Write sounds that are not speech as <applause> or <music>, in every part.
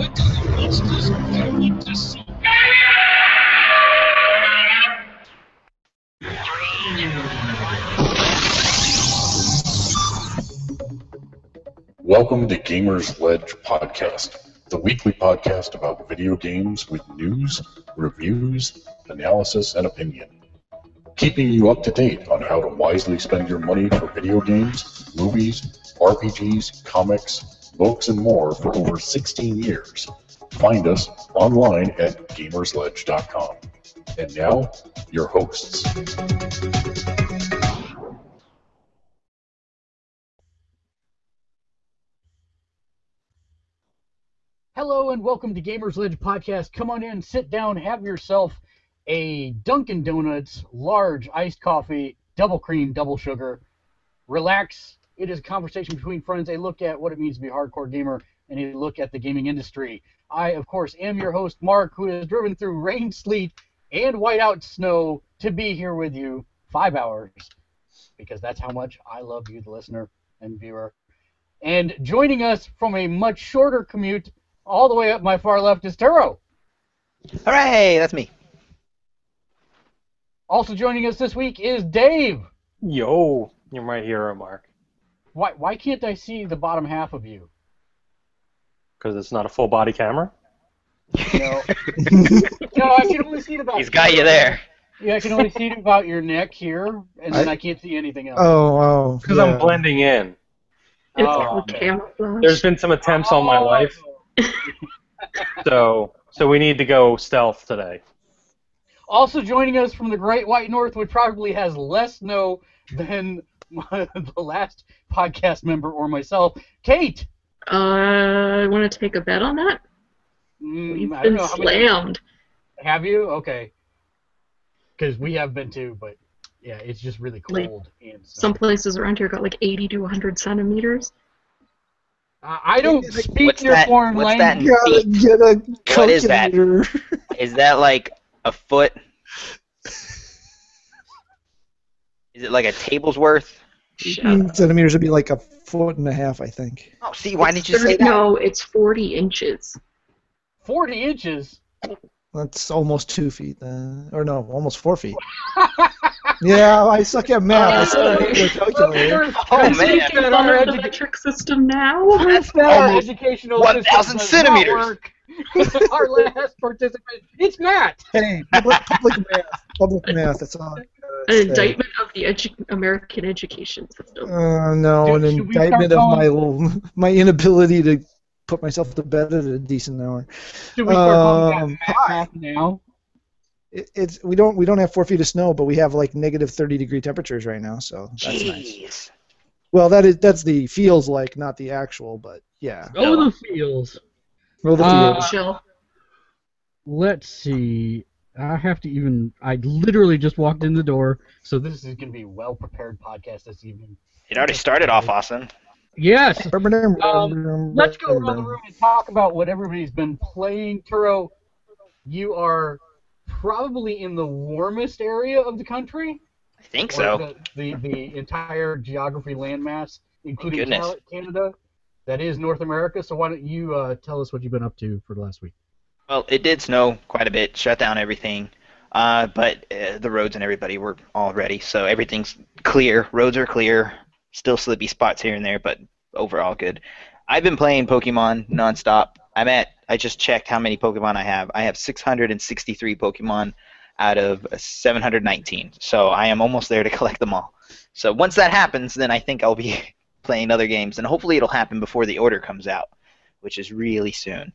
Welcome to Gamersledge Podcast, the weekly podcast about video games with news, reviews, analysis, and opinion. Keeping you up to date on how to wisely spend your money for video games, movies, RPGs, comics, books, and more for over 16 years. Find us online at gamersledge.com. And now, your hosts. Hello and welcome to Gamersledge Podcast. Come on in, sit down, have yourself a Dunkin' Donuts large iced coffee, double cream, double sugar. Relax. It is a conversation between friends. A look at what it means to be a hardcore gamer and a look at the gaming industry. I, of course, am your host, Mark, who has driven through rain, sleet, and whiteout snow to be here with you five hours because that's how much I love you, the listener and viewer. And joining us from a much shorter commute all the way up my far left is Turo. Hooray! That's me. Also joining us this week is Dave. Yo, you're my hero, Mark. Why why can't I see the bottom half of you? Because it's not a full body camera. No. <laughs> no, I can only see it about. He's got you there. Yeah, I can only see it about your neck here, and then I, can't see anything else. Oh, oh. Because yeah. I'm blending in. It's Oh, called camouflage. There's been some attempts all my Oh. life, <laughs> so so we need to go stealth today. Also joining us from the Great White North, which probably has less snow than my, <laughs> the last podcast member or myself, Kate. Uh, I want to take a bet on that. Mm, We've been know how many- slammed. Have you? Okay. Because we have been too, but yeah, it's just really Like, cold. and so- Some places around here got like 80 to 100 centimeters. I I don't speak What's your that- foreign what's language. Gotta get a What is that? calculator. Is that like a foot? <laughs> Is it like a table's worth? Shut up. Centimeters would be like a foot and a half, I think. Oh, see, why didn't you Thirty- say that? No, it's 40 inches. 40 inches. That's almost two feet, uh, or no, almost four feet. <laughs> yeah, I suck at math. I said I needed a calculator. Oh, Can man. we Making get fun our of the edu- metric system now. <laughs> That's that our Almost educational 1,000 system does not centimeters. <laughs> our last participant, it's Matt. Hey, public, public math. Public math. That's all. I An say. indictment of the edu- American education system. Uh, no, Dude, an should we start indictment of my little, <laughs> my inability to put myself to bed at a decent hour. Should we start calling Um, that Matt now? It, it's we don't we don't have four feet of snow, but we have like negative thirty degree temperatures right now, so that's nice. Well, that is that's the feels like, not the actual, but yeah. Oh, the feels. Well, the Uh, feels. Chill. Let's see. I have to even. I literally just walked in the door, so this is going to be a well prepared podcast this evening. It already started off awesome. Yes. <laughs> Um, Let's go around the room and talk about what everybody's been playing. Turo, you are probably in the warmest area of the country. I think so. The, the, the entire geography landmass, including goodness. Canada, that is North America. So why don't you uh, tell us what you've been up to for the last week? Well, it did snow quite a bit, shut down everything. Uh, but uh, the roads and everybody were all ready, so everything's clear. Roads are clear. Still slippy spots here and there, but overall good. I've been playing Pokemon nonstop. I'm at. I just checked how many Pokemon I have. I have 663 Pokemon out of 719. So I am almost there to <laughs> collect them all. So once that happens, then I think I'll be <laughs> playing other games, and hopefully it'll happen before the order comes out, which is really soon.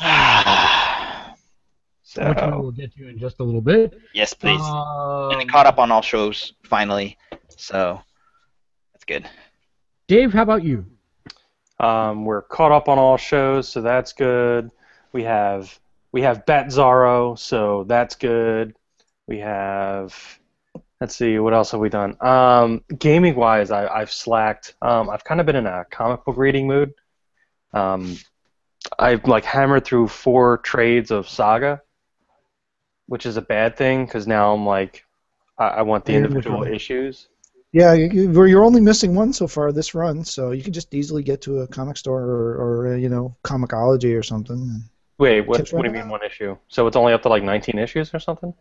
<sighs> so Which we will get to in just a little bit. yes, please. Um, and I caught up on all shows finally, so that's good. Dave, how about you? Um, we're caught up on all shows, so that's good. We have we have Bat Zaro, so that's good. We have let's see what else have we done. Um, gaming wise, I, I've slacked. Um, I've kind of been in a comic book reading mood. Um, I've like hammered through four trades of Saga, which is a bad thing because now I'm like I, I want the individual issues. Yeah, you, you- where you're only missing one so far this run, so you can just easily get to a comic store or, or uh, you know, ComiXology or something. Wait, what, what do you mean one issue? So it's only up to like 19 issues or something?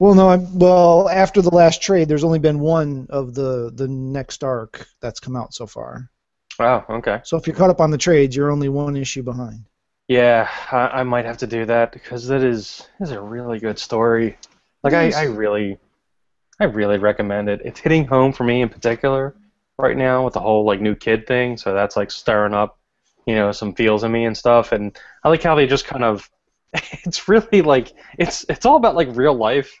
Well, no, I'm, well, after the last trade, there's only been one of the the next arc that's come out so far. Oh, okay. So if you're caught up on the trades, you're only one issue behind. Yeah, I, I might have to do that because that is is a really good story. Like I, I really, I really recommend it. It's hitting home for me in particular right now with the whole like new kid thing. So that's like stirring up, you know, some feels in me and stuff. And I like how they just kind of, <laughs> it's really like it's it's all about like real life,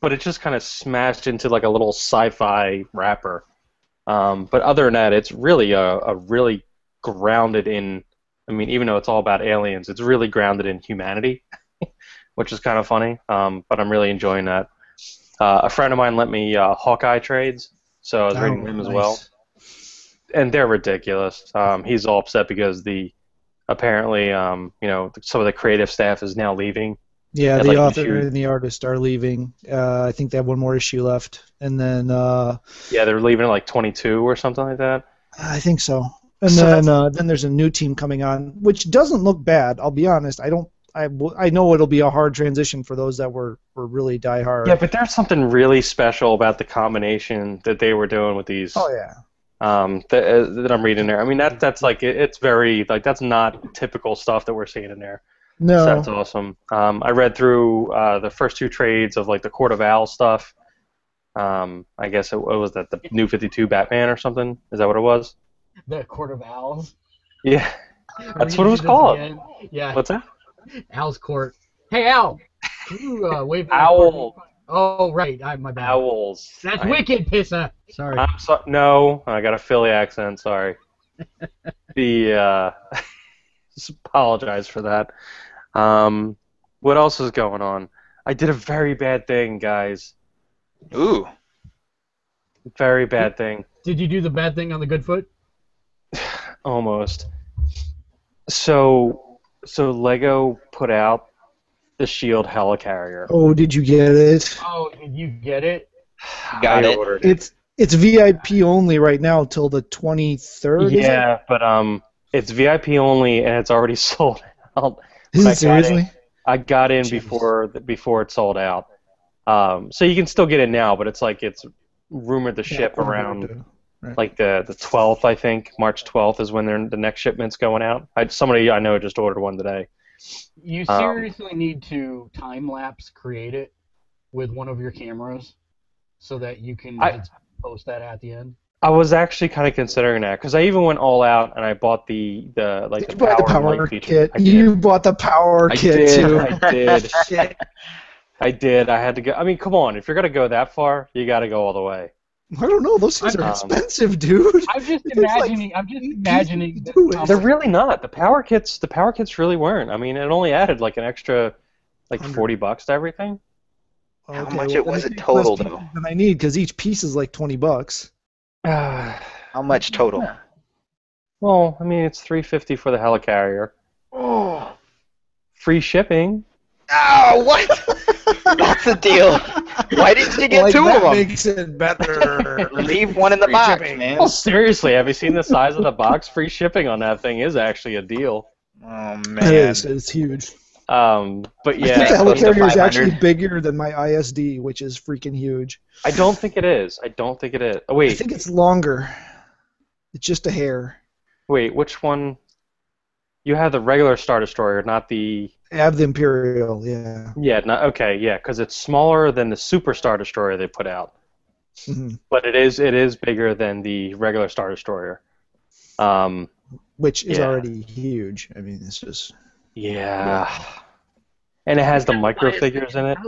but it just kind of smashed into like a little sci-fi wrapper. Um, but other than that, it's really a, a really grounded in I mean, even though it's all about aliens, it's really grounded in humanity, <laughs> which is kind of funny. Um, but I'm really enjoying that. Uh, a friend of mine lent me uh, Hawkeye trades, so I was reading Oh, them as well, and they're ridiculous. Um, he's all upset because the apparently, um, you know, some of the creative staff is now leaving. Yeah, the like author and the artist are leaving. Uh, I think they have one more issue left, and then uh, Yeah, they're leaving at like 22 or something like that. I think so. And So then uh, then there's a new team coming on, which doesn't look bad. I'll be honest. I don't. I, w- I know it'll be a hard transition for those that were, were really diehard. Yeah, but there's something really special about the combination that they were doing with these. oh yeah. um, that, uh, that I'm reading there. I mean, that that's like it, it's very like that's not typical stuff that we're seeing in there. So that's awesome. Um, I read through uh, the first two trades of like the Court of Owls stuff. Um, I guess it what was that the New Fifty Two Batman or something. Is that what it was? The Court of Owls. Yeah. That's what it was gonna do this called. Yeah, What's that? Owl's Court. Hey, Al. Can you uh, <laughs> wave? at Owl. Oh, right. I, my bad. Owls. That's I- wicked, Pissa. Sorry. I'm so, no, I got a Philly accent. Sorry. <laughs> the uh, <laughs> just apologize for that. Um, what else is going on? I did a very bad thing, guys. Ooh. Very bad thing. Did you do the bad thing on the good foot? <sighs> Almost. So, so Lego put out the Shield helicarrier. Oh, did you get it? Oh, did you get it? <sighs> Got I it. ordered it. It's it's VIP only right now till the 23rd. Yeah, but um, it's VIP only, and it's already <laughs> sold out. Is I it got seriously? I got in Jeez. before before it sold out. Um, so you can still get it now, but it's like it's rumored to ship Yeah, around like the the 12th, I think. March 12th is when the next shipment's going out. I, somebody I know just ordered one today. You Um, seriously need to time lapse create it with one of your cameras so that you can I- post that at the end. I was actually kind of considering that because I even went all out and I bought the the like You the bought the power, and power kit. You bought the power I kit did. too. I did. <laughs> Shit. I did. I had to go. I mean, come on. If you're gonna go that far, you got to go all the way. I don't know. Those things are Um, expensive, dude. I'm just It's like imagining. I'm just imagining. pieces to this do it. how They're really not. The power kits. The power kits really weren't. I mean, it only added like an extra, like Hundred. forty bucks to everything. How Okay, much well, it was it it total, though? Than I need because each piece is like 20 bucks. Uh, How much total? well, I mean, it's three fifty for the helicarrier. Oh. Free shipping. Oh, what? <laughs> That's a deal. Why didn't you get like, two that of them? makes it better. <laughs> Leave one in the Free box, shipping. man. Well, seriously, have you seen the size of the box? Free shipping on that thing is actually a deal. Oh man. is. It's huge. Um, but I yeah, think the helicarrier is actually bigger than my ISD, which is freaking huge. I don't think it is. I don't think it is. Oh, I think it's longer. It's just a hair. wait, which one? You have the regular Star Destroyer, not the I have the Imperial, yeah. yeah, not okay, yeah, because it's smaller than the Super Star Destroyer they put out, Mhm. but it is it is bigger than the regular Star Destroyer. Um, Which is Yeah. already huge. I mean, it's just. yeah, and it has the micro figures in it.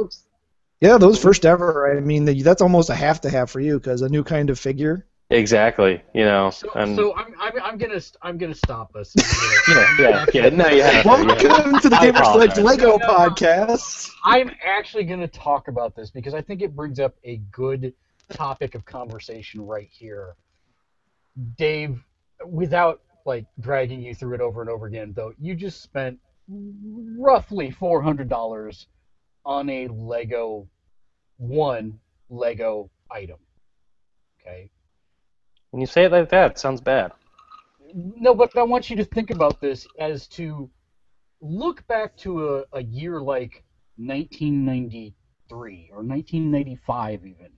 Yeah, those first ever. I mean, that's almost a have to have for you because a new kind of figure. Exactly, you know, So, and so I'm, I'm, I'm gonna I'm gonna stop us. <laughs> yeah, yeah, yeah, no, you have to, yeah. Welcome to the I Gamersledge. Lego No, no. podcast. I'm actually gonna talk about this because I think it brings up a good topic of conversation right here. Dave, without like dragging you through it over and over again, though, you just spent roughly four hundred dollars on a Lego one Lego item. Okay. When you say it like that, it sounds bad. No, but I want you to think about this as to look back to a, a year like 1993 or 1995 even.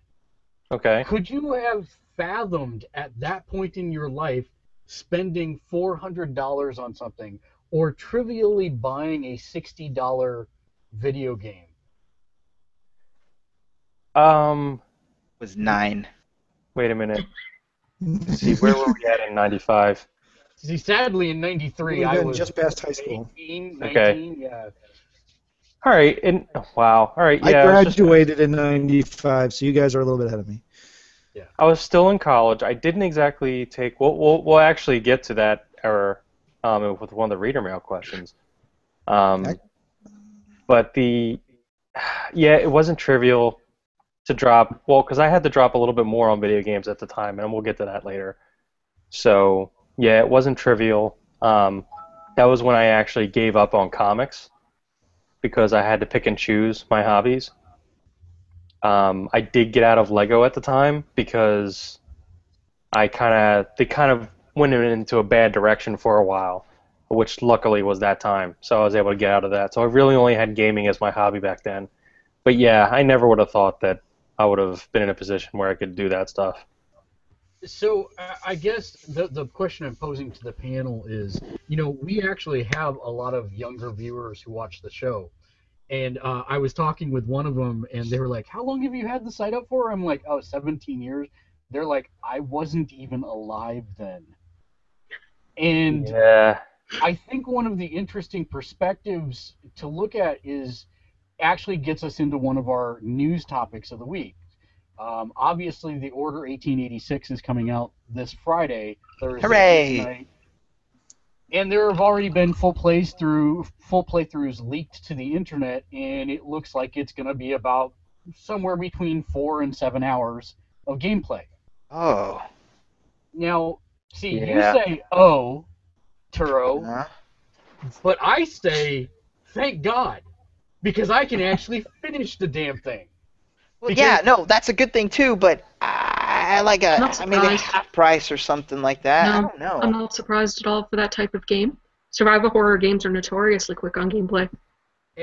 Okay. Could you have fathomed at that point in your life spending $400 on something or trivially buying a $60 video game? Um, Was nine. wait a minute. Let's <laughs> see, where were we at in '95? See, sadly, in '93, Would've I was just past high school. 18, Okay. yeah. All right, and wow. All right, I yeah. I just- graduated in '95, so you guys are a little bit ahead of me. Yeah, I was still in college. I didn't exactly take. We'll we'll, we'll actually get to that error um, with one of the reader mail questions. Um, but the yeah, it wasn't trivial to drop. Well, because I had to drop a little bit more on video games at the time, and we'll get to that later. So yeah, it wasn't trivial. Um, that was when I actually gave up on comics because I had to pick and choose my hobbies. Um, I did get out of Lego at the time because I kind of they kind of went into a bad direction for a while, which luckily was that time. So I was able to get out of that. So I really only had gaming as my hobby back then. But yeah, I never would have thought that I would have been in a position where I could do that stuff. So I guess the the question I'm posing to the panel is, you know, we actually have a lot of younger viewers who watch the show, and uh, I was talking with one of them, and they were like, "How long have you had the site up for?" I'm like, "Oh, 17 years." They're like, "I wasn't even alive then," and Yeah. I think one of the interesting perspectives to look at is actually gets us into one of our news topics of the week. Um, obviously, the Order 1886 is coming out this Friday, Thursday Hooray! night, and there have already been full plays through full playthroughs leaked to the internet, and it looks like it's going to be about somewhere between four and seven hours of gameplay. Oh. Now, see, Yeah. you say "oh," Turo, Huh? but I say, thank God, because I can actually finish the damn thing. Well, Because- yeah, no, that's a good thing too, but I like a Not mean a surprised. half price or something like that. I No, don't know. I'm not surprised at all for that type of game. Survival horror games are notoriously quick on gameplay.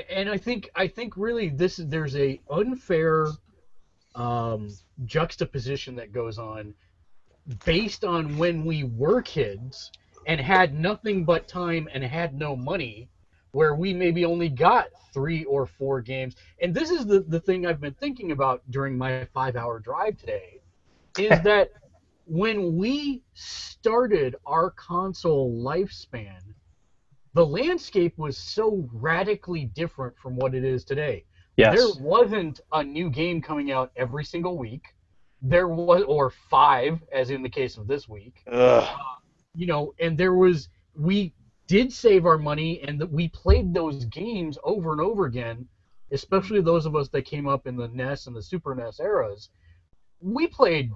And I think I think really this is there's a unfair um, juxtaposition that goes on based on when we were kids and had nothing but time and had no money, where we maybe only got three or four games. And this is the, the thing I've been thinking about during my five hour drive today, is <laughs> that when we started our console lifespan, the landscape was so radically different from what it is today. Yes. There wasn't a new game coming out every single week. There was, or five, as in the case of this week. Ugh. Uh, you know, and there was, we did save our money and that we played those games over and over again, especially those of us that came up in the NES and the Super NES eras. We played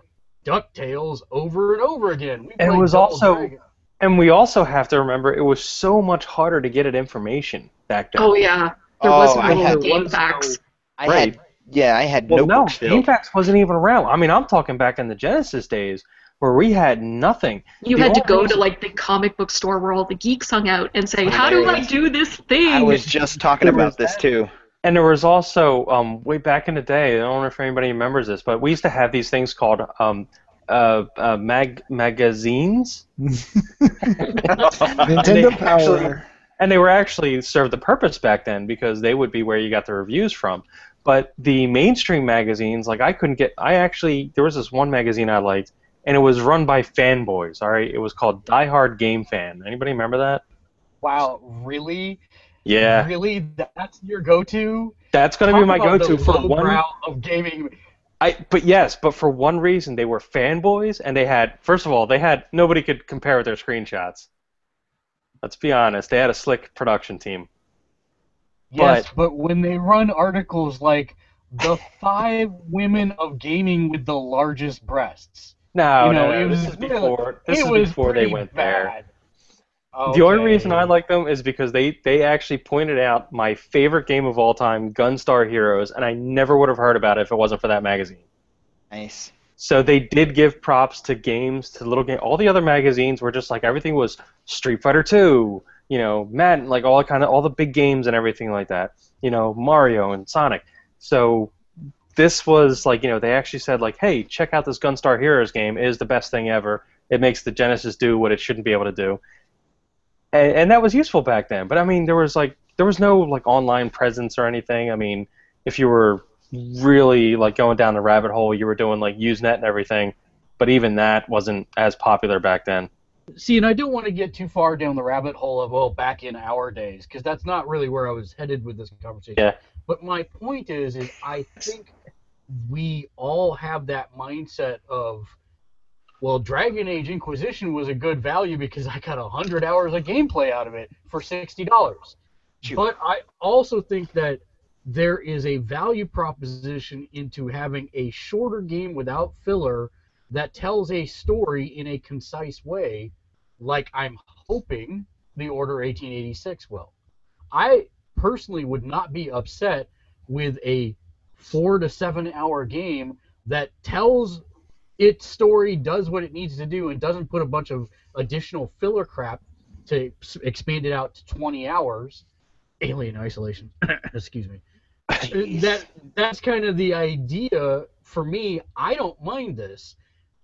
DuckTales over and over again. We And it was Double also- Dragon. And we also have to remember it was so much harder to get at information back then. Oh yeah, there Oh, wasn't I had- game was facts. I Right. had yeah, I had Well, no, notebooks filled. GameFAQs wasn't even around. I mean, I'm talking back in the Genesis days where we had nothing. You The had to only go to like the comic book store where all the geeks hung out and say, "How do I do this thing?" I was just talking about this too. And there was also um, way back in the day. I don't know if anybody remembers this, but we used to have these things called um, uh, uh, mag magazines, <laughs> Nintendo They Power. actually- and they were actually served the purpose back then because they would be where you got the reviews from. But the mainstream magazines, like I couldn't get. I actually there was this one magazine I liked, and it was run by fanboys. All right, it was called Diehard GameFan. Anybody remember that? Wow, really? Yeah, Really? That's your go-to? that's gonna be my go-to for one. of gaming. I but yes, but for one reason they were fanboys and they had first of all they had nobody could compare with their screenshots. Let's be honest, they had a slick production team. Yes, But- but when they run articles like the <laughs> five women of gaming with the largest breasts, No, You know, no, no, it this was is before this it is was before they pretty went there. bad. The only reason I like them is because they they actually pointed out my favorite game of all time, Gunstar Heroes, and I never would have heard about it if it wasn't for that magazine. Nice. So they did give props to games, to little game. All the other magazines were just like everything was Street Fighter 2, you know, Madden, like all kind of all the big games and everything like that. You know, Mario and Sonic. So this was like, you know, they actually said like, hey, check out this Gunstar Heroes game. It is the best thing ever. It makes the Genesis do what it shouldn't be able to do. And, and that was useful back then. But I mean, there was like there was no like online presence or anything. I mean, if you were really like going down the rabbit hole, you were doing like Usenet and everything. But even that wasn't as popular back then. See, and I don't want to get too far down the rabbit hole of well, back in our days, because that's not really where I was headed with this conversation. Yeah. But my point is, is I think we all have that mindset of, well, Dragon Age Inquisition was a good value because I got hundred hours of gameplay out of it for sixty dollars. But I also think that there is a value proposition into having a shorter game without filler that tells a story in a concise way, like I'm hoping the Order 1886 will. I personally would not be upset with a four to seven hour game that tells its story, does what it needs to do, and doesn't put a bunch of additional filler crap to expand it out to 20 hours. Alien Isolation. <coughs> Excuse me. That that's kind of the idea for me. I don't mind this,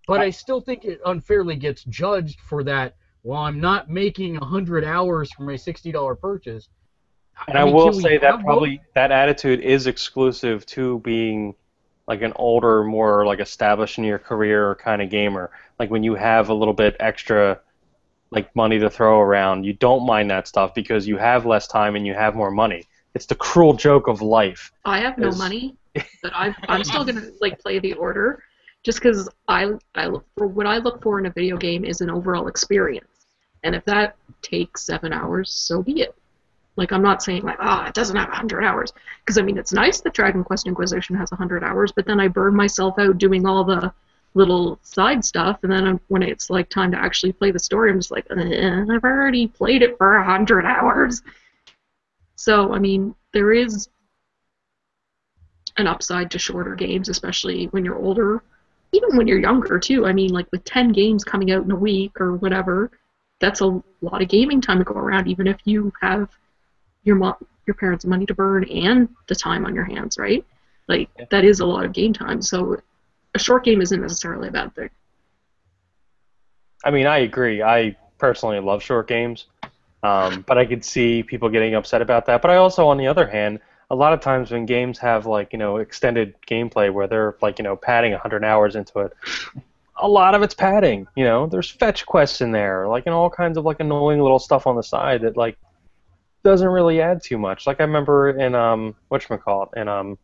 but I still think it unfairly gets judged for that. Well, I'm not making 100 hours for my $60 purchase. And I, mean, will say have that both? probably that attitude is exclusive to being like an older, more like established in your career kind of gamer. Like when you have a little bit extra like money to throw around, you don't mind that stuff because you have less time and you have more money. It's the cruel joke of life. I have no money, but I, I'm still gonna like play the order, just because I I look for what I look for in a video game is an overall experience, and if that takes seven hours, so be it. Like I'm not saying like ah it doesn't have hundred hours, because I mean it's nice that Dragon Quest Inquisition has hundred hours, but then I burn myself out doing all the little side stuff, and then when it's like time to actually play the story, I'm just like eh, I've already played it for hundred hours. So I mean there is an upside to shorter games, especially when you're older. Even when you're younger too. I mean, like with ten games coming out in a week or whatever, that's a lot of gaming time to go around. Even if you have your mom, your parents' money to burn and the time on your hands, right? Like that is a lot of game time. So a short game isn't necessarily a bad thing. I mean, I agree. I personally love short games, um, but I could see people getting upset about that. But I also, on the other hand, a lot of times when games have like you know extended gameplay where they're like you know padding 100 hours into it, a lot of it's padding. You know, there's fetch quests in there, like and all kinds of like annoying little stuff on the side that like doesn't really add too much. Like I remember in um whatchamacallit, in um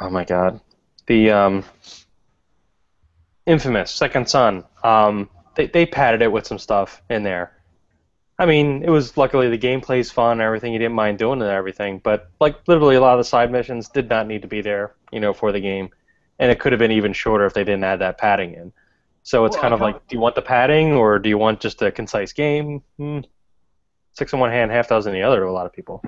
oh my god, the um Infamous Second Son. Um, they they padded it with some stuff in there. I mean, it was luckily the gameplay's fun and everything. You didn't mind doing it and everything, but like literally a lot of the side missions did not need to be there, you know, for the game, and it could have been even shorter if they didn't add that padding in. So it's Well, kind of like, do you want the padding or do you want just a concise game? Hmm. Six in one hand, half dozen in the other to a lot of people.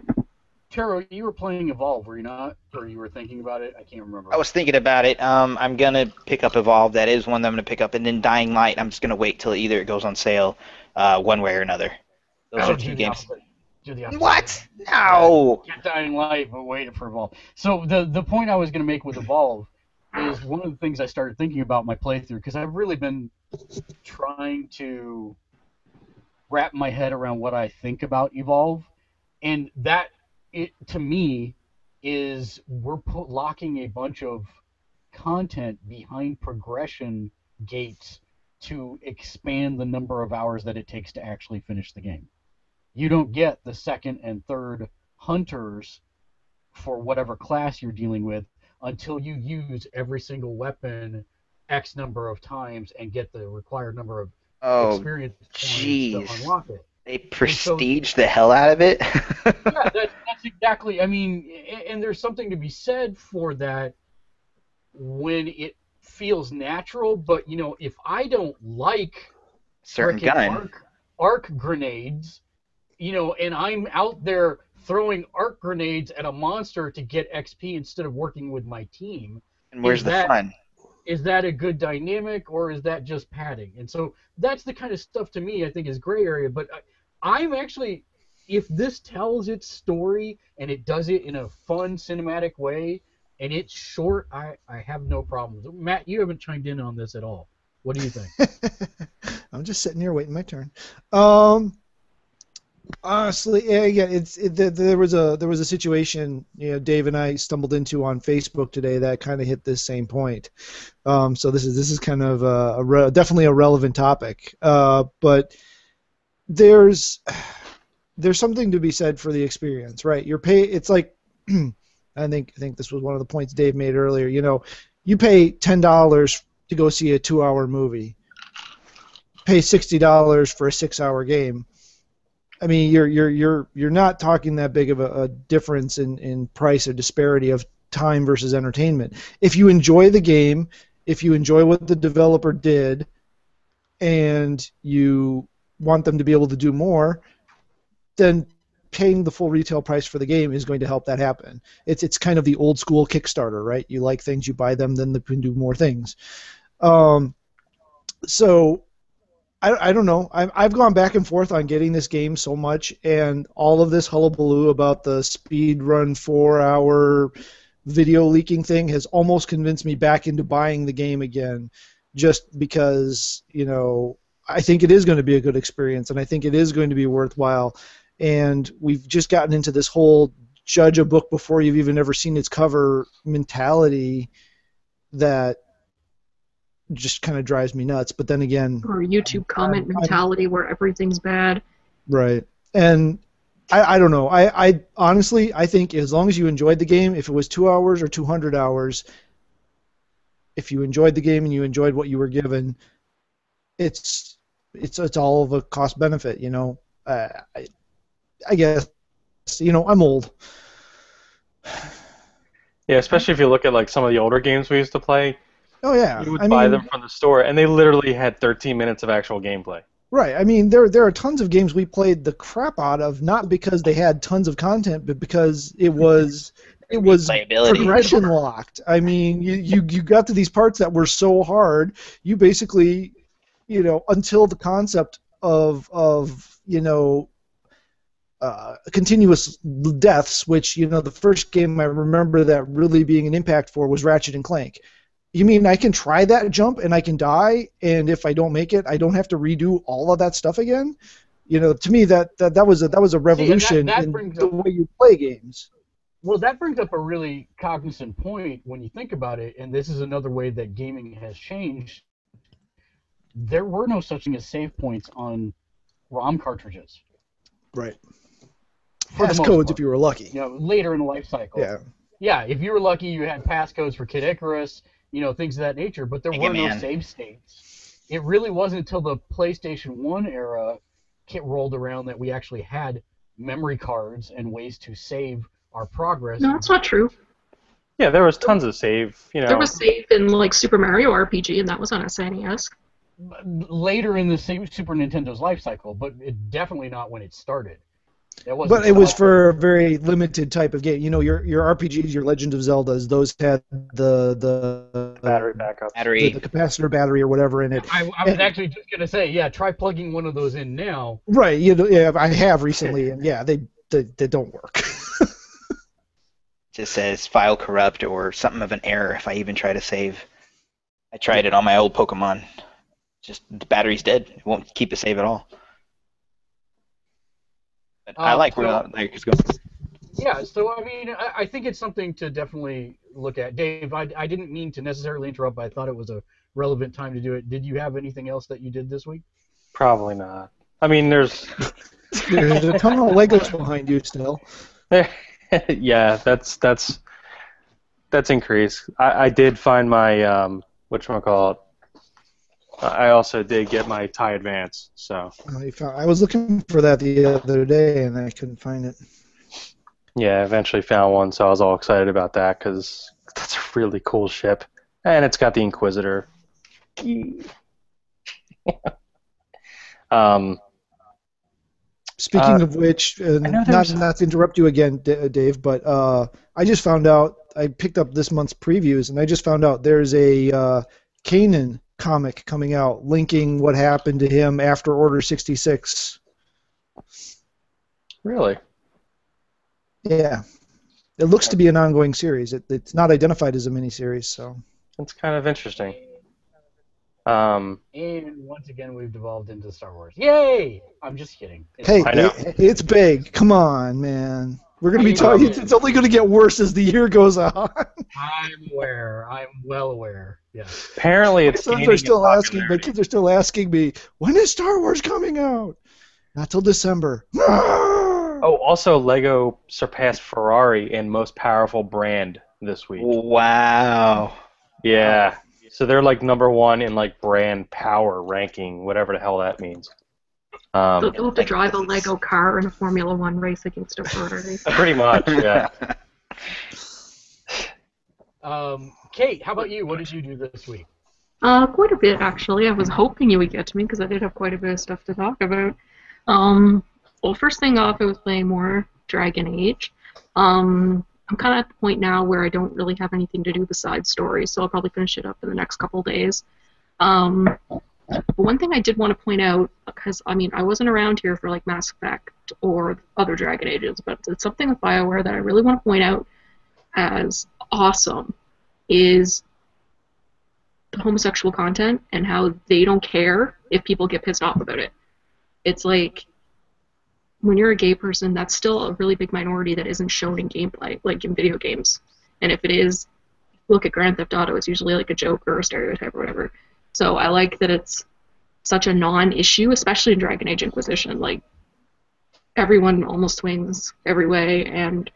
Taro, you were playing Evolve, were you not? Or you were thinking about it? I can't remember. I was thinking about it. Um, I'm gonna pick up Evolve. That is one that I'm gonna pick up, and then Dying Light. I'm just gonna wait till either it goes on sale, uh, one way or another. Those Oh, are two games. opposite. Do the opposite. What? No. Get Dying Light, but wait for Evolve. So the the point I was going to make with Evolve is one of the things I started thinking about my playthrough because I've really been trying to wrap my head around what I think about Evolve, and that it to me is we're put, locking a bunch of content behind progression gates to expand the number of hours that it takes to actually finish the game. You don't get the second and third hunters for whatever class you're dealing with until you use every single weapon X number of times and get the required number of Oh, experience points to unlock it. they prestige the hell out of it. <laughs> yeah, that, that's exactly. I mean, and there's something to be said for that when it feels natural. But you know, if I don't like Certain gun. arc, arc grenades, you know, and I'm out there throwing arc grenades at a monster to get XP instead of working with my team, And where's is the that- fun? is that a good dynamic or is that just padding? And so that's the kind of stuff to me I think is gray area. But I, I'm actually, if this tells its story and it does it in a fun cinematic way and it's short, I, I have no problems. Matt, you haven't chimed in on this at all. What do you think? <laughs> I'm just sitting here waiting my turn. Um, honestly, yeah, it's it, there, was a there was a situation you know Dave and I stumbled into on Facebook today that kind of hit this same point. Um, so this is this is kind of a, a re- definitely a relevant topic. Uh, but there's there's something to be said for the experience, right? You're pay. It's like <clears throat> I think I think this was one of the points Dave made earlier. You know, you pay ten dollars to go see a two-hour movie. Pay sixty dollars for a six-hour game. I mean, you're you're you're you're not talking that big of a, a difference in, in price or disparity of time versus entertainment. If you enjoy the game, if you enjoy what the developer did, and you want them to be able to do more, then paying the full retail price for the game is going to help that happen. It's it's kind of the old school Kickstarter, right? You like things, you buy them, then they can do more things. Um, so I, I don't know. I've, I've gone back and forth on getting this game so much, and all of this hullabaloo about the speed run four hour video leaking thing has almost convinced me back into buying the game again, just because you know I think it is going to be a good experience, and I think it is going to be worthwhile. And we've just gotten into this whole judge a book before you've even ever seen its cover mentality that just kind of drives me nuts. But then again, Or YouTube comment I'm- I'm- mentality where everything's bad. right? And I, I don't know. I, I honestly I think as long as you enjoyed the game, if it was two hours or two hundred hours, if you enjoyed the game and you enjoyed what you were given, it's it's it's all of a cost benefit. You know, uh, I, I guess you know I'm old. <sighs> Yeah, especially if you look at like some of the older games we used to play, Oh yeah, you would I buy mean, them from the store, and they literally had 13 minutes of actual gameplay. Right. I mean, there there are tons of games we played the crap out of, not because they had tons of content, but because it was it was progression locked. I mean, you, you you got to these parts that were so hard, you basically, you know, until the concept of of you know. Uh, continuous deaths, which you know, the first game I remember that really being an impact for was Ratchet and Clank. You mean I can try that jump and I can die, and if I don't make it, I don't have to redo all of that stuff again? You know, to me that that, that was a that was a revolution that in brings the up- way you play games. Well, that brings up a really cognizant point when you think about it, and this is another way that gaming has changed. There were no such thing as save points on ROM cartridges. Right. Passcodes if you were lucky. You know, later in the life cycle. Yeah. Yeah, if you were lucky, you had passcodes for Kid Icarus, you know, things of that nature, but there Mega were no save states. It really wasn't until the PlayStation 1 era kit rolled around that we actually had memory cards and ways to save our progress. No, that's not true. Yeah, there was tons of save. You know, There was save in like Super Mario RPG, and that was on a SNES. later in the Super Nintendo's life cycle, but it, definitely not when it started. That But it was for a very limited type of game. You know, your your RPGs, your Legend of Zeldas, those had the the battery backup. the, Battery. the capacitor battery or whatever in it. I, I was actually just gonna say, yeah, try plugging one of those in now. Right. You know, yeah, I have recently, and yeah, they they, they don't work. just says file corrupt or something of an error if I even try to save. I tried it on my old Pokemon. Just the battery's dead. It won't keep a save at all. But I Uh, like where so- like it's going. Yeah, so I mean, I, I think it's something to definitely look at. Dave, I, I didn't mean to necessarily interrupt, but I thought it was a relevant time to do it. Did you have anything else that you did this week? Probably not. I mean, there's <laughs> There's a ton of Legos behind you still. <laughs> yeah, that's that's that's increased. I, I did find my um, what call it. I also did get my tie advance. So I, found, I was looking for that the other day, and I couldn't find it. yeah, I eventually found one. So I was all excited about that because that's a really cool ship, and it's got the Inquisitor. <laughs> um, Speaking Uh, of which, uh, know not there's- not to interrupt you again, D- Dave, but uh, I just found out I picked up this month's previews, and I just found out there's a uh, Kanan comic coming out linking what happened to him after Order 66. Really? Yeah. It looks to be an ongoing series. It, it's not identified as a miniseries, so. That's kind of interesting. Um, And once again, we've devolved into Star Wars. Yay! I'm just kidding. It's Hey, it- it's big. Come on, man. We're gonna be talking. It's only gonna get worse as the year goes on. I'm aware. I'm well aware. Yes. apparently, My it's sons are still asking. My kids are still asking me, when is Star Wars coming out? Not till December. <laughs> Oh, also, Lego surpassed Ferrari in most powerful brand this week. Wow. Yeah. So they're like number one in like brand power ranking, whatever the hell that means. So Um, you'll have to drive a Lego car in a Formula One race against a Ferrari. <laughs> pretty much, yeah. <laughs> Um, Kate, how about you? What did you do this week? Uh, quite a bit actually. I was hoping you would get to me because I did have quite a bit of stuff to talk about. Um, well, first thing off, I was playing more Dragon Age. Um, I'm kind of at the point now where I don't really have anything to do besides stories, so I'll probably finish it up in the next couple days. Um, but one thing I did want to point out, because I mean I wasn't around here for like Mass Effect or other Dragon Ages, but it's something with Bioware that I really want to point out as awesome is the homosexual content and how they don't care if people get pissed off about it. It's like when you're a gay person, that's still a really big minority that isn't shown in gameplay, like in video games. And if it is, look at Grand Theft Auto, it's usually like a joke or a stereotype or whatever. So I like that it's such a non-issue, especially in Dragon Age Inquisition. Like everyone almost swings every way, and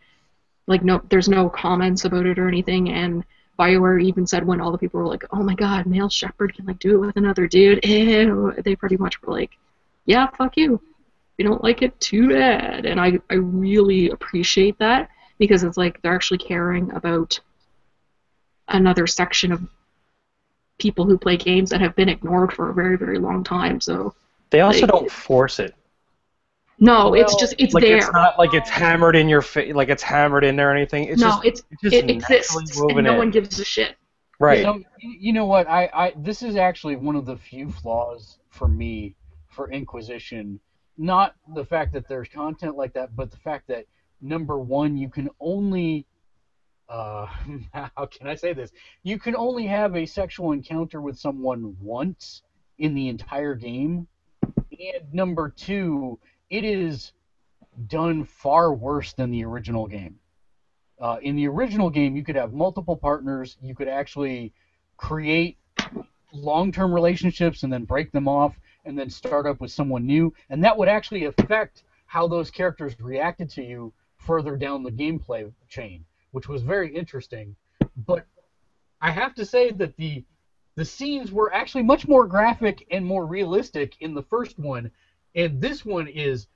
like no, there's no comments about it or anything. And Bioware even said when all the people were like, "Oh my God, male Shepard can like do it with another dude," <laughs> ew, they pretty much were like, "Yeah, fuck you. We don't like it, too bad." And I I really appreciate that because it's like they're actually caring about another section of people who play games that have been ignored for a very very long time. So They also Like- don't force it. No, it's just it's Like there. it's not like it's hammered in your face, like it's hammered in there or anything. It's no, just it's it's just it exists woven and no in. one gives a shit. right. So, y- you know what? I, I this is actually one of the few flaws for me for Inquisition. Not the fact that there's content like that, but the fact that number one, you can only uh, <laughs> how can I say this? You can only have a sexual encounter with someone once in the entire game. And number two, it is done far worse than the original game. Uh, in the original game, you could have multiple partners. You could actually create long-term relationships and then break them off and then start up with someone new, and that would actually affect how those characters reacted to you further down the gameplay chain, which was very interesting. But I have to say that the the scenes were actually much more graphic and more realistic in the first one, and this one is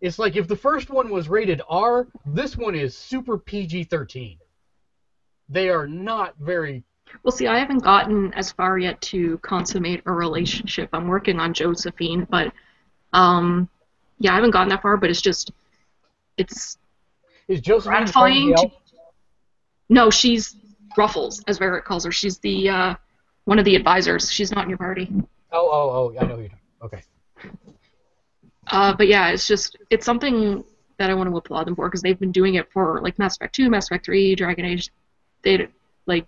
it's like if the first one was rated R, this one is super PG-13. They are not very Well, see, I haven't gotten as far yet to consummate a relationship. I'm working on Josephine, but um, yeah, I haven't gotten that far. But it's just, it's is Josephine gratifying. To, no, she's Ruffles, as Varric calls her. She's the uh, one of the advisors. She's not in your party. Oh, oh, oh! I know who you're talking. Okay. Uh, but yeah, it's just it's something that I want to applaud them for because they've been doing it for like Mass Effect 2, Mass Effect 3, Dragon Age. They like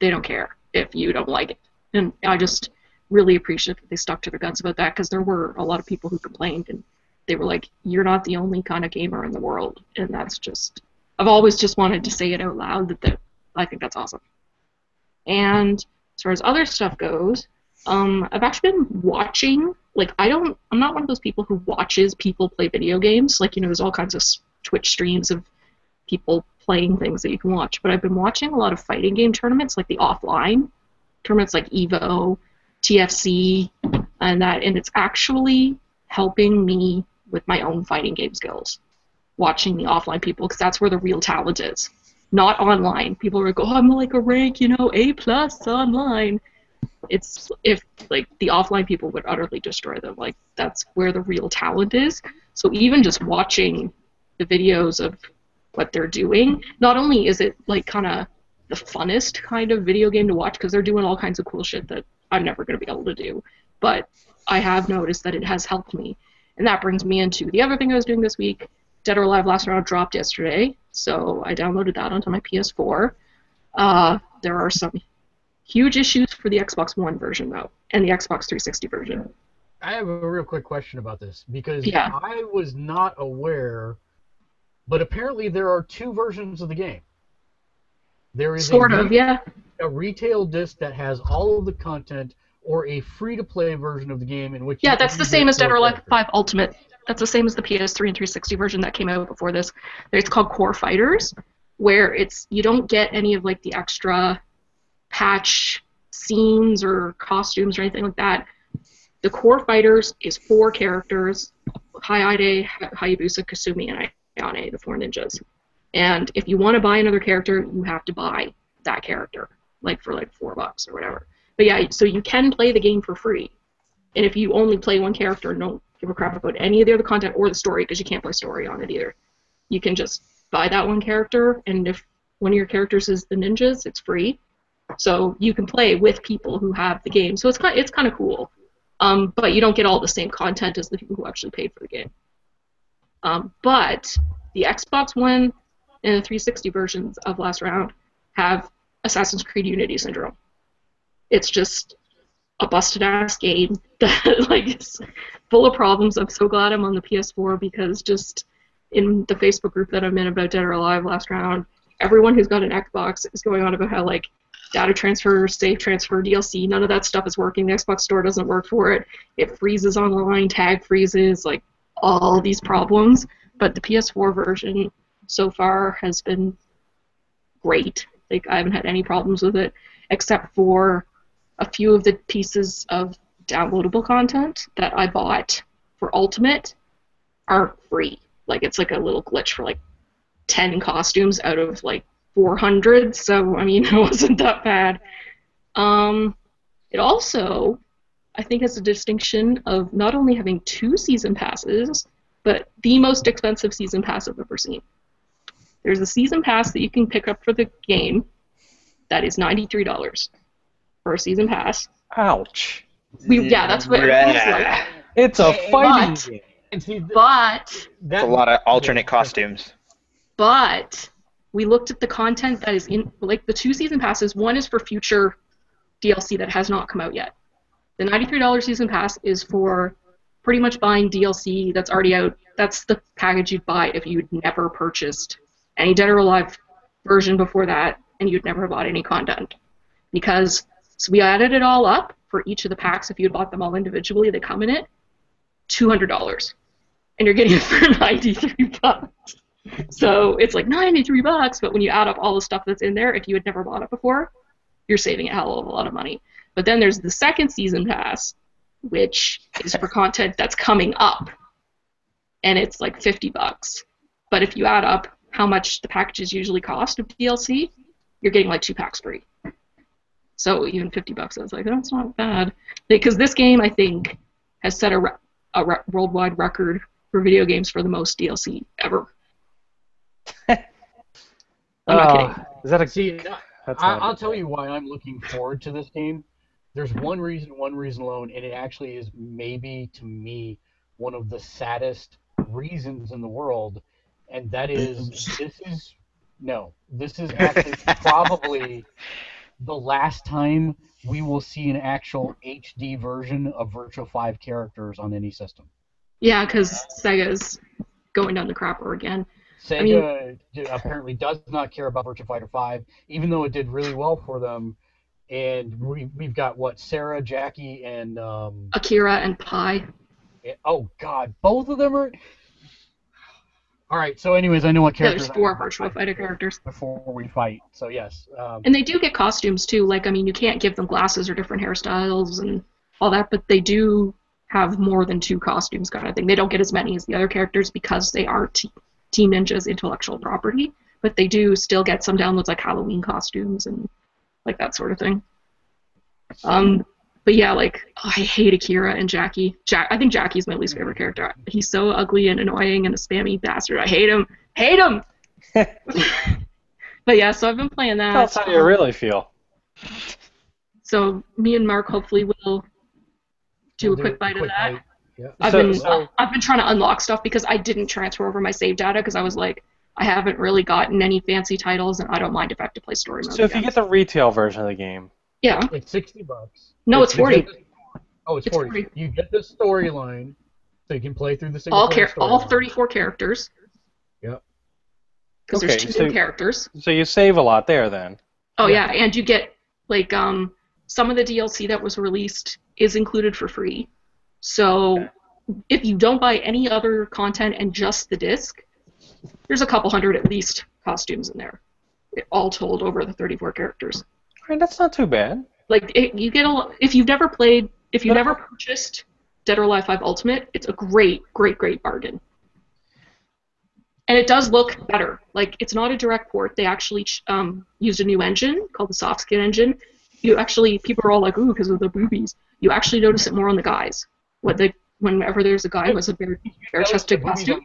they don't care if you don't like it, and I just really appreciate that they stuck to their guns about that because there were a lot of people who complained and they were like, "You're not the only kind of gamer in the world," and that's just I've always just wanted to say it out loud that, that I think that's awesome. And as far as other stuff goes, um, I've actually been watching. Like, I don't. I'm not one of those people who watches people play video games. Like, you know, there's all kinds of Twitch streams of people playing things that you can watch. But I've been watching a lot of fighting game tournaments, like the offline tournaments, like Evo, TFC, and that. And it's actually helping me with my own fighting game skills. Watching the offline people, because that's where the real talent is. Not online. People are like, oh, I'm like a rank, you know, A plus online it's if like the offline people would utterly destroy them like that's where the real talent is so even just watching the videos of what they're doing. Not only is it like kind of the funnest kind of video game to watch because they're doing all kinds of cool shit that I'm never going to be able to do, but I have noticed that it has helped me. And that brings me into the other thing I was doing this week. Dead or Alive Last Round dropped yesterday, so I downloaded that onto my PS4. Uh, there are some huge issues for the Xbox One version though, and the Xbox 360 version. I have a real quick question about this because Yeah. I was not aware, but apparently there are two versions of the game. There is Sort a, of, yeah. a retail disc that has all of the content, or a free-to-play version of the game in which Yeah, that's the same as Dead or Alive 5 Ultimate. That's the same as the PS3 and 360 version that came out before this. It's called Core Fighters, where it's you don't get any of like the extra patch scenes or costumes or anything like that. The Core Fighters is four characters: Hayate, Hayabusa, Kasumi, and Ayane, the four ninjas. And if you want to buy another character, you have to buy that character, like for like four bucks or whatever. But yeah, so you can play the game for free. And if you only play one character and don't give a crap about any of the other content or the story, because you can't play story on it either, you can just buy that one character. And if one of your characters is the ninjas, it's free. So you can play with people who have the game. So it's kind it's kind of cool. Um, but you don't get all the same content as the people who actually paid for the game. Um, but the Xbox One and the 360 versions of Last Round have Assassin's Creed Unity syndrome. It's just a busted ass game <laughs> that like is full of problems. I'm so glad I'm on the PS4 because just in the Facebook group that I'm in about Dead or Alive Last Round, everyone who's got an Xbox is going on about how like data transfer, save transfer, DLC, none of that stuff is working. The Xbox Store doesn't work for it. It freezes online, tag freezes, like all these problems. But the PS4 version so far has been great. Like I haven't had any problems with it, except for a few of the pieces of downloadable content that I bought for Ultimate aren't free. Like it's like a little glitch for like ten costumes out of like 400. So I mean, <laughs> it wasn't that bad. Um, it also, I think, has a distinction of not only having two season passes, but the most expensive season pass I've ever seen. There's a season pass that you can pick up for the game that is $93 for a season pass. Ouch. We, yeah, that's what it feels like. It's a fighting but- game. And see, th- But that, It's a lot of alternate costumes. but we looked at the content that is in like the two season passes. One is for future dlc that has not come out yet. The $93 season pass is for pretty much buying dlc that's already out. That's the package you'd buy if you'd never purchased any dead or alive version before that and you'd never bought any content. Because so we added it all up for each of the packs. If you'd bought them all individually they come in it $200 and you're getting it for <laughs> 93 bucks so it's like 93 bucks, but when you add up all the stuff that's in there, if you had never bought it before, you're saving a hell of a lot of money. But then there's the second season pass, which is for content that's coming up, and it's like 50 bucks. But if you add up how much the packages usually cost of DLC, you're getting like two packs free. So even 50 bucks, I was like, that's not bad. Because this game, I think, has set a, re- a re- worldwide record for video games for the most DLC ever. <laughs> I'm not Uh, kidding. Is that a? see, That's I, not I'll tell you why I'm looking forward to this game. There's one reason, one reason alone, and it actually is maybe to me one of the saddest reasons in the world, and that is this is no, this is actually <laughs> probably the last time we will see an actual HD version of Virtua 5 characters on any system. Yeah, because Sega's going down the crapper again. Sega d- apparently does not care about Virtua Fighter 5, even though it did really well for them. And we, we've got what Sarah, Jackie, and um, Akira and Pai. oh god, both of them are. All right. So, anyways, I know what characters. there's four I- Virtua Fighter characters. before we fight. So yes. Um, And they do get costumes too. Like, I mean, you can't give them glasses or different hairstyles and all that, but they do have more than two costumes, kind of thing. They don't get as many as the other characters because they are t- Team Ninja's intellectual property, but they do still get some downloads like Halloween costumes and like that sort of thing. Um, but yeah, like I hate Akira and Jackie. Jack, I think Jackie's my least favorite character. He's so ugly and annoying and a spammy bastard. I hate him. Hate him. <laughs> But yeah, so I've been playing that. That's how you really feel. So me and Mark hopefully will do We'll a quick bite of that. bite. Yeah. I've So- been so- I've been trying to unlock stuff because I didn't transfer over my save data because I was like I haven't really gotten any fancy titles and I don't mind if I have to play story mode. So if you get the retail version of the game, yeah, It's sixty bucks. no, it's You forty. get the- Oh, it's, It's 40. 40. You get the storyline, so you can play through the single All player char- all 34 characters. Yep. Because Okay, there's two so- new characters. so you save a lot there then. Oh Yeah. yeah. and you get like um some of the DLC that was released is included for free. So Okay. if you don't buy any other content and just the disc, there's a couple hundred at least costumes in there, all told over the 34 characters. All right, that's not too bad. Like it, you get a if you've never played, if you've never purchased Dead or Alive 5 Ultimate, it's a great, great, great bargain. And it does look better. Like it's not a direct port. They actually um, used a new engine called the soft skin engine. You actually people are all like, ooh, because of the boobies. You actually notice it more on the guys. What they whenever there's a guy who has a bare bare chested costume.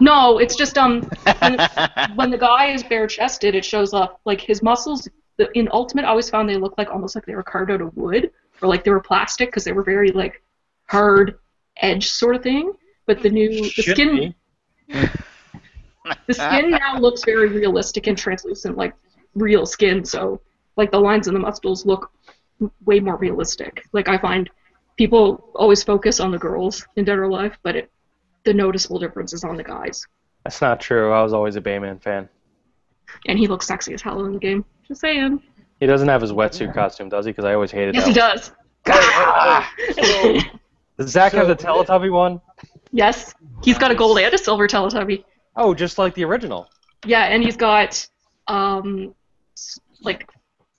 No, it's just um when, <laughs> when the guy is bare chested, it shows up like his muscles. The, in Ultimate, I always found they looked like almost like they were carved out of wood or like they were plastic because they were very like hard edge sort of thing. But the new the Should skin the skin now looks very realistic and translucent, like real skin. So like the lines and the muscles look way more realistic. Like I find people always focus on the girls in Dead or Alive, but it the noticeable difference is on the guys. That's not true. I was always a Bayman fan. And he looks sexy as hell in the game. Just saying. He doesn't have his wetsuit costume, does he? Because I always hated Yes, he that. does. <laughs> Does Zack have the Teletubby one? yes, he's got a gold and a silver Teletubby. Oh, just like the original. Yeah, and he's got um like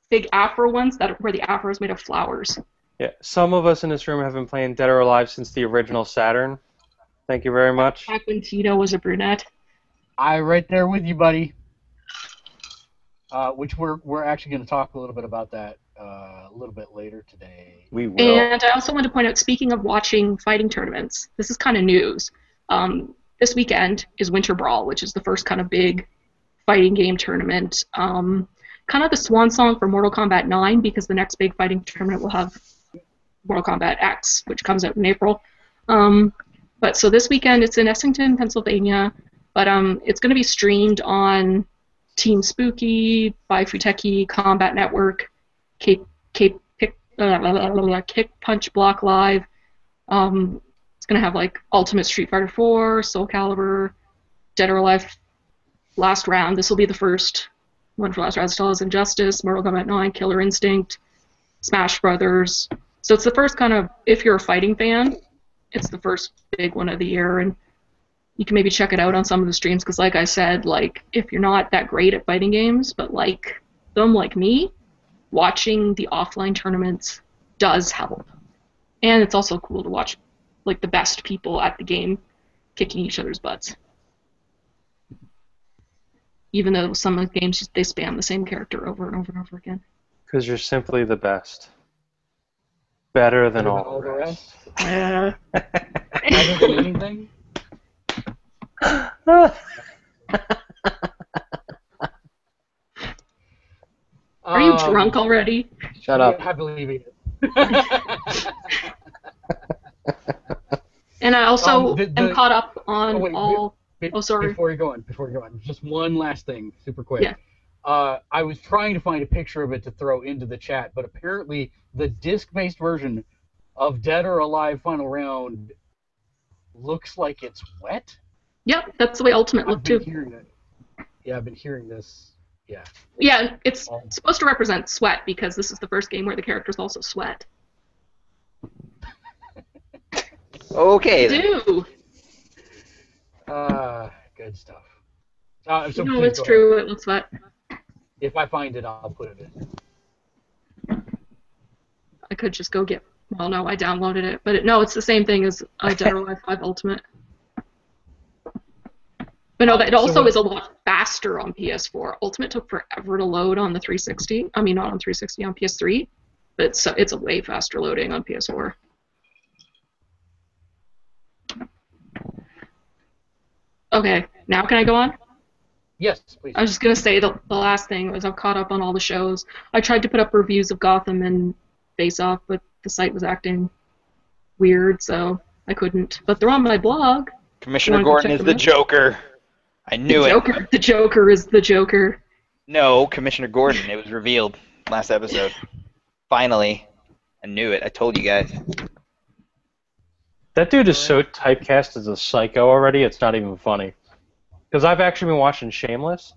big afro ones that where the afro is made of flowers. Yeah. Some of us in this room have been playing Dead or Alive since the original Saturn. Thank you very much. Back when Tito was a brunette. I right there with you, buddy. Uh, which we're we're actually going to talk a little bit about that uh, a little bit later today. We will. And I also want to point out, speaking of watching fighting tournaments, this is kind of news. Um, this weekend is Winter Brawl, which is the first kind of big fighting game tournament. Um, kind of the swan song for Mortal Kombat 9, because the next big fighting tournament will have Mortal Kombat X, which comes out in April. Um, but so this weekend it's in Essington, Pennsylvania, but um, it's going to be streamed on Team Spooky, by Futeki, Combat Network, Cape, Cape Pick, uh, blah, blah, blah, blah, Kick Punch Block Live. Um, it's gonna have like Ultimate Street Fighter 4, Soul Calibur, Dead or Alive, Last Round. This will be the first one for Last Round. Still has Injustice, Mortal Kombat 9, Killer Instinct, Smash Brothers. So it's the first kind of if you're a fighting fan, it's the first big one of the year, and you can maybe check it out on some of the streams because, like I said, like if you're not that great at fighting games, but like them like me, watching the offline tournaments does help. And it's also cool to watch like the best people at the game kicking each other's butts. Even though some of the games they spam the same character over and over and over again. Because you're simply the best. Better than Better all the rest. Better than <laughs> anything. <laughs> are you Um, drunk already? Shut up. I believe it. <laughs> And I also Um, the- am caught up on Oh, wait, all. Be- Oh, sorry. Before you go on, before you go on, just one last thing, super quick. Yeah. Uh, I was trying to find a picture of it to throw into the chat, but apparently the disc-based version of Dead or Alive Final Round looks like it's wet. Yep, that's the way Ultimate looked too. hearing it. Yeah, I've been hearing this. Yeah. Yeah, it's Oh. supposed to represent sweat because this is the first game where the characters also sweat. <laughs> Okay then. Do. Uh, good stuff. Uh, so no, it's go ahead. true. It looks wet. If I find it, I'll put it in. I could just go get. Well, no, I downloaded it, but it, no, it's the same thing as uh, Dead or Alive 5 Ultimate. But no, it So also what- is a lot faster on PS4. Ultimate took forever to load on the 360. I mean, not on 360, on PS3. But it's it's a way faster loading on PS4. Okay, now can I go on? Yes, please. I was just gonna say the, the last thing was I've caught up on all the shows. I tried to put up reviews of Gotham and Face Off, but the site was acting weird, so I couldn't. But they're on my blog. Commissioner Gordon is the out? Joker. I knew the it. The Joker is the Joker. No, Commissioner Gordon. It was revealed last episode. Finally, I knew it. I told you guys. That dude is so typecast as a psycho already. It's not even funny. Because I've actually been watching Shameless,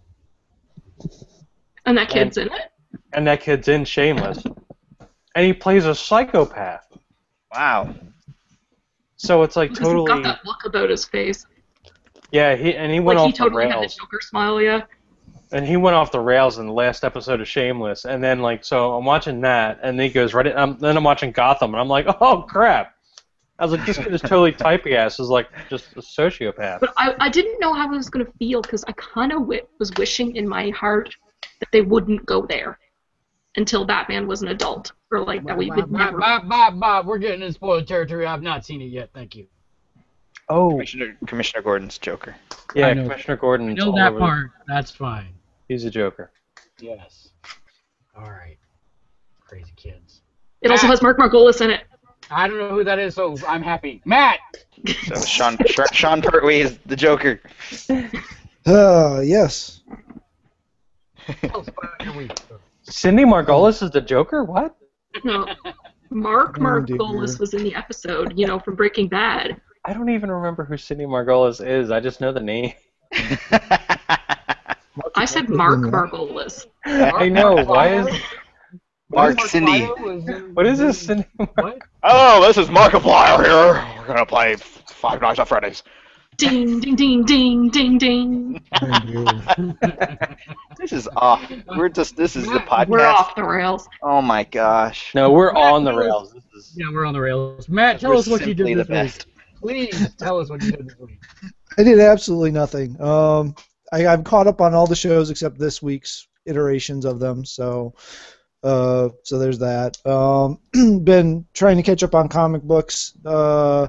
And that kid's in it. and that kid's in Shameless, and he plays a psychopath. Wow. So it's like Because he's totally, got that look about his face. yeah. He and he went off the railroad. Like he totally the had the rails, Joker smile, yeah. and he went off the rails in the last episode of Shameless, and then like so I'm watching that, and then he goes right. In, um, then I'm watching Gotham, and I'm like, <laughs> oh crap. I was like, this kid is totally typecast as like just a sociopath. But I, I didn't know how I was going to feel because I kind of w- was wishing in my heart that they wouldn't go there until Batman was an adult. Or like that we would Bob, never. Bob, Bob, Bob, we're getting in spoiler territory. I've not seen it yet. Thank you. Oh, Commissioner Commissioner Gordon's Joker. yeah, I know. Commissioner Gordon. I know that part. That's fine. He's a Joker. Yes. All right. Crazy kids. It also has Mark Margolis in it. I don't know who that is, so I'm happy. Matt. So Sean Sean- Sean Pertwee is the Joker. Uh, yes. Tell us about. Cindy Margolis is the Joker. What? No, Mark. Margolis was in the episode, you know, from Breaking Bad. I don't even remember who Cindy Margolis is. I just know the name. I said Mark. Margolis. I know. Why is Mark Cindy. what is this? Cindy What? Oh, this is Markiplier here. We're gonna play Five Nights at Freddy's. Ding, ding, ding, ding, ding, ding. this is off. We're just this is the podcast. We're off the rails. Oh my gosh. No, we're on the rails. This is Yeah, we're on the rails. Matt, tell We're us what you simply did the this best. week. Please tell us what you did this week. I did absolutely nothing. Um, I, I've caught up on all the shows except this week's iterations of them. So, uh, so there's that. Um, <clears throat> been trying to catch up on comic books. Uh,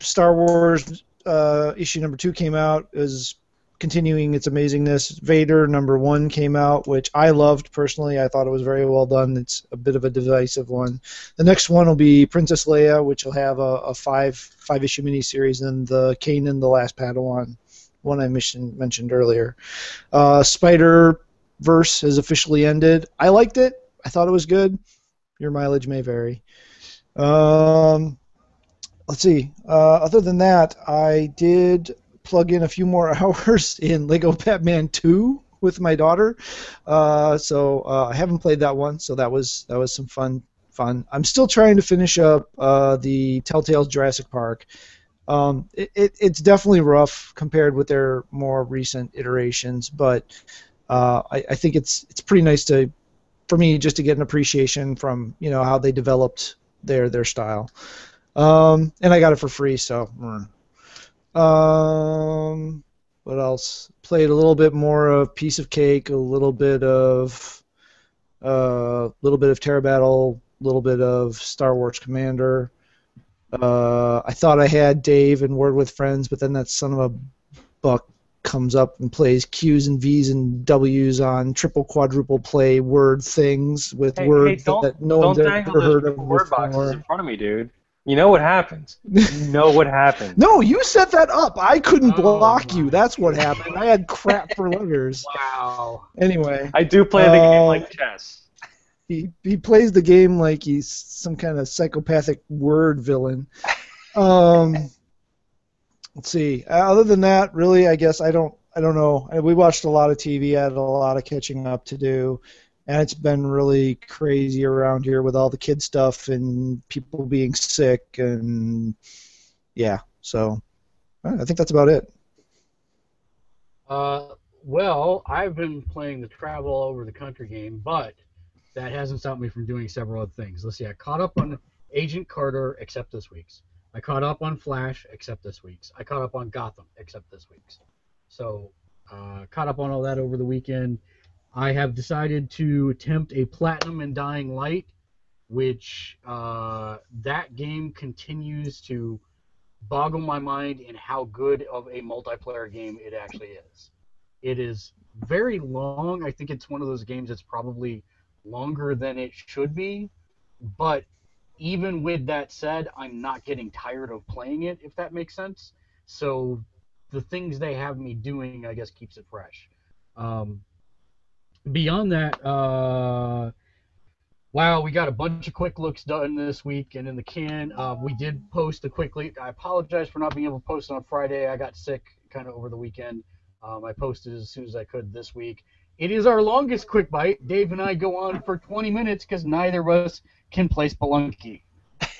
Star Wars uh, issue number two came out. Is continuing its amazingness. Vader number one came out, which I loved personally. I thought it was very well done. It's a bit of a divisive one. The next one will be Princess Leia, which will have a, a five five issue miniseries, and the Kanan the Last Padawan, one I mentioned mentioned earlier. Uh, Spider Verse has officially ended. I liked it. I thought it was good. Your mileage may vary. Um, let's see. Uh, other than that, I did plug in a few more <laughs> hours in Lego Batman 2 with my daughter. Uh, so uh, I haven't played that one, so that was that was some fun. Fun. I'm still trying to finish up uh, the Telltale's Jurassic Park. Um, it, it, it's definitely rough compared with their more recent iterations, but uh, I, I think it's it's pretty nice to, for me, just to get an appreciation from you know how they developed their their style. Um, and I got it for free, so. mm. Um, what else? Played a little bit more of Piece of Cake, a little bit of, a uh, little bit of Terra Battle, a little bit of Star Wars Commander. Uh, I thought I had Dave and Word with Friends, but then that son of a buck comes up and plays Q's and V's and W's on triple quadruple play word things with Hey, words hey, that no one's ever heard of word boxes in front of me, dude. You know what happens. You know what happens. <laughs> No, you set that up. I couldn't Oh, block you. That's what happened. I had crap for letters. <laughs> Wow. Anyway, I do play the game Uh, like chess. he he plays the game like he's some kind of psychopathic word villain. Um, <laughs> let's see. Uh, other than that, really, I guess I don't I don't know. We watched a lot of TV. I had a lot of catching up to do, and it's been really crazy around here with all the kid stuff and people being sick and yeah. So I think that's about it. Uh, well, I've been playing the travel all over the country game, but that hasn't stopped me from doing several other things. Let's see. I caught up on Agent Carter, except this week's. I caught up on Flash, except this week's. I caught up on Gotham, except this week's. So, uh, caught up on all that over the weekend. I have decided to attempt a Platinum and Dying Light, which uh, that game continues to boggle my mind in how good of a multiplayer game it actually is. It is very long. I think it's one of those games that's probably longer than it should be. But even with that said, I'm not getting tired of playing it, if that makes sense. So the things they have me doing, I guess, keeps it fresh. Um, beyond that, uh, wow, we got a bunch of quick looks done this week and in the can. Uh, we did post a quick leak. I apologize for not being able to post on Friday. I got sick kind of over the weekend. Um, I posted as soon as I could this week. It is our longest quick bite. Dave and I go on for 20 minutes because neither of us can play Spelunky.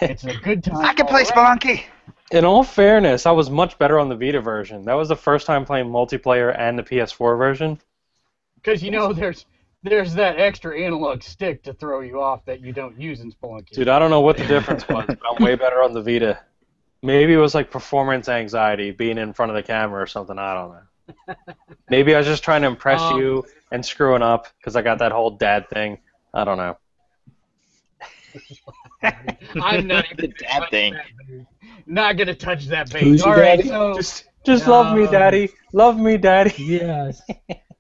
It's a good time. <laughs> I can play all right. Spelunky. In all fairness, I was much better on the Vita version. That was the first time playing multiplayer and the PS4 version. Because you know there's there's that extra analog stick to throw you off that you don't use in Spelunky. Dude, I don't know what the difference was, but I'm way better on the Vita. Maybe it was like performance anxiety, being in front of the camera or something. I don't know. Maybe I was just trying to impress Um, you and screwing up because I got that whole dad thing. I don't know. <laughs> I'm not even The dad thing. Not gonna touch that baby. Who's All right, daddy? so Just, just love me, Um, daddy. Love me, daddy. yes. <laughs>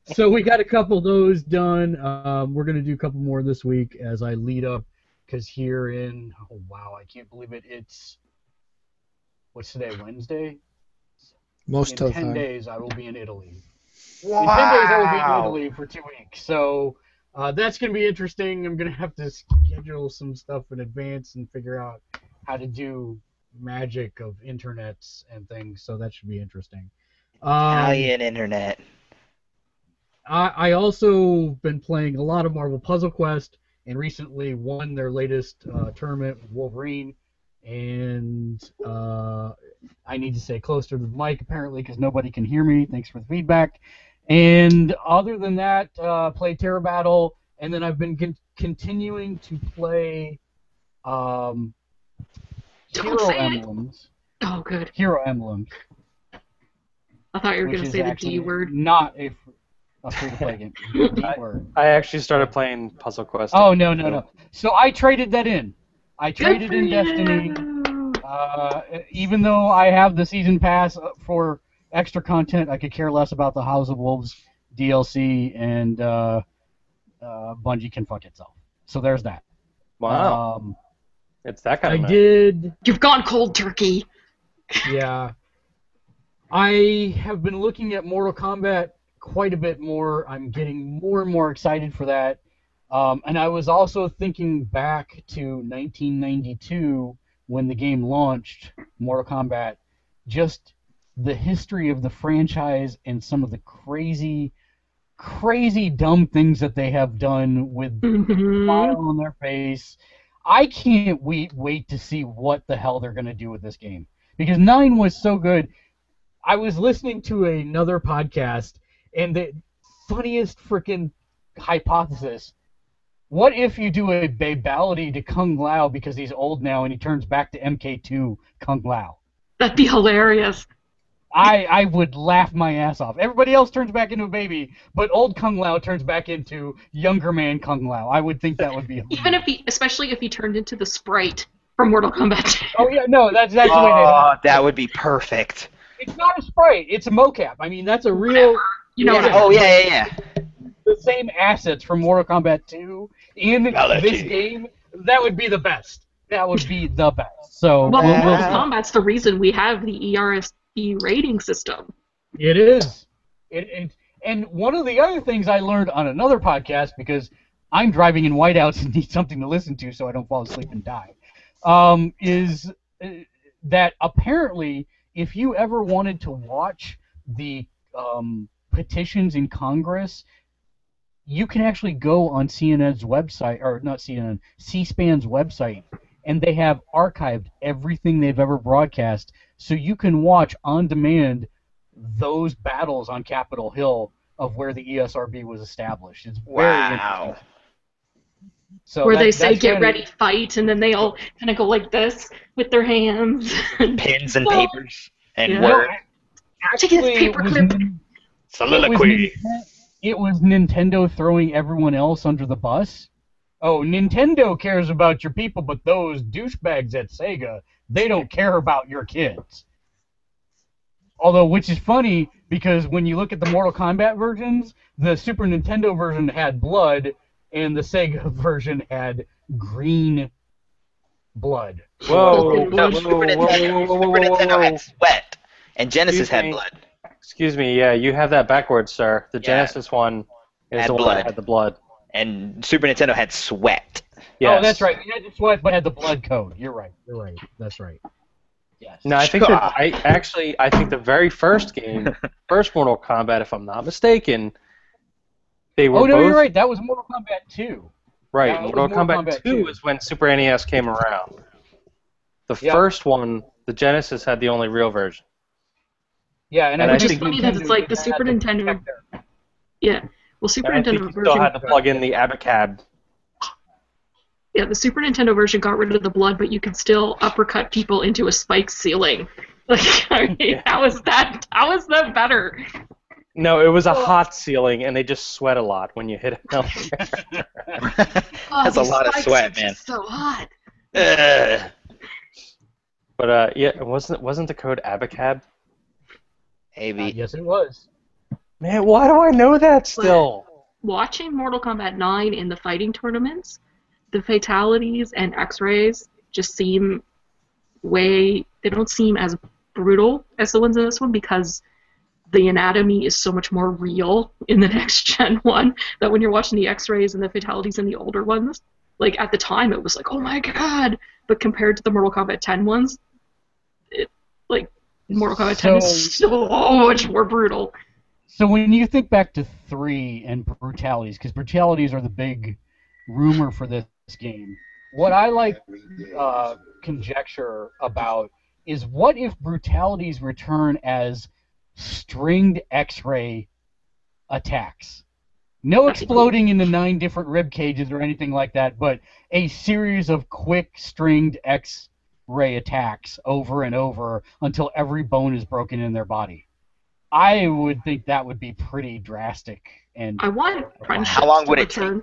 So we got a couple of those done. Um, we're gonna do a couple more this week as I lead up, because here in oh wow, I can't believe it. It's what's today? Wednesday. Most in of the ten time. days, I will be in Italy. Wow. In ten days, I will be in Italy for two weeks. So uh, that's gonna be interesting. I'm gonna have to schedule some stuff in advance and figure out how to do magic of internets and things. So that should be interesting. Um, Italian internet. I, I also been playing a lot of Marvel Puzzle Quest and recently won their latest uh, tournament with Wolverine. And uh, I need to stay closer to the mic apparently because nobody can hear me. Thanks for the feedback. And other than that, uh, play Terra Battle, and then I've been con- continuing to play um, Don't Hero say it. Emblems. Oh, good. Hero Emblems. I thought you were going to say the D word. Not a, fr- a free to play <laughs> game. D word. I actually started playing Puzzle Quest. Oh no no no! So I traded that in. I Good traded in you. Destiny. Uh, even though I have the season pass for extra content, I could care less about the House of Wolves DLC, and uh, uh, Bungie can fuck itself. So there's that. Wow, Um, it's that kind I of night. did. You've gone cold turkey. <laughs> Yeah. I have been looking at Mortal Kombat quite a bit more. I'm getting more and more excited for that. Um, and I was also thinking back to 1992 when the game launched, Mortal Kombat, just the history of the franchise and some of the crazy, crazy dumb things that they have done with <laughs> Mhm. smile on their face. I can't wait wait to see what the hell they're gonna do with this game because nine was so good. I was listening to another podcast and the funniest freaking hypothesis. What if you do a babality to Kung Lao because he's old now and he turns back to MK2 Kung Lao? That'd be hilarious. I, I would laugh my ass off. Everybody else turns back into a baby, but old Kung Lao turns back into younger man Kung Lao. I would think that would be hilarious. Even if he, especially if he turned into the sprite from Mortal Kombat 2. Oh yeah, no, that's that's the way Oh, that would be perfect. It's not a sprite. It's a mocap. I mean, that's a real You know Yeah. Oh yeah, yeah, yeah. the same assets from Mortal Kombat 2 in Reality. this game. That would be the best. That would be the best. So Well, we'll- we'll Mortal see. Kombat's the reason we have the E ERSE rating system. It is. It, it and one of the other things I learned on another podcast because I'm driving in whiteouts and <laughs> need something to listen to so I don't fall asleep and die, um, is uh, that apparently if you ever wanted to watch the um, petitions in Congress, you can actually go on CNN's website or not CNN, C-SPAN's website, and they have archived everything they've ever broadcast, so you can watch on demand those battles on Capitol Hill of where the ESRB was established. It's very Wow. interesting. So where that- they say get kinda- ready, fight, and then they all kind of go like this with their hands. <laughs> Pins and Well, papers and yeah. No, word. actually, Check his it was paperclip. Nin- It was, Soliloquy. Ninten- it was Nintendo throwing everyone else under the bus. Oh, Nintendo cares about your people, but those douchebags at Sega, they don't care about your kids. Although, which is funny because when you look at the Mortal Kombat versions, the Super Nintendo version had blood, and the Sega <laughs> version had green blood. Whoa, No, whoa, Super whoa, whoa, Nintendo, whoa, whoa, Super Nintendo had sweat, and Genesis Excuse had me. blood. Excuse me, yeah, you have that backwards, sir. The Yeah. Genesis one is Had the one blood. that had the blood. And Super Nintendo had sweat. Yes. Oh, that's right. It had the sweat, but had the blood code. You're right. You're right. That's right. Yes. No, I think <laughs> that I actually I think the very first game, <laughs> first Mortal Kombat, if I'm not mistaken, they were Oh no, both you're right. That was Mortal Kombat 2. right. that was Mortal, Mortal Kombat, Kombat 2 2. is when Super NES came around. The Yeah. first one, the Genesis had the only real version. Yeah, and, And I I Which is think funny that it's like the Super the Nintendo. protector. Yeah. Well, Super And I think Nintendo you still had to plug in the Abacab. Yeah, the Super Nintendo version got rid of the blood, but you could still uppercut people into a spiked ceiling. <laughs> Like, I mean, how is that? How is that better? No, it was a hot ceiling, and they just sweat a lot when you hit it. <laughs> Oh, That's a lot of spikes sweat, are just man. So hot. Ugh. <sighs> but uh, yeah, wasn't wasn't the code Abacab? Uh, Maybe. yes, it was. Man, why do I know that still? Watching Mortal Kombat 9 in the fighting tournaments, the fatalities and X-rays just seem way. They don't seem as brutal as the ones in this one because the anatomy is so much more real in the <laughs> next gen one that when you're watching the x-rays and the fatalities in the older ones like at the time it was like oh my god but compared to the mortal kombat 10 ones it like mortal kombat 10 is <laughs> so much more brutal So when you think back to three and brutalities, because brutalities are the big rumor for this game, what I like uh, conjecture about is what if brutalities return as stringed X-ray attacks? No exploding into nine different rib cages or anything like that, but a series of quick stringed X-ray attacks over and over until every bone is broken in their body. I would think that would be pretty drastic. And i want friendship How long would it return.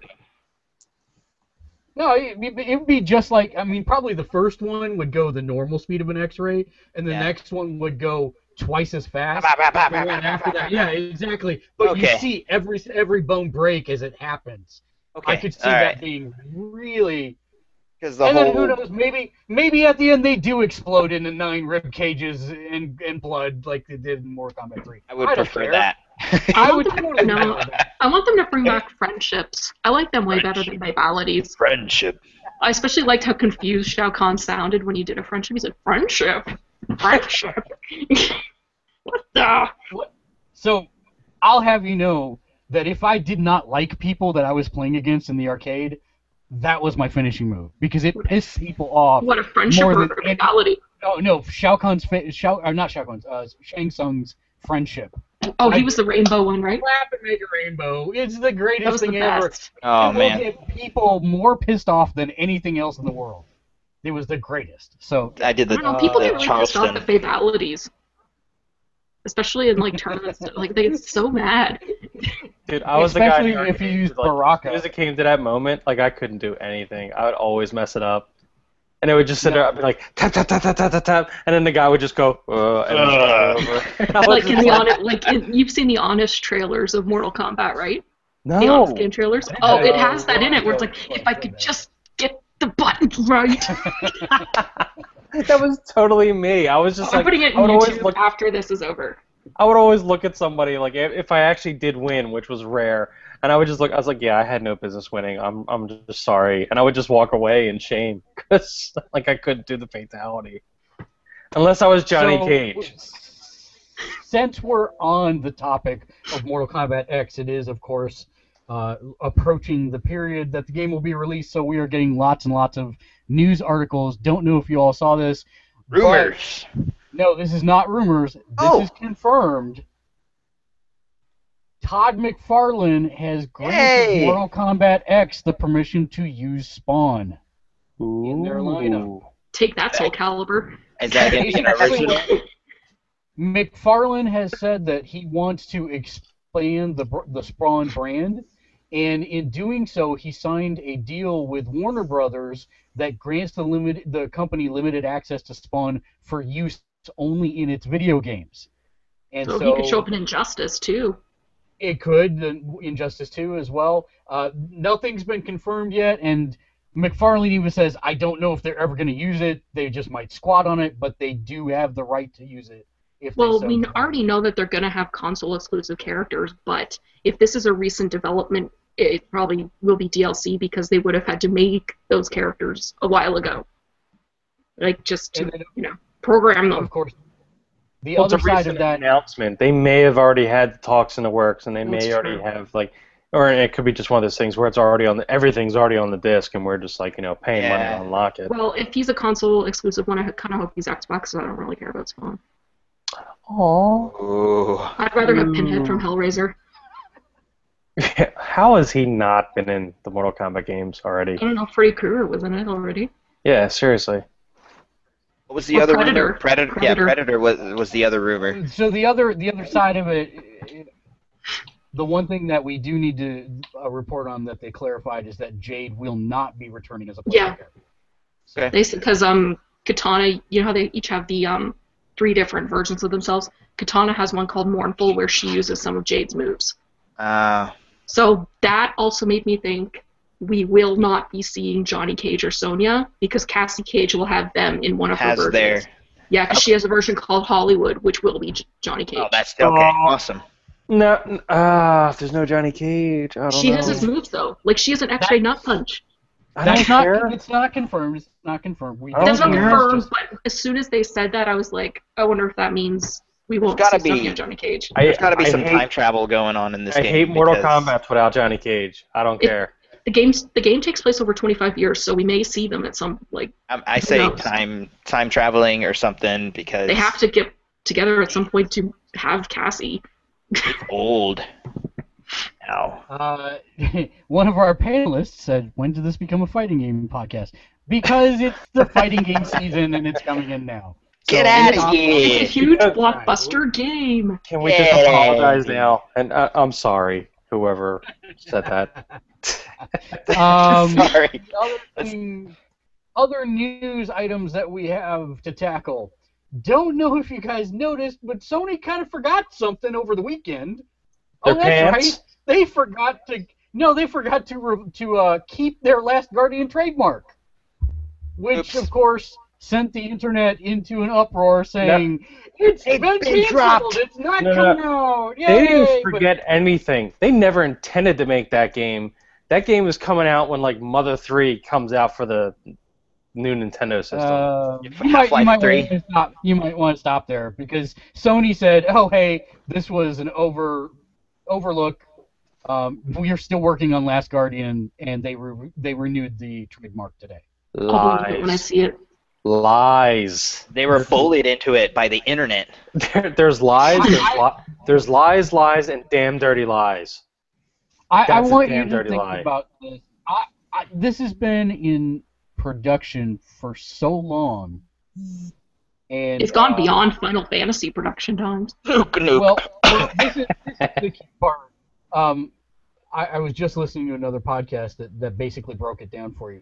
no, it it would be just like I mean, probably the first one would go the normal speed of an X-ray, and the Yeah. next one would go twice as fast. Bah, bah, bah, after that, yeah, exactly. But you see every every bone break as it happens. Okay. I could see all that right. being really. Because the and then who knows? Maybe maybe at the end they do explode into nine rib cages and and blood like they did in Mortal Kombat 3. I would don't prefer care. that. I would want them- totally no. that. I want them to bring back friendships. I like them way better than rivalities. Friendship. I especially liked how confused Shao Kahn sounded when he did a friendship. He said, "Friendship, friendship." <laughs> what the? So, I'll have you know that if I did not like people that I was playing against in the arcade, that was my finishing move because it pissed people off. What a friendship More or than a any- Oh no, Shao Kahn's fa- Shao or not Shao Kahn's, uh, Shang Tsung's friendship. Oh, he I- was the rainbow one, right? Clap and make a rainbow. It's the greatest the thing ever. Oh it man, get people more pissed off than anything else in the world. It was the greatest. So I did I the don't know. People uh, get really pissed off at fatalities, especially in like tournaments. like they get so mad. Dude, I was the guy. Especially if you arcade use who, like, As Baraka. soon as it came to that moment, like I couldn't do anything. I would always mess it up. And it would just sit there, I'd be like tap tap tap tap tap tap tap, and then the guy would just go, uh, and then start over. And <laughs> <laughs> I was Like in the honest, like in, you've seen the honest trailers of Mortal Kombat, right? The no, honest game trailers. Oh, it has that in it where it's like, if I could just get the button right. <laughs> that was totally me. I was just like, I'm like, putting it in always YouTube look, after this is over. I would always look at somebody like if, if I actually did win, which was rare, and I would just look. I was like, yeah, I had no business winning. I'm I'm just sorry, and I would just walk away in shame <laughs> because like I couldn't do the fatality, unless I was Johnny So, Cage. Since we're on the topic of Mortal Kombat X, it is, of course, uh, approaching the period that the game will be released, so we are getting lots and lots of news articles. Don't know if you all saw this. but- rumors. No, this is not rumors. This Oh. is confirmed. Todd McFarlane has granted Yay. Mortal Kombat X the permission to use Spawn. in their lineup. Ooh. Take that, Soul Calibur. Is that gonna be an original? McFarlane has said that he wants to expand the the Spawn brand, and in doing so, he signed a deal with Warner Brothers that grants the limit the company limited access to Spawn for use only in its video games. And So, so, he could show up in Injustice too. it could Injustice 2 as well. Uh, nothing's been confirmed yet, and McFarlane even says, "I don't know if they're ever going to use it. They just might squat on it, but they do have the right to use it." If Well, so we desire." already know that they're going to have console exclusive characters, but if this is a recent development, it probably will be DLC because they would have had to make those characters a while ago. Like just to then, you know program them. of course, the Well, other side of that. announcement. They may have already had talks in the works, and they That's may already true. have like, or it could be just one of those things where it's already on the everything's already on the disc, and we're just like you know paying money to unlock it. Well, if he's a console exclusive one, I kind of hope he's Xbox. So I don't really care about his phone. Aww. I'd rather have Pinhead from Hellraiser. <laughs> How has he not been in the Mortal Kombat games already? I don't know. Freddy Krueger was in it already. Yeah, seriously. What was the Or other Predator. rumor? Predator. Yeah, Predator. Predator was was the other rumor. So the other the other side of it, the one thing that we do need to uh, report on that they clarified is that Jade will not be returning as a player. Yeah. character. Okay. They said because um Kitana, you know how they each have the um three different versions of themselves. Kitana has one called Mournful where she uses some of Jade's moves. Uh, So that also made me think we will not be seeing Johnny Cage or Sonya because Cassie Cage will have them in one of has her there. versions. Yeah, because she has a version called Hollywood, which will be J- Johnny Cage. Oh, that's okay. Oh. Awesome. No, n- ah, there's no Johnny Cage. I don't she know. has his moves though. Like she has an X-ray nut punch. I don't That's not care. it's not confirmed. It's not confirmed. We I That's not confirmed, Just- but as soon as they said that, I was like, I wonder if that means we won't gotta see something be- Johnny Cage. I, There's got to be I some hate, time travel going on in this I game. hate Mortal because- Kombat without Johnny Cage. I don't It- care. The game's the game takes place over 25 years, so we may see them at some like Um, I say knows? time time traveling or something because they have to get together at some point to have Cassie. it's old. Now. Uh, <laughs> one of our panelists said, "When did this become a fighting game podcast?" Because it's the fighting game season and it's coming in now. Get So, outta it's- here. It's a huge blockbuster game. Can we just apologize now? And uh, I'm sorry, whoever said that. <laughs> Um, <laughs> Sorry. other, other news items that we have to tackle. Don't know if you guys noticed, but Sony kind of forgot something over the weekend. Their oh, that's pants? right. They forgot to. No, they forgot to re- to uh, keep their Last Guardian trademark, which Oops. of course sent the internet into an uproar, saying it's It's been, been canceled. dropped." It's not No, no, coming out. Yay! They didn't But- forget anything. They never intended to make that game. That game is coming out when like Mother 3 comes out for the new Nintendo system. Uh, you might, you might want to stop. You might want to stop there because Sony said, "Oh, hey, this was an over overlook. Um, we are still working on Last Guardian, and they re- they renewed the trademark today." I'll believe it when I see it. Lies. They were bullied into it by the internet. <laughs> There, there's lies. There's, li- there's lies, lies, and damn dirty lies. I, I want you to think lie. about this. I, I, this has been in production for so long, and It's gone uh, beyond Final Fantasy production times. Nuke, nuke. Well, well, this, is, this is the key part. Um, I, I was just listening to another podcast that, that basically broke it down for you.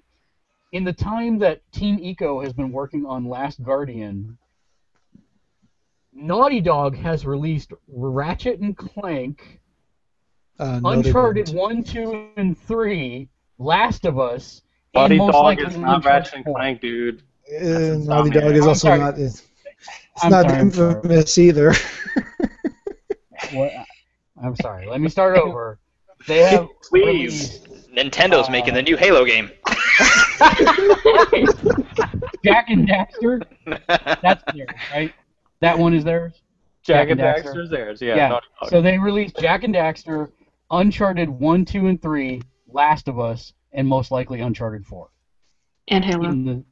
In the time that Team Ico has been working on Last Guardian, Naughty Dog has released Ratchet and Clank, Uh, no, Uncharted 1, 2, and 3, Last of Us, Naughty and most Dog likely is not Uncharted Ratchet and Clank, dude. Uh, Naughty. Dog is I'm also sorry. not. It's, it's not sorry, I'm sorry. infamous either. What? <laughs> I'm sorry. Let me start over. They <laughs> have Please. released Nintendo's Uh, making the new Halo game. <laughs> <laughs> Jak and Daxter. That's <laughs> theirs, right? That one is theirs. Jak Jak and and Daxter. Daxter's theirs. Yeah. Yeah. Naughty Dog. So they released Jak and Daxter, Uncharted one, two, and three, Last of Us, and most likely Uncharted four. And Halo. The,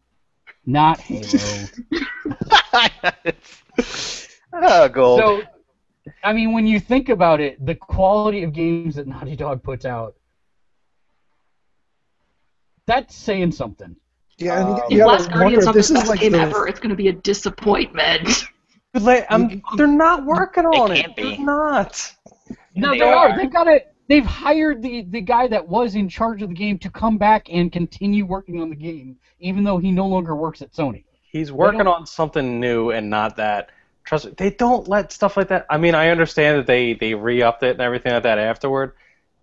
not Halo. <laughs> oh, gold. so, I mean, when you think about it, the quality of games that Naughty Dog puts out, that's saying something. Yeah, and uh, you If gotta Last Guardian's if not this the is best like game the, ever, it's going to be a disappointment. <laughs> Like, I'm, they're not working on it. can't be. They're not. No, They they, are. are. They've got it. They've hired the the guy that was in charge of the game to come back and continue working on the game, even though he no longer works at Sony. He's working on something new and not that. Trust me, they don't let stuff like that. I mean, I understand that they they re-upped it and everything like that afterward.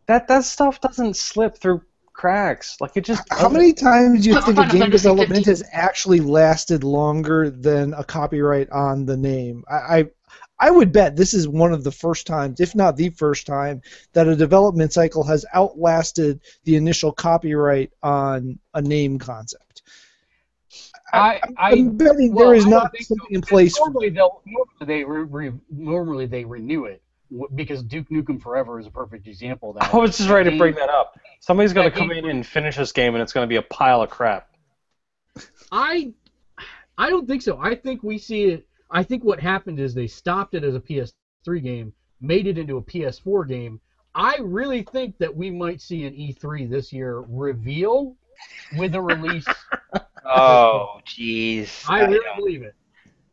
That that stuff doesn't slip through cracks. Like it just. How many times do you think a game development 15 has actually lasted longer than a copyright on the name? I, I I would bet this is one of the first times, if not the first time, that a development cycle has outlasted the initial copyright on a name concept. I, I, I'm betting well, there is don't not think so, something in place. Normally, they'll normally they re, re, normally they renew it because Duke Nukem Forever is a perfect example of that. <laughs> I was just ready to bring that up. Somebody's gonna come in and finish this game, and it's gonna be a pile of crap. I I don't think so. I think we see it. I think what happened is they stopped it as a PS3 game, made it into a PS4 game. I really think that we might see an E3 this year reveal with a release. <laughs> Oh, jeez. I really don't- believe it.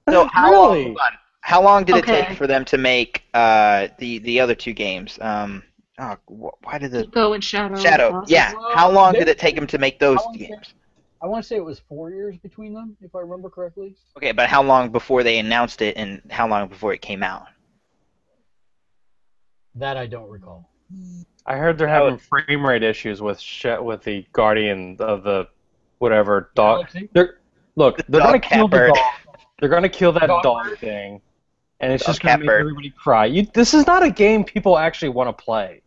So how Really? long? How long did it take for them to make uh, the the other two games? Um, oh, why did the Go and Shadow. Shadow? Yeah. Well, How long did it take them to make those I wanna say- games? I want to say it was four years between them, if I remember correctly. Okay, but how long before they announced it, and how long before it came out? That I don't recall. I heard they're That having frame rate issues with sh- with the Guardian of the whatever dog. They're look, The they're gonna dog kill the dog. They're gonna kill that Dog dog, thing, and it's Dog just gonna make catbird. everybody cry. You, this is not a game people actually want to play.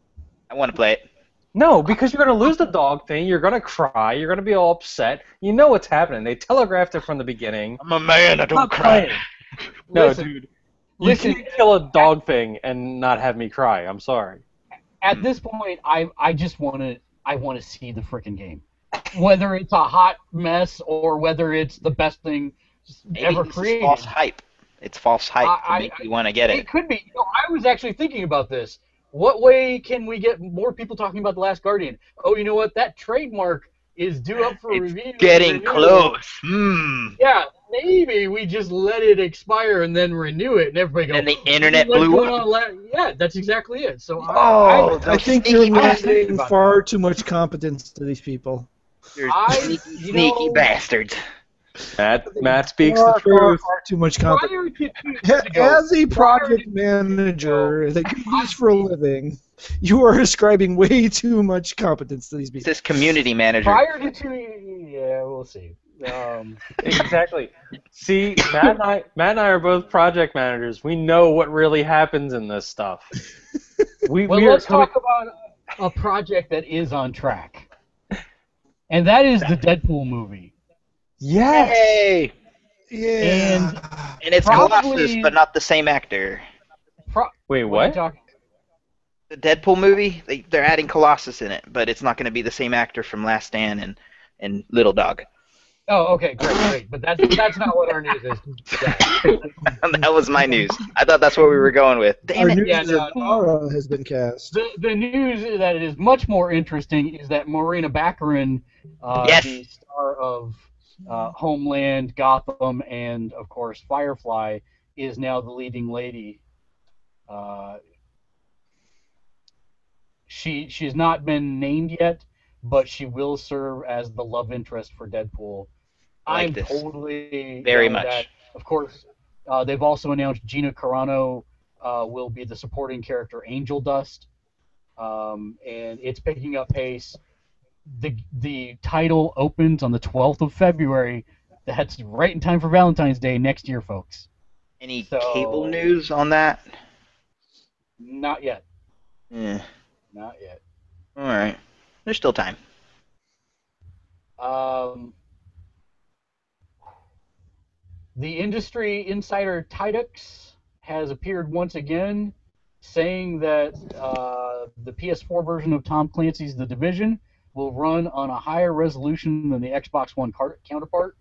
I want to play it. No, because you're gonna lose the dog thing. You're gonna cry. You're gonna be all upset. You know what's happening. They telegraphed it from the beginning. I'm a man. I don't cry. playing. <laughs> No, Listen, dude. You listen. can't kill a dog thing and not have me cry. I'm sorry. At this point, I I just want to I want to see the freaking game, whether it's a hot mess or whether it's the best thing Maybe ever this is created. false hype. It's false hype I- to I- you want to get It it. could be. You know, I was actually thinking about this. What way can we get more people talking about the Last Guardian? Oh, you know what? That trademark is due up for It's review. Getting renewal. close. Hmm. Yeah, maybe we just let it expire and then renew it, and everybody goes. And the internet "What's blew up. la-" Yeah, that's exactly it. So I, Oh, I, I those think sneaky you're bastards. lending far too much competence to these people. You're I- sneaky, you sneaky bastards. Matt, Matt speaks far, the truth. Far, far too much competence. prior to two years ago, As a project manager that you do this for a living, you are ascribing way too much competence to these people. this community manager. prior to two, yeah, we'll see. Um, exactly. See, Matt and I, Matt and I are both project managers. We know what really happens in this stuff. We, well, we are let's coming, talk about a project that is on track, and that is the Deadpool movie. Yes. Hey! Yeah. And And it's Probably- Colossus, but not the same actor. Pro- Wait, are you what? talking- The Deadpool movie, they, they're adding Colossus in it, but it's not going to be the same actor from Last Stand and, and Little Dog. Oh, okay, great, great. But that's that's not what our news is. <laughs> That was my news. I thought that's what we were going with. Damn Our it. news Yeah, no, that Tara has been cast. The, the news that is much more interesting is that Morena Baccarin, uh, Yes. the star of uh, Homeland, Gotham, and of course Firefly, is now the leading lady. Uh, she she has not been named yet, but she will serve as the love interest for Deadpool. Like I'm this. totally Very much. that. Of course, uh, they've also announced Gina Carano uh, will be the supporting character Angel Dust, um, and it's picking up pace. The The title opens on the 12th of February. That's right in time for Valentine's Day next year, folks. Any So- cable news on that? Not yet. Eh, Not yet. all right. There's still time. Um, the industry insider Tidux has appeared once again, saying that uh, the PS4 version of Tom Clancy's The Division will run on a higher resolution than the Xbox One counterpart.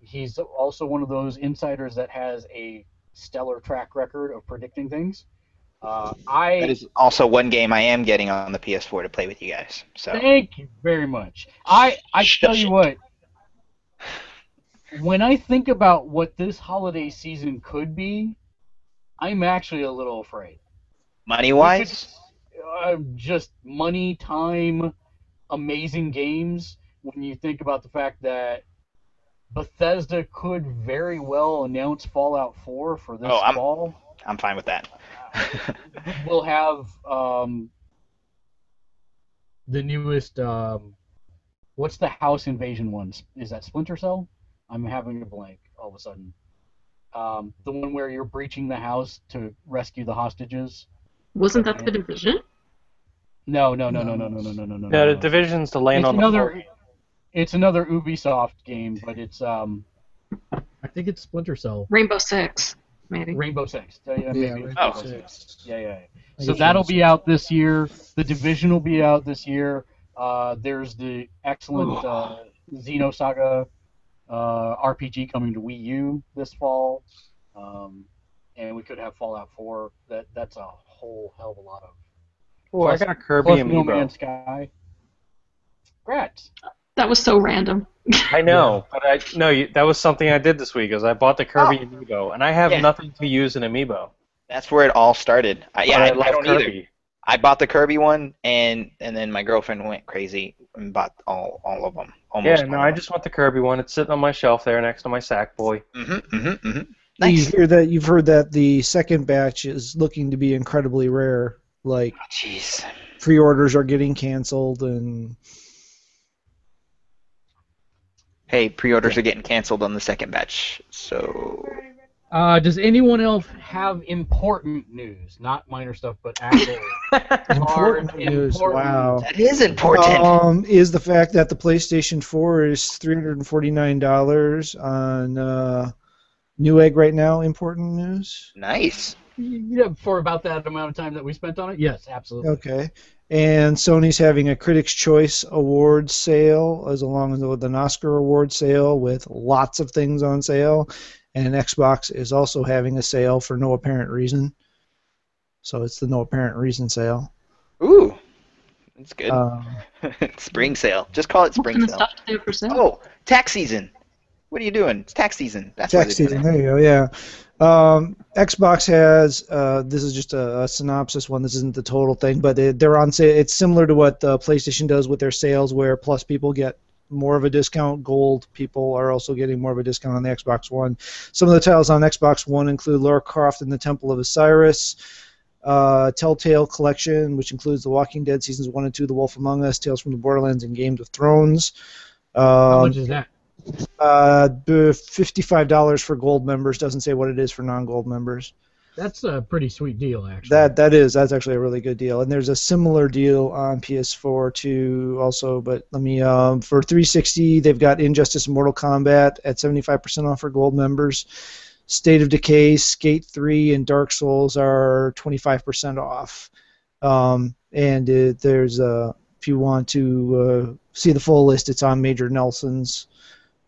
He's also one of those insiders that has a stellar track record of predicting things. Uh, I That is also one game I am getting on the PS4 to play with you guys. So Thank you very much. I I tell you what. When I think about what this holiday season could be, I'm actually a little afraid. money wise, Uh, just money, time, amazing games. When you think about the fact that Bethesda could very well announce Fallout 4 for this Oh, I'm- fall. I'm fine with that. <laughs> We'll have um, the newest. Um, what's the house invasion ones? Is that Splinter Cell? I'm having a blank all of a sudden. Um, the one where you're breaching the house to rescue the hostages. Wasn't that the division? No, no, no, no, no, no, no, no, no, no. Yeah, no. the division's to land it's on the another. floor. It's another Ubisoft game, but it's um. I think it's Splinter Cell. Rainbow Six, maybe. Rainbow Six. Yeah, Yeah, maybe Rainbow Oh. Rainbow Six. Six. Yeah, yeah. So that'll be out this year. The Division will be out this year. Uh, there's the excellent uh, Xenosaga uh, RPG coming to Wii U this fall, um, and we could have Fallout 4. That that's a whole hell of a lot of. Oh, I got a Kirby Plus amiibo. No Man's Sky. Congrats. That was so random. <laughs> I know, but I no, you, that was something I did this week. Is I bought the Kirby amiibo, and I have Yeah. nothing to use an amiibo. That's where it all started. I, yeah, I, But I love don't either. Kirby. I bought the Kirby one, and and then my girlfriend went crazy and bought all all of them. Almost. Yeah, no, I just want the Kirby one. It's sitting on my shelf there next to my Sackboy. Mm-hmm, mm-hmm, mm-hmm. You hear that? You've heard that the second batch is looking to be incredibly rare. Like Jeez. pre-orders are getting canceled, and Hey, pre-orders are getting canceled on the second batch, so Uh, does anyone else have important news? Not minor stuff, but actual <laughs> important news. important- Wow. that is important. Um, is the fact that the PlayStation 4 is three hundred and forty nine dollars on uh, Newegg right now important news? nice. Yeah, for about that amount of time that we spent on it. Yes, absolutely. Okay. And Sony's having a Critics' Choice Award sale, as along as with an Oscar Award sale, with lots of things on sale. And Xbox is also having a sale for no apparent reason. So it's the no apparent reason sale. Ooh, that's good. Um, <laughs> spring sale. Just call it spring kind of sale. stuff do for sale? Oh, tax season. What are you doing? It's tax season. That's Tax season. There you go. Yeah. Um, Xbox has. Uh, this is just a, a synopsis one. This isn't the total thing, but they, they're on sale. It's similar to what uh, PlayStation does with their sales, where Plus people get more of a discount. Gold people are also getting more of a discount on the Xbox One. Some of the titles on Xbox One include Lara Croft and the Temple of Osiris. Uh, Telltale Collection, which includes The Walking Dead seasons one and two, The Wolf Among Us, Tales from the Borderlands, and Games of Thrones. How Um, much is that? Uh, fifty-five dollars for gold members doesn't say what it is for non-gold members. That's a pretty sweet deal, actually. That that is that's actually a really good deal, and there's a similar deal on PS4 too, also. But let me um, for 360, they've got Injustice and Mortal Kombat at 75% off for gold members. State of Decay, Skate 3, and Dark Souls are 25% off. Um, and uh, there's a if you want to uh, see the full list, it's on Major Nelson's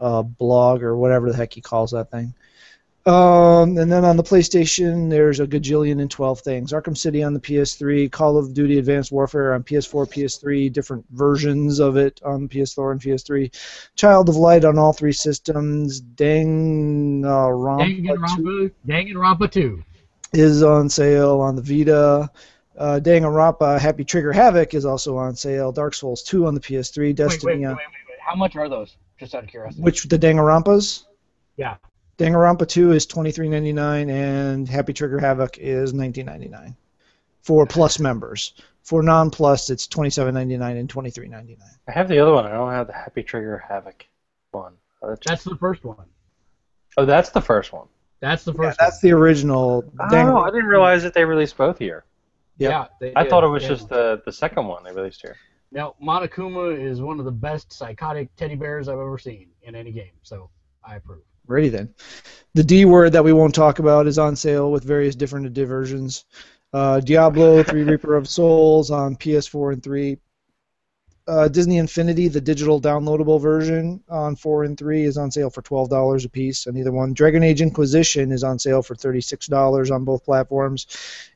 uh, blog or whatever the heck he calls that thing. Um, and then on the PlayStation, there's a gajillion and 12 things. Arkham City on the PS3, Call of Duty Advanced Warfare on PS4, PS3, different versions of it on PS4 and PS3. Child of Light on all three systems. Dang, uh, Rompa 2 Danganronpa, Danganronpa 2. is on sale on the Vita. Uh, Danganronpa Happy Trigger Havoc is also on sale. Dark Souls 2 on the PS3. Wait, wait, Destiny wait, wait, wait, wait. How much are those? Just out of curiosity. which the Danganronpas? Yeah. Danganronpa 2 is twenty three ninety nine, and Happy Trigger Havoc is nineteen ninety nine for Plus members. For non Plus, it's twenty seven ninety nine and twenty three ninety nine. I have the other one. I don't have the Happy Trigger Havoc one. Oh, that's, That's the first one. oh, that's the first one. That's the Yeah, first that's the original. Oh, I didn't realize that they released both here. one. yeah. Yeah. they I did. thought it was They- just the the second one they released here. Now, Monokuma is one of the best psychotic teddy bears I've ever seen in any game, so I approve. Ready then. The D word that we won't talk about is on sale with various different diversions. Uh, Diablo 3 Reaper of Souls on PS4 and 3. Uh, Disney Infinity, the digital downloadable version on 4 and 3, is on sale for $12 a piece on either one. Dragon Age Inquisition is on sale for $36 on both platforms.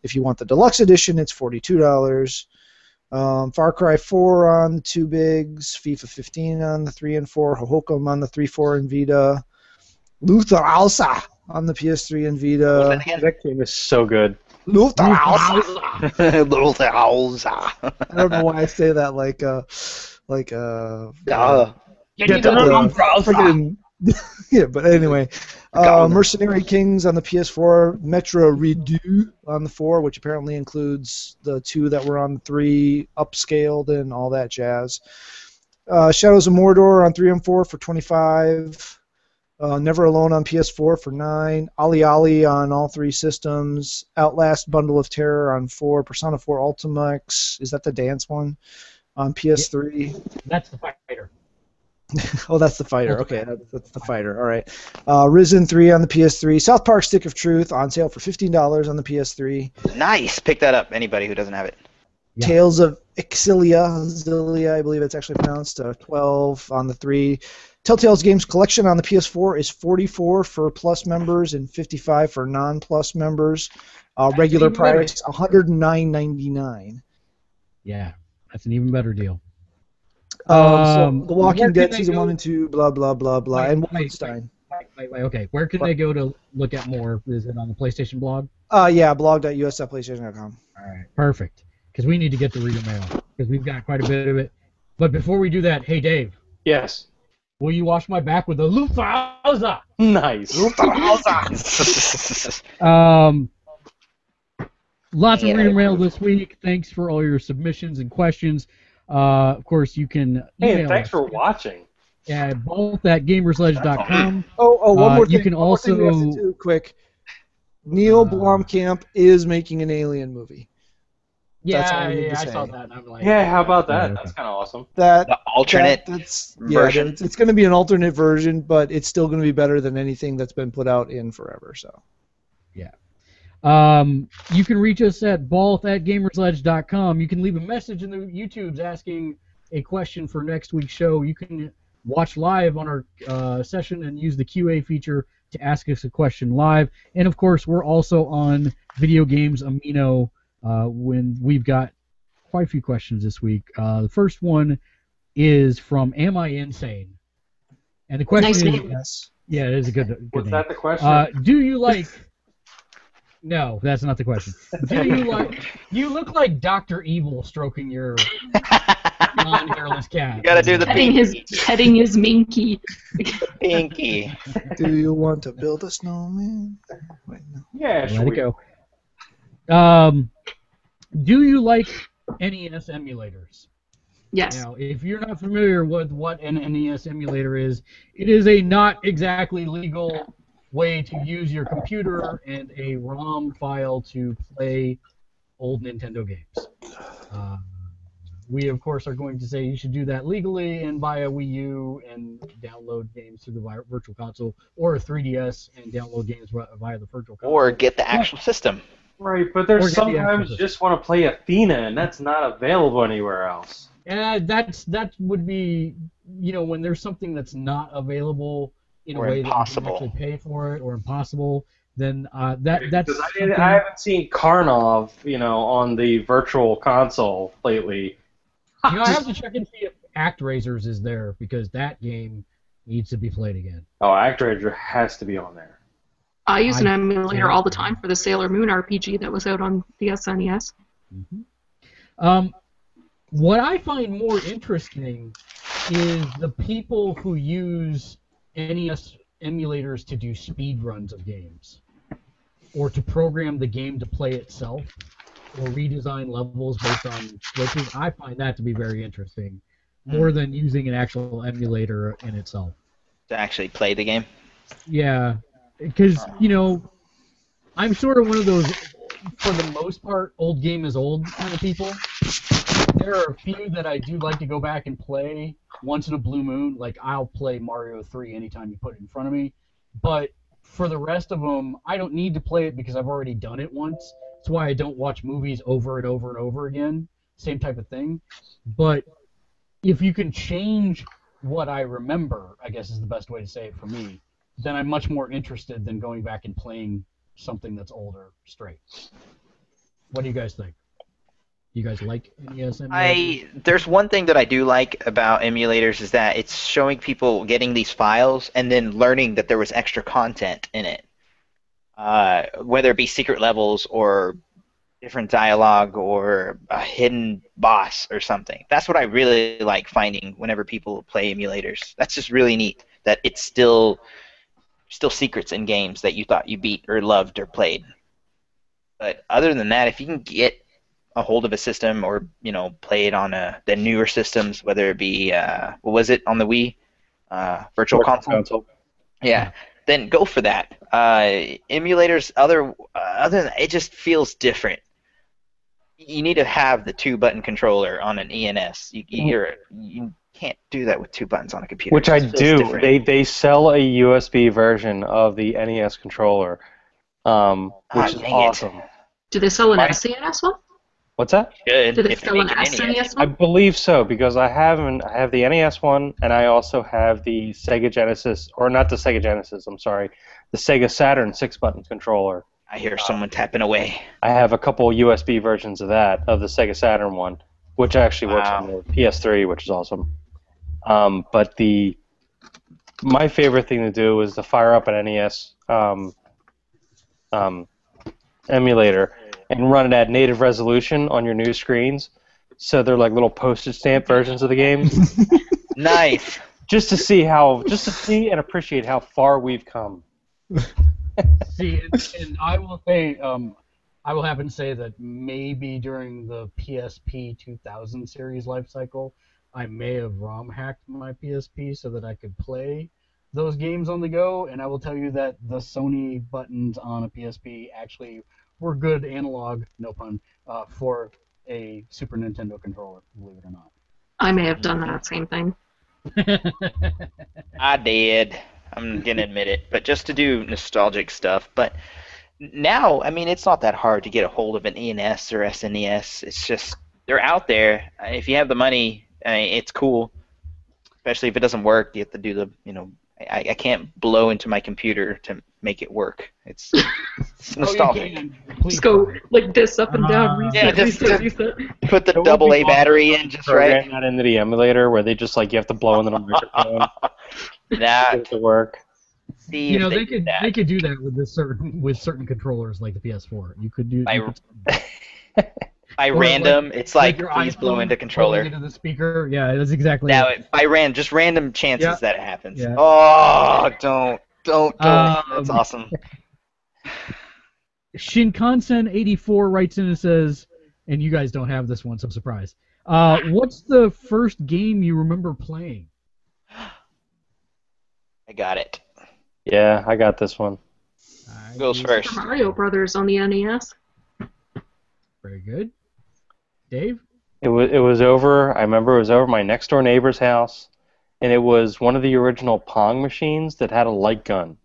If you want the deluxe edition, it's $42. Um, Far Cry 4 on the two bigs, FIFA 15 on the 3 and 4, Hohokum on the 3, 4, and Vita. Luftrausers on the PS3 and What was Vita. that game is so good. Luftrausers. Little <laughs> house. I don't know why I say that like uh like uh Duh. Get Get to the the- room, bro. freaking yeah, but anyway, <laughs> uh, Mercenary Kings on the PS4, Metro Redux on the 4, which apparently includes the two that were on the 3, upscaled and all that jazz. Uh, Shadows of Mordor on 3 and 4 for 25. Uh, Never Alone on PS4 for 9. OlliOlli on all three systems. Outlast Bundle of Terror on 4. Persona 4 Ultimax. Is that the dance one? On PS3. That's the fighter. <laughs> oh, that's the fighter. Okay, that's the fighter. All right. Uh, Risen 3 on the PS3. South Park Stick of Truth on sale for $15 on the PS3. Nice. Pick that up. Anybody who doesn't have it. Yeah. Tales of Exilia, Xillia, I believe it's actually pronounced, uh, 12 on the 3. Telltale's Games Collection on the PS4 is 44 for Plus members and 55 for non-Plus members. Uh, regular even better. price 109.99. Yeah, that's an even better deal. Um, so Um, The Walking Dead season go- one and two, blah blah blah blah, Wait, and wait, wait. Wolfenstein. Wait, wait, wait, okay. Where can they go to look at more? Is it on the PlayStation blog? Uh, yeah, blog.us.playstation.com. All right, perfect. Because we need to get the reader mail because we've got quite a bit of it. But before we do that, hey Dave, Yes. will you wash my back with a Lufthansa? Nice. <laughs> Um, lots of Yeah, reader I mail this week. Thanks for all your submissions and questions. Uh, of course, you can Hey, and thanks us for watching. Yeah, both at gamersledge.com. Oh, oh, one Uh, more you can one more thing we have to also- do quick. Neil Uh, Blomkamp is making an Alien movie. That's all Yeah, I yeah, I saw that. And I'm like, Yeah, how about that? Yeah. That's kind of awesome. That the alternate. that- that's yeah, it's, it's going to be an alternate version, but it's still going to be better than anything that's been put out in forever. So Um, you can reach us at both at gamersledge.com. You can leave a message in the YouTubes asking a question for next week's show. You can watch live on our uh, session and use the QA feature to ask us a question live. And of course, we're also on Video Games Amino uh, when we've got quite a few questions this week. Uh, the first one is from Am I Insane? And the question Nice is, name. yes, yeah, it is a good, good Was name. that the question? Uh, do you like? No, that's not the question. <laughs> Do you like? You look like Doctor Evil stroking your non-hairless cat. You gotta do the Petting his pinky. petting his minky. pinky. <laughs> do you want to build a snowman? Wait, no. yeah, Let sure. it go. Um, do you like NES emulators? Yes. Now, if you're not familiar with what an NES emulator is, it is a not exactly legal way to use your computer and a ROM file to play old Nintendo games. Uh, we, of course, are going to say you should do that legally and buy a Wii U and download games through the Virtual Console, or a 3DS and download games via the Virtual Console. Or get the actual system. Right, but there's get the sometimes just want to play Athena, and that's not available anywhere else. And that's that would be, you know, when there's something that's not available in Or a way impossible. that you can actually pay for it or impossible, then uh, that that's. Because I, something- I haven't seen Karnov, you know, on the Virtual Console lately. you know, I have to check and see if ActRaisers is there because that game needs to be played again. Oh, ActRaiser has to be on there. I use an I emulator all the time for the Sailor Moon RPG that was out on the SNES. Um, what I find more interesting is the people who use NES emulators to do speed runs of games, or to program the game to play itself, or redesign levels based on glitches. I find that to be very interesting, more hmm. than using an actual emulator in itself. To actually play the game. Yeah, because you know, I'm sort of one of those, for the most part, old game is old kind of people. There are a few that I do like to go back and play once in a blue moon. Like I'll play Mario 3 anytime you put it in front of me. But for the rest of them, I don't need to play it because I've already done it once. That's why I don't watch movies over and over and over again. Same type of thing. But if you can change what I remember, I guess is the best way to say it for me, then I'm much more interested than going back and playing something that's older straight. What do you guys think? You guys like NES emulators? I there's one thing that I do like about emulators is that it's showing people getting these files and then learning that there was extra content in it, uh, whether it be secret levels or different dialogue or a hidden boss or something. That's what I really like finding whenever people play emulators. That's just really neat that it's still still secrets in games that you thought you beat or loved or played. But other than that, if you can get a hold of a system or you know play it on a, the newer systems, whether it be uh, what was it on the Wii, uh, Virtual Console, yeah, then go for that. Uh, emulators, other uh, other than it just feels different. You need to have the two button controller on an ENS. You, you're you can't do that with two buttons on a computer. Which I do. different. They they sell a USB version of the NES controller, um, Ah, which is dang it. awesome. Do they sell an Why- SNES one? What's that? Good Do they if they sell an make an SNES NES. I believe so because I have an, I have the NES one and I also have the Sega Genesis or not the Sega Genesis. I'm sorry, the Sega Saturn six button controller. I hear someone tapping away. I have a couple USB versions of that of the Sega Saturn one, which actually works on the PS3, which is awesome. Um, but the my favorite thing to do is to fire up an NES um, um, emulator and run it at native resolution on your new screens. So they're like little postage stamp versions of the game, <laughs> Nice. just to see how, just to see and appreciate how far we've come. <laughs> See, and, and I will say, um, I will happen to say that maybe during the PSP 2000 series life cycle, I may have ROM hacked my PSP so that I could play those games on the go. And I will tell you that the Sony buttons on a PSP actually were good analog, no pun, uh, for a Super Nintendo controller. Believe it or not. I may have done that same thing. <laughs> I did. I'm gonna admit it, but just to do nostalgic stuff. But now, I mean, it's not that hard to get a hold of an ENS or SNES. It's just they're out there. If you have the money, I mean, it's cool. Especially if it doesn't work, you have to do the, you know, I, I can't blow into my computer to make it work. It's, <laughs> it's Oh, nostalgic. can. Please Just go like this up and down, Uh, reset, yeah, just- reset, reset. Put the It double A battery in just right. Program that into the emulator where they just like you have to blow into the <laughs> microphone That to work. see You know they they could that. they could do that with this certain with certain controllers like the PS4. You could do. I- you could- <laughs> By or like- random, it's like, your please blow into controller. blowing into the speaker. Yeah, that's exactly. Now, it. it- by ran just random chances Yeah. that it happens. Yeah. Oh, don't, don't, don't. That's Um, awesome. <laughs> Shinkansen84 writes in and says, and you guys don't have this one, so I'm surprised. Uh, <laughs> what's the first game you remember playing? I got it. Yeah, I got this one. I- Goes first. Super Mario Brothers on the NES. Very good. Dave? It was it was over. I remember it was over my next door neighbor's house, and it was one of the original Pong machines that had a light gun.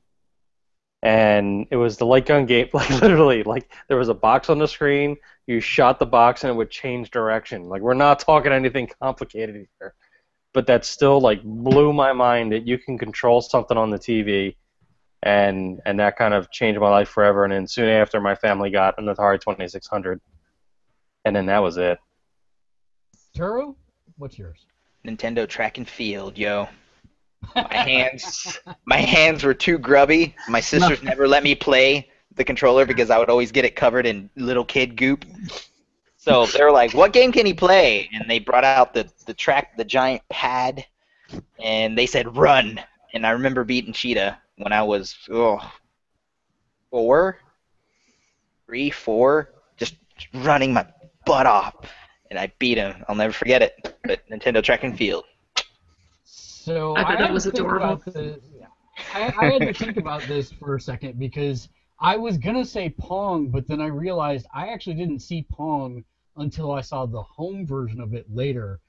And it was the light gun game, <laughs> like literally, like there was a box on the screen. You shot the box and it would change direction. Like we're not talking anything <laughs> complicated here, but that still like blew my mind that you can control something on the TV, and and that kind of changed my life forever. And then soon after, my family got an Atari 2600, and then that was it. Turo? What's yours? Nintendo Track and Field, yo. My hands, <laughs> my hands were too grubby. My sisters never let me play the controller because I would always get it covered in little kid goop. So they were like, "What game can he play?" And they brought out the the track, the giant pad, and they said, "Run." And I remember beating Cheetah when I was oh, four, three, four, just running my butt off, and I beat him. I'll never forget it. But Nintendo Track and Field. So I thought had that was adorable. the- yeah. I, I had to think about this for a second because I was gonna say Pong, but then I realized I actually didn't see Pong until I saw the home version of it later.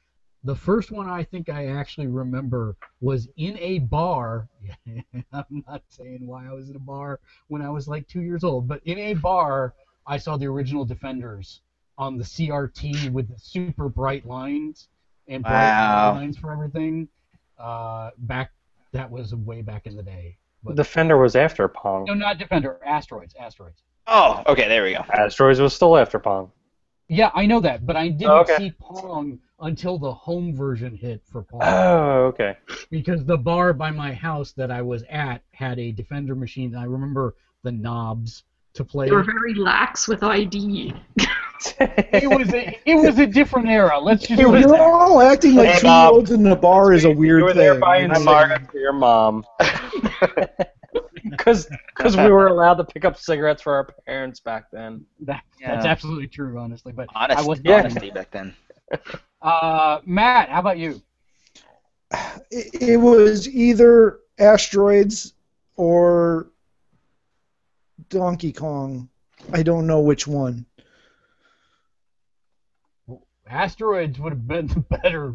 The first one I think I actually remember was in a bar. <laughs> I'm not saying why I was in a bar when I was like two years old, but in a bar I saw the original Defenders on the CRT with the super bright lines and bright Wow. lines for everything. Uh, back that was way back in the day. But, Defender was after Pong. no, not Defender. Asteroids. Asteroids. Oh, okay, there we go. Asteroids was still after Pong. Yeah, I know that, but I didn't Oh, okay. see Pong until the home version hit for Pong. Oh, okay. because the bar by my house that I was at had a Defender machine. And I remember the knobs to play. They were very lax with ID. <laughs> it was a it was a different era. Let's just It was- You're all acting like Hey, two Bob. year olds in a bar is a weird you were thing. there buying cigarettes for your mom. <laughs> Because we were allowed to pick up cigarettes for our parents back then. that, that's absolutely true, honestly. But I Honest, was honesty back then. <laughs> Uh, Matt, how about you? it, it was either asteroids or Donkey Kong. I don't know which one. Asteroids would have been <laughs> the better.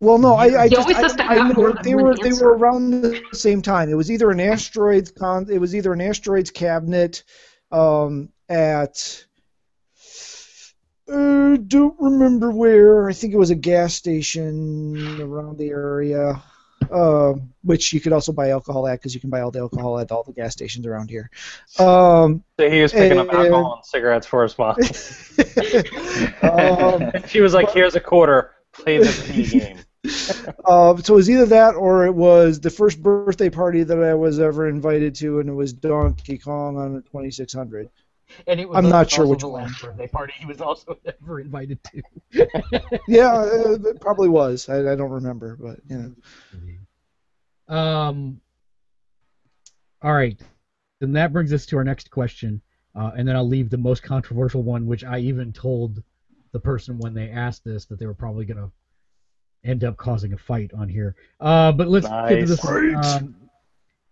Well, no, I, I just always I, I know they were they were around the same time. It was either an asteroids con, it was either an asteroids cabinet um, at uh, don't remember where. I think it was a gas station around the area, um, which you could also buy alcohol at because you can buy all the alcohol at all the gas stations around here. Um, So he was picking up Uh, alcohol and cigarettes for his mom. <laughs> um, <laughs> she was like, "Here's a quarter. Play this <laughs> video game." Uh, so it was either that or it was the first birthday party that I was ever invited to, and it was Donkey Kong on the 2600. And it was I'm not sure which the one. last birthday party he was also ever invited to. Yeah, uh, it probably was. I, I don't remember, but you know. Um. All right, then that brings us to our next question, uh, and then I'll leave the most controversial one, which I even told the person when they asked this that they were probably gonna end up causing a fight on here. Uh, but let's get to this. Um,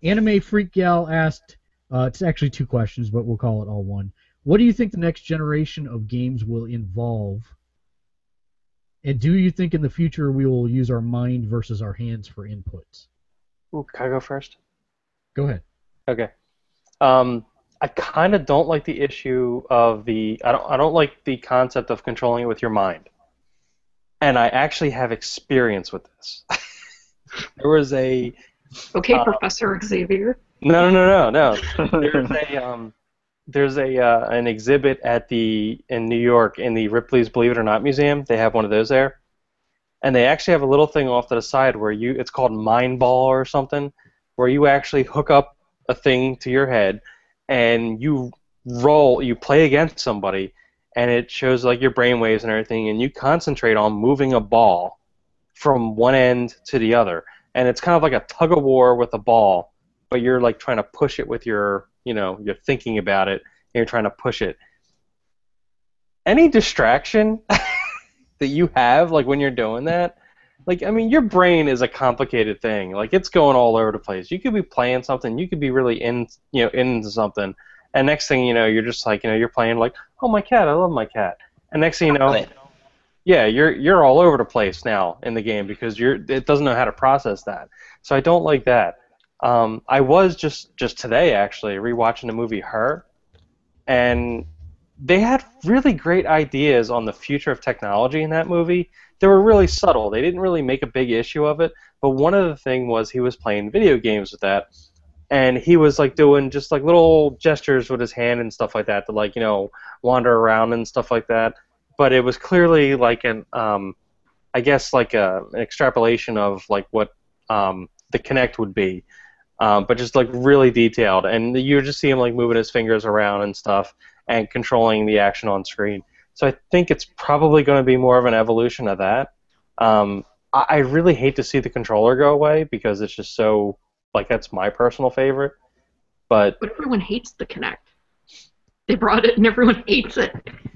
Anime Freak Gal asked. Uh, it's actually two questions, but we'll call it all one. What do you think the next generation of games will involve? And do you think in the future we will use our mind versus our hands for inputs? Ooh, can I go first? Go ahead. Okay. Um, I kind of don't like the issue of the. I don't. I don't like the concept of controlling it with your mind. And I actually have experience with this. <laughs> there was a Okay, Uh, Professor Xavier. no, no, no, no, no. <laughs> There's a um, there's a uh, an exhibit at the in New York in the Ripley's Believe It or Not Museum. They have one of those there, and they actually have a little thing off to the side where you it's called Mind Ball or something, where you actually hook up a thing to your head, and you roll, you play against somebody, and it shows like your brain waves and everything, and you concentrate on moving a ball from one end to the other, and it's kind of like a tug of war with a ball but you're like trying to push it with your, you know, you're thinking about it and you're trying to push it. Any distraction <laughs> that you have, like when you're doing that, like I mean, your brain is a complicated thing. Like it's going all over the place. You could be playing something, you could be really in, you know, into something, and next thing you know, you're just like, you know, you're playing like, oh my cat, I love my cat, and next thing you know, yeah, you're you're all over the place now in the game because you're it doesn't know how to process that. So I don't like that. Um, I was just just today actually rewatching the movie Her, and they had really great ideas on the future of technology in that movie. They were really subtle. They didn't really make a big issue of it. But one of the thing was he was playing video games with that, and he was like doing just like little gestures with his hand and stuff like that to like you know wander around and stuff like that. But it was clearly like an um, I guess like a, an extrapolation of like what um, the Kinect would be, um, but just like really detailed. And you just see him like moving his fingers around and stuff and controlling the action on screen. So I think it's probably going to be more of an evolution of that. Um, I, I really hate to see the controller go away because it's just so like that's my personal favorite. But But everyone hates the Kinect. They brought it and everyone <laughs> hates it.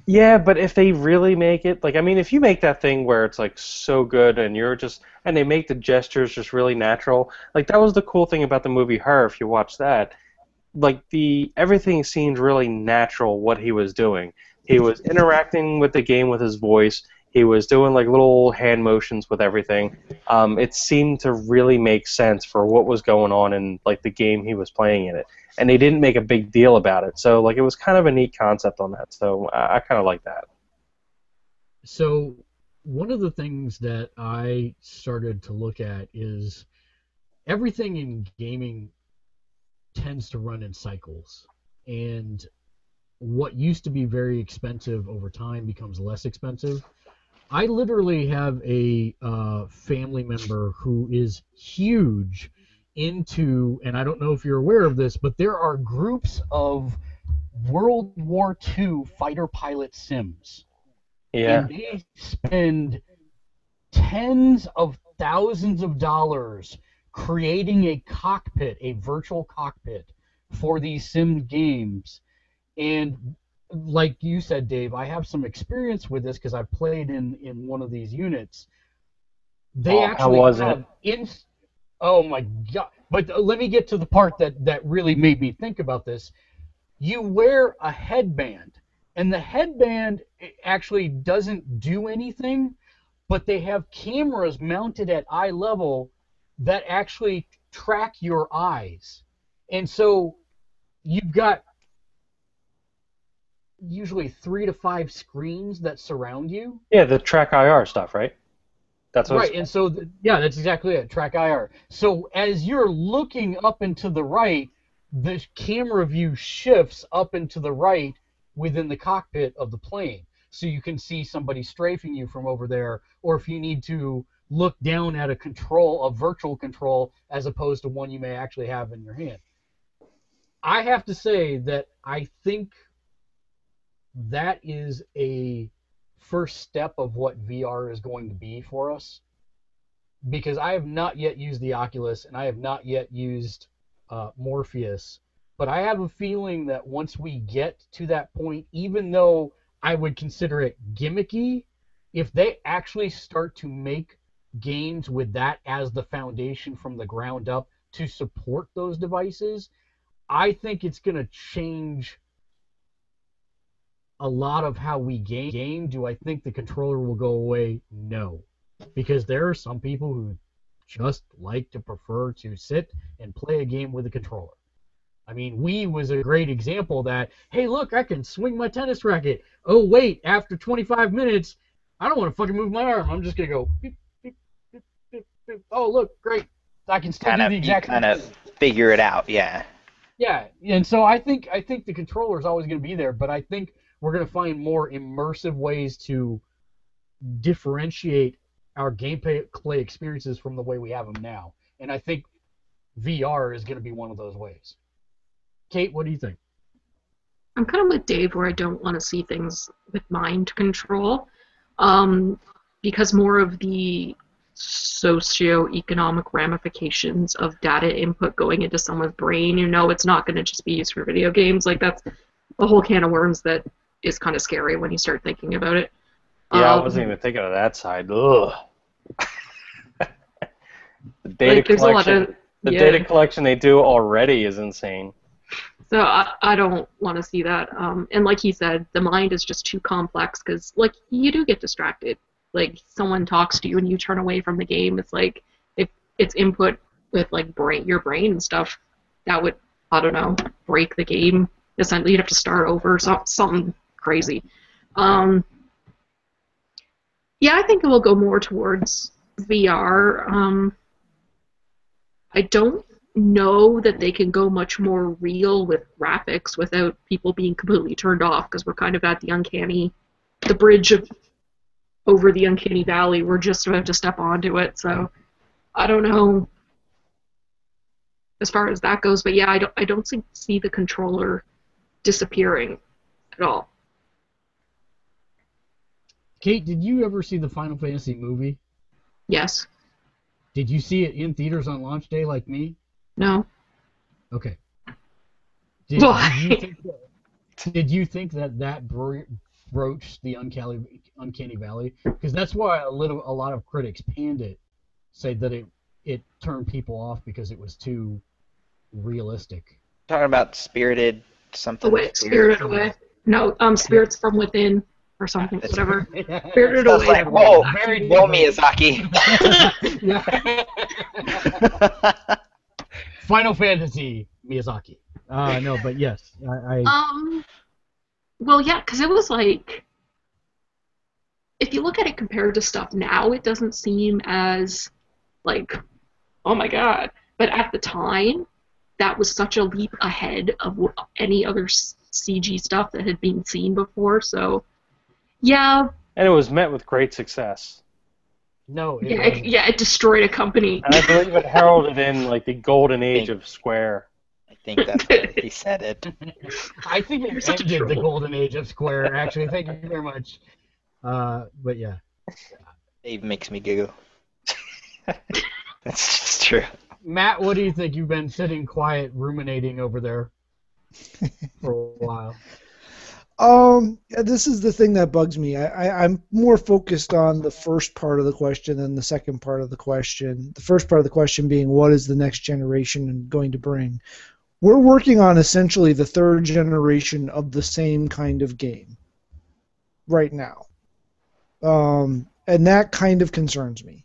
Yeah, but if they really make it like I mean if you make that thing where it's like so good and you're just and they make the gestures just really natural, like that was the cool thing about the movie Her if you watch that. Like the everything seemed really natural what he was doing. He was interacting with the game with his voice. He was doing like little hand motions with everything. Um, it seemed to really make sense for what was going on in like the game he was playing in it and they didn't make a big deal about it. So like it was kind of a neat concept on that. So I, I kind of like that. So one of the things that I started to look at is everything in gaming tends to run in cycles, and what used to be very expensive over time becomes less expensive. I literally have a uh, family member who is huge into, and I don't know if you're aware of this, but there are groups of World War II fighter pilot sims. Yeah. And they spend tens of thousands of dollars creating a cockpit, a virtual cockpit for these sim games. And like you said, Dave, I have some experience with this because I played in, in one of these units. They Oh, how actually was it? have in, oh my god! But uh, let me get to the part that that really made me think about this. You wear a headband, and the headband eh, actually doesn't do anything, but they have cameras mounted at eye level that actually track your eyes. And so you've got usually three to five screens that surround you. Yeah, the track IR stuff, right? That's what Right, and so th- yeah, that's exactly it. Track IR. So as you're looking up and to the right, the camera view shifts up and to the right within the cockpit of the plane, so you can see somebody strafing you from over there, or if you need to look down at a control, a virtual control, as opposed to one you may actually have in your hand. I have to say that I think that is a first step of what VR is going to be for us. Because I have not yet used the Oculus and I have not yet used uh, Morpheus, but I have a feeling that once we get to that point, even though I would consider it gimmicky, if they actually start to make games with that as the foundation from the ground up to support those devices, I think it's going to change a lot of how we game. game. Do I think the controller will go away? No. Because there are some people who just like to prefer to sit and play a game with a controller. I mean, Wii was a great example that, hey, look, I can swing my tennis racket. Oh, wait, after 25 minutes, I don't want to fucking move my arm. I'm just going to go, beep. Oh, look, great. I can still Kind do of, the exact kind of figure it out. Yeah. yeah, and so I think I think the controller is always going to be there, but I think we're going to find more immersive ways to differentiate our gameplay play experiences from the way we have them now. And I think VR is going to be one of those ways. Kate, what do you think? I'm kind of with Dave where I don't want to see things with mind control, um, because more of the socio-economic ramifications of data input going into someone's brain. You know, it's not going to just be used for video games. Like that's a whole can of worms that is kind of scary when you start thinking about it. yeah, I Um, wasn't even thinking of that side. Ugh. <laughs> the data like, there's a lot collection, of the yeah. data collection they do already is insane. So I, I don't want to see that. Um, and like he said, the mind is just too complex because like you do get distracted. Like someone talks to you and you turn away from the game. It's like if it's input with like brain your brain and stuff, that would I don't know break the game. Essentially, you'd have to start over. So, something crazy. Um, yeah, I think it will go more towards VR. Um, I don't know that they can go much more real with graphics without people being completely turned off because we're kind of at the uncanny, the bridge of over the uncanny valley. We're just about to step onto it, so I don't know as far as that goes. But yeah, I don't I don't see, see the controller disappearing at all. Kate, did you ever see the Final Fantasy movie? Yes. Did you see it in theaters on launch day like me? No. Okay. Did, <laughs> Why? did you think that, did you think that that bro- the uncanny uncanny valley? Because that's why a little a lot of critics panned it, say that it it turned people off because it was too realistic. Talking about spirited something. Away, spirited away. No, um, spirits from within or something, That's- whatever. <laughs> Spirited I was away. like, whoa, Very no different. Miyazaki. <laughs> <laughs> Final Fantasy Miyazaki. Uh, no, but yes, I, I Um, well, yeah, because it was like, if you look at it compared to stuff now, it doesn't seem as like, oh my god. But at the time, that was such a leap ahead of any other CG stuff that had been seen before. So, yeah, And it was met with great success. no, it yeah, it, yeah, it destroyed a company. And I believe it heralded in like the golden age of Square. Think that's what he said it. <laughs> I think it You're a ended the golden age of Square. Actually, thank you very much. Uh, but yeah, Dave makes me giggle. <laughs> that's just true. Matt, what do you think? You've been sitting quiet, ruminating over there for a while. Um, this is the thing that bugs me. I, I, I'm more focused on the first part of the question than the second part of the question. The first part of the question being, what is the next generation going to bring? We're working on essentially the third generation of the same kind of game right now. Um, and that kind of concerns me.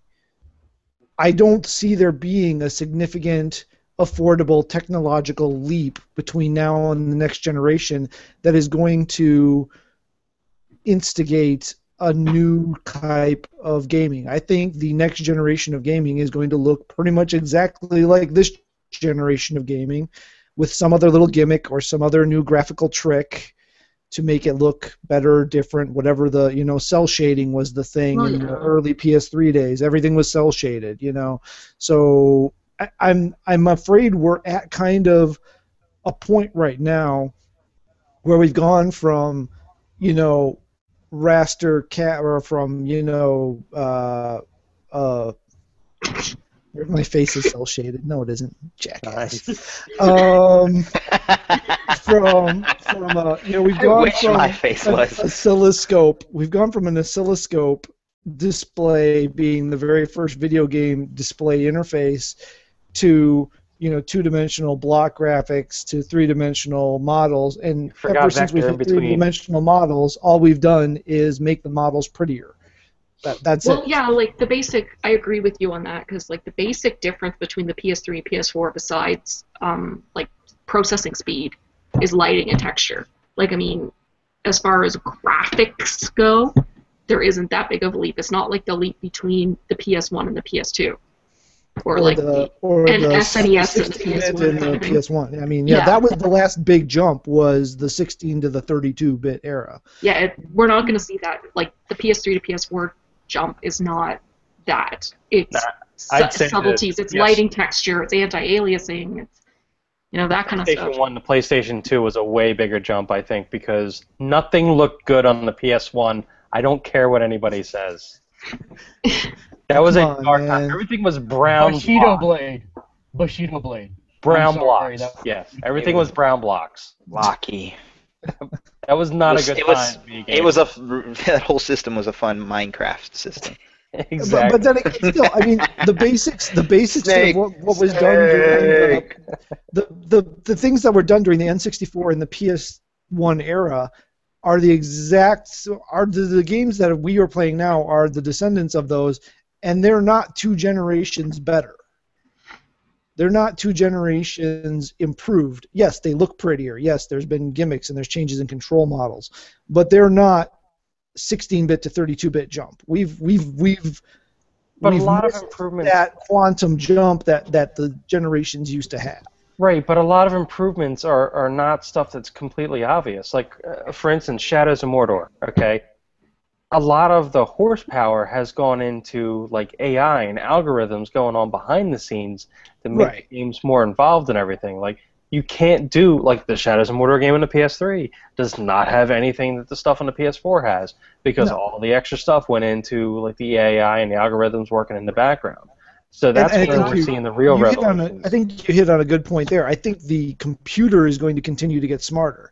I don't see there being a significant affordable technological leap between now and the next generation that is going to instigate a new type of gaming. I think the next generation of gaming is going to look pretty much exactly like this generation of gaming with some other little gimmick or some other new graphical trick to make it look better, different, whatever the, you know, cell shading was the thing Oh, in the early PS3 days. Everything was cell shaded, you know. So I, I'm I'm afraid we're at kind of a point right now where we've gone from, you know, raster cat or from you know, uh, uh, my face is cell shaded. No, it isn't. Jackass. Um, <laughs> from from uh, you know we've gone from my face an was. oscilloscope. We've gone from an oscilloscope display being the very first video game display interface to you know two-dimensional block graphics to three-dimensional models and Forgot ever since we've vector in hit between. three-dimensional models all we've done is make the models prettier that, that's Well, it yeah, like the basic. I agree with you on that because like the basic difference between the PS3 and PS4, besides um, like processing speed, is lighting and texture. Like I mean, as far as graphics go, there isn't that big of a leap. It's not like the leap between the PS1 and the PS2, or, like the, or and the SNES and 16-bit PS1. and the PS1. I mean, yeah, Yeah. that was the last big jump was the 16 to the 32-bit era. yeah, it, we're not going to see that. Like the PS3 to PS4 jump is not that. It's Nah, su- I'd that- subtleties. it's yes. lighting texture. It's anti-aliasing. It's you know that kind of stuff. PlayStation 1 to PlayStation 2 was a way bigger jump, I think, because nothing looked good on the PS1. I don't care what anybody says. <laughs> That was Come a dark man. time. Everything was brown Bushido block. blade. Bushido blade. Brown sorry, blocks. that- Yes, everything was brown blocks. Locky. <laughs> That was not It was- a good it was- time. to be a It was a <laughs> that whole system was a fun Minecraft system. exactly. <laughs> But, but then again, still, I mean, the basics, the basics of what, what was done during the, the, the the things that were done during the N64 and the PS1 era are the exact are the, the games that we are playing now are the descendants of those, and they're not two generations better. They're not two generations improved. Yes, they look prettier. Yes, there's been gimmicks and there's changes in control models, but they're not 16-bit to 32-bit jump. We've we've we've But a we've lot of improvements. that quantum jump that that the generations used to have. Right, but a lot of improvements are, are not stuff that's completely obvious. Like, uh, for instance, Shadows of Mordor. Okay, a lot of the horsepower has gone into like AI and algorithms going on behind the scenes to make Right. games more involved and everything. Like, you can't do like the Shadows of Mordor game on the PS3 does not have anything that the stuff on the PS4 has because No. all the extra stuff went into like the AI and the algorithms working in the background. So that's and I where we're you- seeing the real You hit on revolution. a, I think you hit on a good point there. I think the computer is going to continue to get smarter.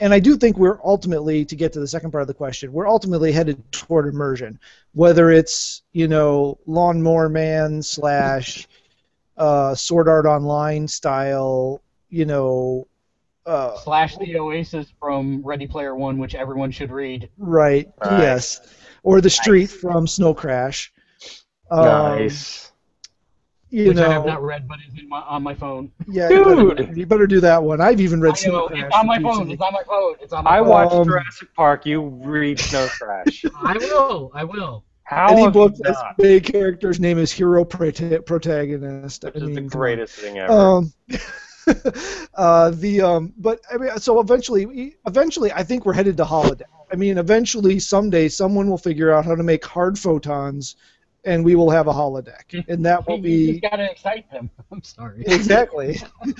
And I do think we're ultimately, to get to the second part of the question, we're ultimately headed toward immersion. Whether it's, you know, Lawnmower Man slash uh, Sword Art Online style, you know, uh, Slash the Oasis from Ready Player One, which everyone should read. right, Nice. yes. Or the street from Snow Crash. Um, nice. You which know, I have not read, but is in my, on my phone. yeah, you better- Dude! you better do that one. I've even read I Snow know, Crash. it's on my phone. It's on my phone. It's on my I phone. watched Um, Jurassic Park. You read Snow Crash. <laughs> I will. I will. How Any book that's not? main character's name is hero prota- protagonist. Which I is mean, the greatest thing ever. Um, <laughs> uh, the um, but I mean, so eventually, eventually, I think we're headed to holodeck. I mean, eventually, someday, someone will figure out how to make hard photons, and we will have a holodeck, <laughs> and that will You be just gotta excite them. <laughs> I'm sorry. exactly. <laughs>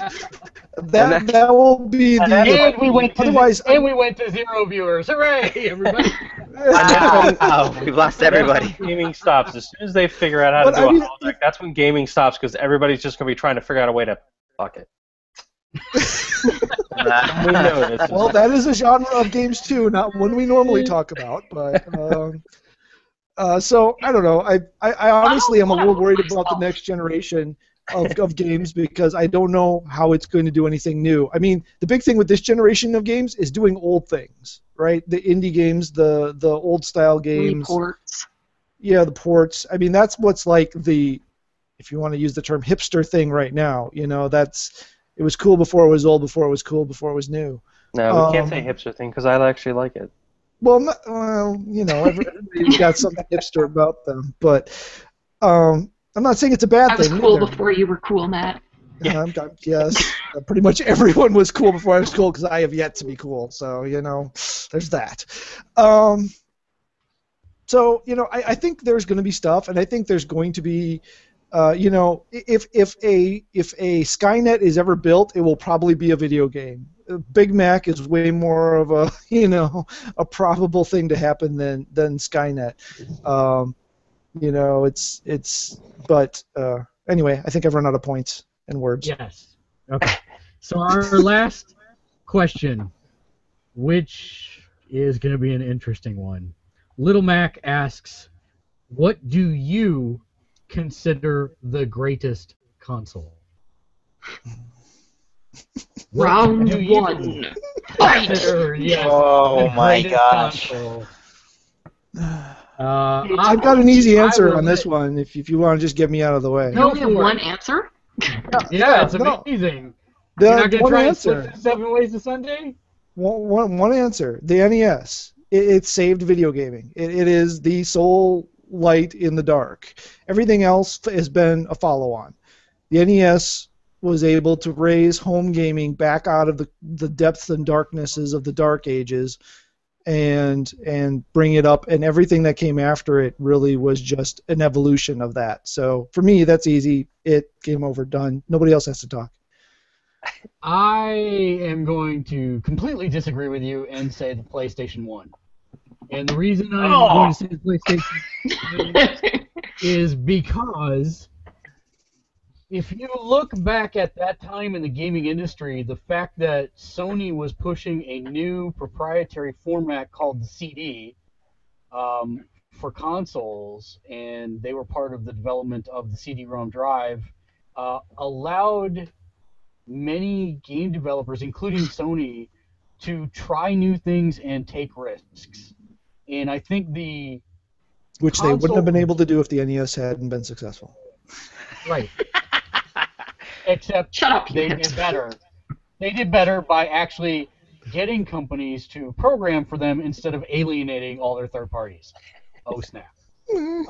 That that will be the. And we went to Otherwise, and we went to zero viewers. Hooray, everybody! Wow, we've lost everybody. Gaming stops. As soon as they figure out how But to do I mean- a holodeck, that's when gaming stops because everybody's just going to be trying to figure out a way to fuck it. we know this. well, that is a genre of games too, not one we normally talk about. But um, uh, so I don't know. I, I, I honestly am a little worried about the next generation of, of games because I don't know how it's going to do anything new. I mean, the big thing with this generation of games is doing old things, right? The indie games, the the old style games. Reports. Yeah, the ports. I mean, that's what's like the, if you want to use the term hipster thing right now. You know, that's it was cool before it was old, before it was cool, before it was new. No, we can't Um, say hipster thing because I actually like it. Well, not, well, you know, every- everybody's got something hipster about them, but um, I'm not saying it's a bad thing. I was thing. cool either. before you were cool, Matt. Yeah, I'm, I'm- yes, uh, pretty much everyone was cool before I was cool because I have yet to be cool. So you know, there's that. Um, so you know, I, I think there's going to be stuff, and I think there's going to be, uh, you know, if if a if a Skynet is ever built, it will probably be a video game. Big Mac is way more of a <laughs> you know a probable thing to happen than than Skynet. Um, you know, it's it's but uh, anyway, I think I've run out of points and words. Yes. Okay. So our last question, which is going to be an interesting one. Little Mac asks, "What do you consider the greatest console?" <laughs> <laughs> What Round one. Fight. <laughs> yes, Oh my gosh. console? <sighs> Uh, I've got an easy answer on this one. If if you want to just get me out of the way. No, only have one answer? <laughs> Yeah, it's no. amazing. The, You're not gonna one try and answer. split seven ways to Sunday? One, one, one answer. The NES. It, it saved video gaming. It, it is the sole light in the dark. Everything else has been a follow-on. The NES was able to raise home gaming back out of the, the depths and darknesses of the dark ages and and bring it up and everything that came after it really was just an evolution of that. So for me that's easy. It game over done. Nobody else has to talk. I am going to completely disagree with you and say the PlayStation 1. And the reason I'm Oh. going to say the PlayStation <laughs> is because if you look back at that time in the gaming industry, the fact that Sony was pushing a new proprietary format called the CD um, for consoles, and they were part of the development of the CD-ROM drive, uh, allowed many game developers, including Sony, to try new things and take risks. And I think the Which they wouldn't have been able to do if the NES hadn't been successful. right, <laughs> except Shut up, they did better. They did better by actually getting companies to program for them instead of alienating all their third parties. Oh snap!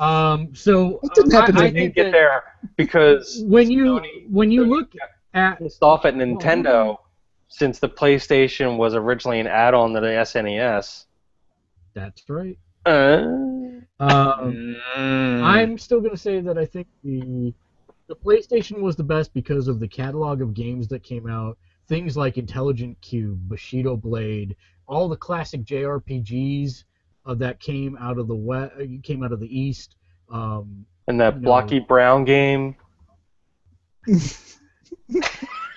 Um, so It didn't happen I, I me. think get there because when you Sony- when you Sony look at pissed off at Nintendo since the PlayStation was originally an add-on to the SNES. that's right. Uh, Um, Mm. I'm still gonna say that I think the the PlayStation was the best because of the catalog of games that came out. Things like Intelligent Qube, Bushido Blade, all the classic JRPGs uh, that came out of the west, came out of the east. Um, and that No. Blocky Brown game. <laughs>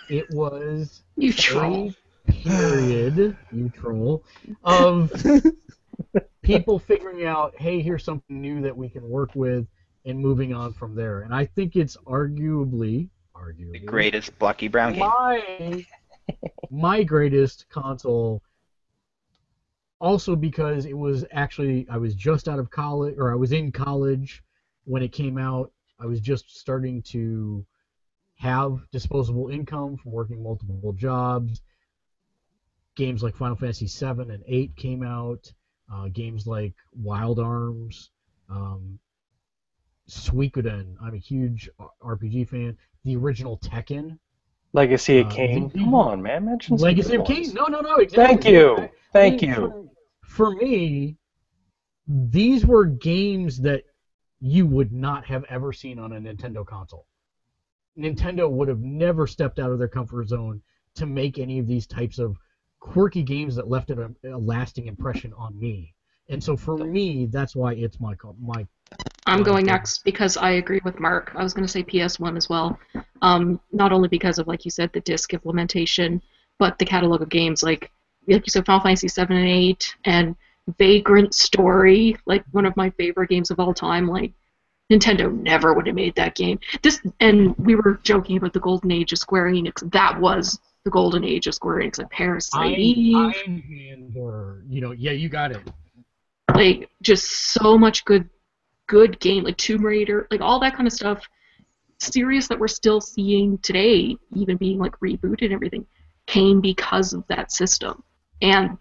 it was You troll. a period, you troll, <laughs> of people figuring out, hey, here's something new that we can work with, and moving on from there. And I think it's arguably, arguably the greatest Blocky Brown game. my my greatest console. Also because it was actually I was just out of college or I was in college when it came out. I was just starting to have disposable income from working multiple jobs. Games like Final Fantasy VII and 8 came out. Uh, games like Wild Arms, um, Suikoden. I'm a huge RPG fan. The original Tekken. Legacy of Uh, Kain. the- Come on, man. Mention Legacy of Kain. No, no, no. Exactly. Thank you. I- Thank I- you. For, for me, these were games that you would not have ever seen on a Nintendo console. Nintendo would have never stepped out of their comfort zone to make any of these types of quirky games that left a, a lasting impression on me. And so for me, that's why it's my my I'm going next because I agree with Mark. I was going to say PS1 as well. Um, not only because of, like you said, the disc implementation, but the catalog of games like, like you said, Final Fantasy 7 and 8, and Vagrant Story, like one of my favorite games of all time. Like, Nintendo never would have made that game. This, and we were joking about the golden age of Square Enix. That was the golden age of Square Enix. Like Parasite Eve, Einhänder or you know yeah you got it. like just so much good good game like tomb raider like all that kind of stuff series that we're still seeing today even being like rebooted and everything came because of that system. And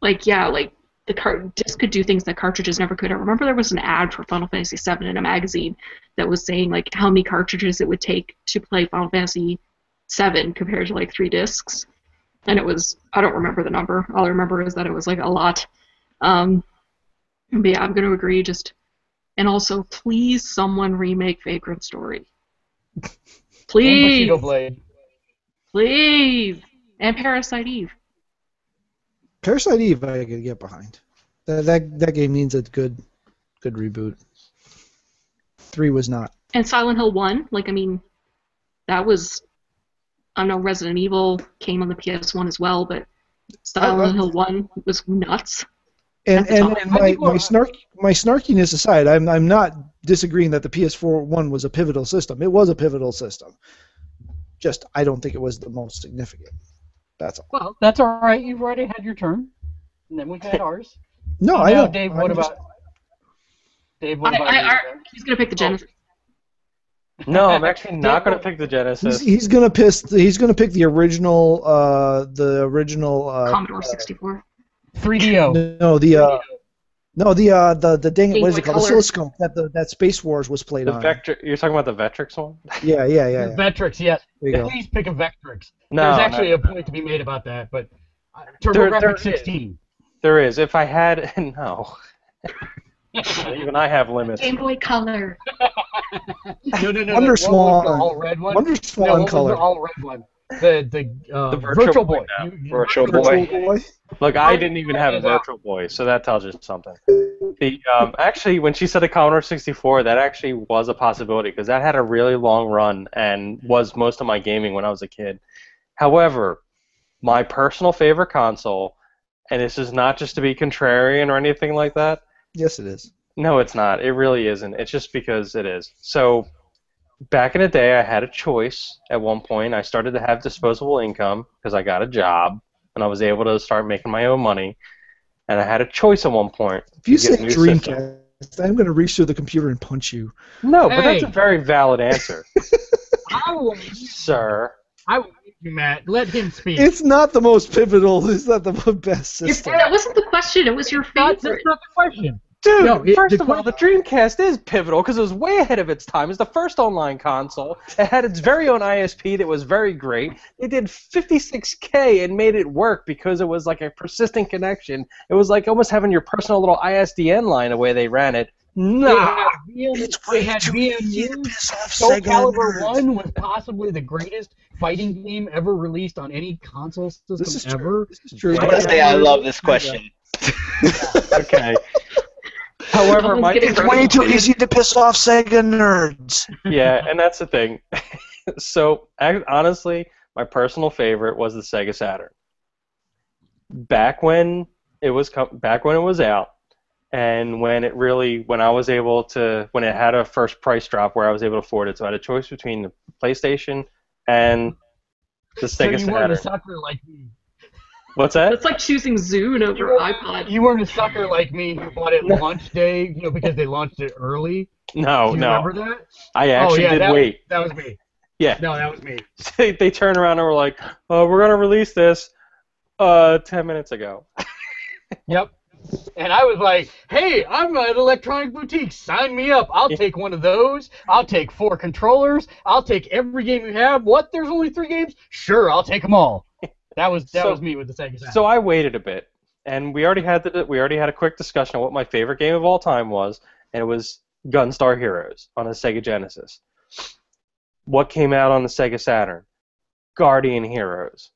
like yeah like the cart disc could do things that cartridges never could. I remember there was an ad for final fantasy 7 in a magazine that was saying like how many cartridges it would take to play final fantasy 7 compared to like three discs. And it was i don't remember the number. All i remember is that it was like a lot. Um, but yeah, I'm going to agree. Just and also, please, someone remake Vagrant Story. <laughs> And Please, Bushido Blade. please, and Parasite Eve. Parasite Eve, I could get behind. That that that game needs a good good reboot. Three was not. And Silent Hill 1, like, I mean, that was. I know Resident Evil came on the PS1 as well, but Silent Hill 1 was nuts. And and, and my, my snark my snarkiness aside, I'm I'm not disagreeing that the PS4 one was a pivotal system. It was a pivotal system. Just I don't think it was the most significant. That's all. Well, that's all right. You've already had your turn, and then we had <laughs> ours. No, So I now, don't. Dave, I'm what just- about Dave? What I, about I, you? I, he's going to pick the Genesis. No, I'm <laughs> actually not going to pick the He's, Genesis. he's gonna piss. He's gonna pick the original. Uh, the original. Uh, Commodore 64. 3DO. no, the. Uh, no, the uh, the the dang it, what is it called? Color. The oscilloscope that the that Space Wars was played The on. Vector. You're talking about the Vectrex one? Yeah, yeah, yeah. yeah. Vectrex, yes. There. Please pick a Vectrex. No, There's actually no. a point to be made about that, but uh, There- TurboGrafx there 16. There is. If I had <laughs> no. <laughs> Even I have limits. Game Boy Color. <laughs> no, no, no. Wonder the, what was the Swan. all red one? Wonder no, Swan what color. all red one? The the, uh, The Virtual, Virtual Boy. Boy. You- you- Virtual Virtual Boy. Boy. Look, I didn't even have a Virtual Boy, so that tells you something. The um, <laughs> actually, when she said a Commodore 64, that actually was a possibility because that had a really long run and was most of my gaming when I was a kid. However, my personal favorite console, and this is not just to be contrarian or anything like that. Yes, it is. No, it's not. It really isn't. It's just because it is. So, back in the day, I had a choice. At one point, I started to have disposable income because I got a job and I was able to start making my own money. And I had a choice at one point. If you say a system. Dreamcast, I'm gonna reach through the computer and punch you. No, but that's a very valid answer, <laughs> I will, sir. I will, Matt. Let him speak. It's not the most pivotal. It's not the <laughs> best If system. that wasn't the question, it was your not, favorite. that's not the question. Dude, No, it- first the of all, the Dreamcast is pivotal because it was way ahead of its time. It's the first online console. It had its very own ISP that was very great. They did 56K and made it work because it was like a persistent connection. It was like almost having your personal little ISDN line the way they ran it. They Nah. had, VM, they had VMU. Soul Calibur 1 was possibly the greatest fighting game ever released on any console system This is ever. true. This is true. I'm gonna say I love this question. <laughs> Okay. However, my It's way too easy to piss off Sega nerds. <laughs> yeah, and that's the thing. <laughs> so honestly, my personal favorite was the Sega Saturn. Back when it was co- back when it was out, and when it really when I was able to when it had a first price drop where I was able to afford it, so I had a choice between the PlayStation and the So Sega you weren't a Saturn. sucker like me. What's that? It's like choosing Zune over You were- iPod. You weren't a sucker like me who bought it launch day, you know, because they launched it early. No, Do you no. remember that? I actually oh, yeah, did that, wait. That was me. Yeah. No, that was me. <laughs> they, they turned around and were like, "Oh, we're gonna release this uh 10 minutes ago." <laughs> Yep. And I was like, hey, I'm at Electronic Boutique. Sign me up. I'll Yeah. take one of those. I'll take four controllers. I'll take every game you have. What? There's only three games? Sure, I'll take them all. That was that So- was me with the Sega Saturn. So I waited a bit, and we already had the we already had a quick discussion on what my favorite game of all time was, and it was Gunstar Heroes on the Sega Genesis. What came out on the Sega Saturn? Guardian Heroes,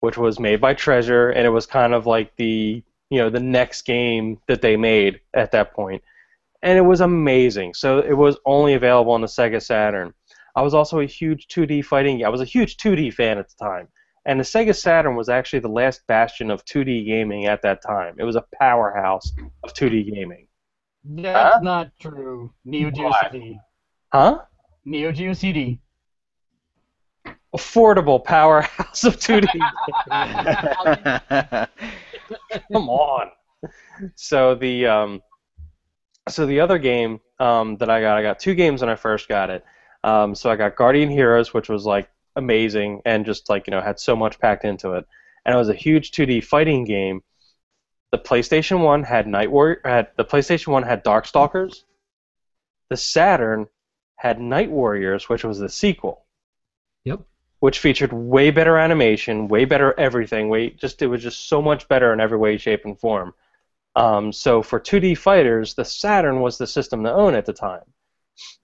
which was made by Treasure, and it was kind of like the you know the next game that they made at that point, and it was amazing. So it was only available on the Sega Saturn. I was also a huge 2D fighting. I was a huge 2D fan at the time, and the Sega Saturn was actually the last bastion of 2D gaming at that time. It was a powerhouse of 2D gaming. That's Huh? not true. Neo Geo Why? CD. Huh? Neo Geo CD. Affordable powerhouse of 2D. <laughs> Come on. So the um, so the other game um, that I got, I got two games when I first got it. Um, so I got Guardian Heroes, which was like amazing and just like you know had so much packed into it, and it was a huge 2D fighting game. The PlayStation One had Night Warrior. Had the PlayStation One had Darkstalkers. The Saturn had Night Warriors, which was the sequel Yep. which featured way better animation, way better everything. Way just it was just so much better in every way, shape, and form. Um, so for 2D fighters, the Saturn was the system to own at the time.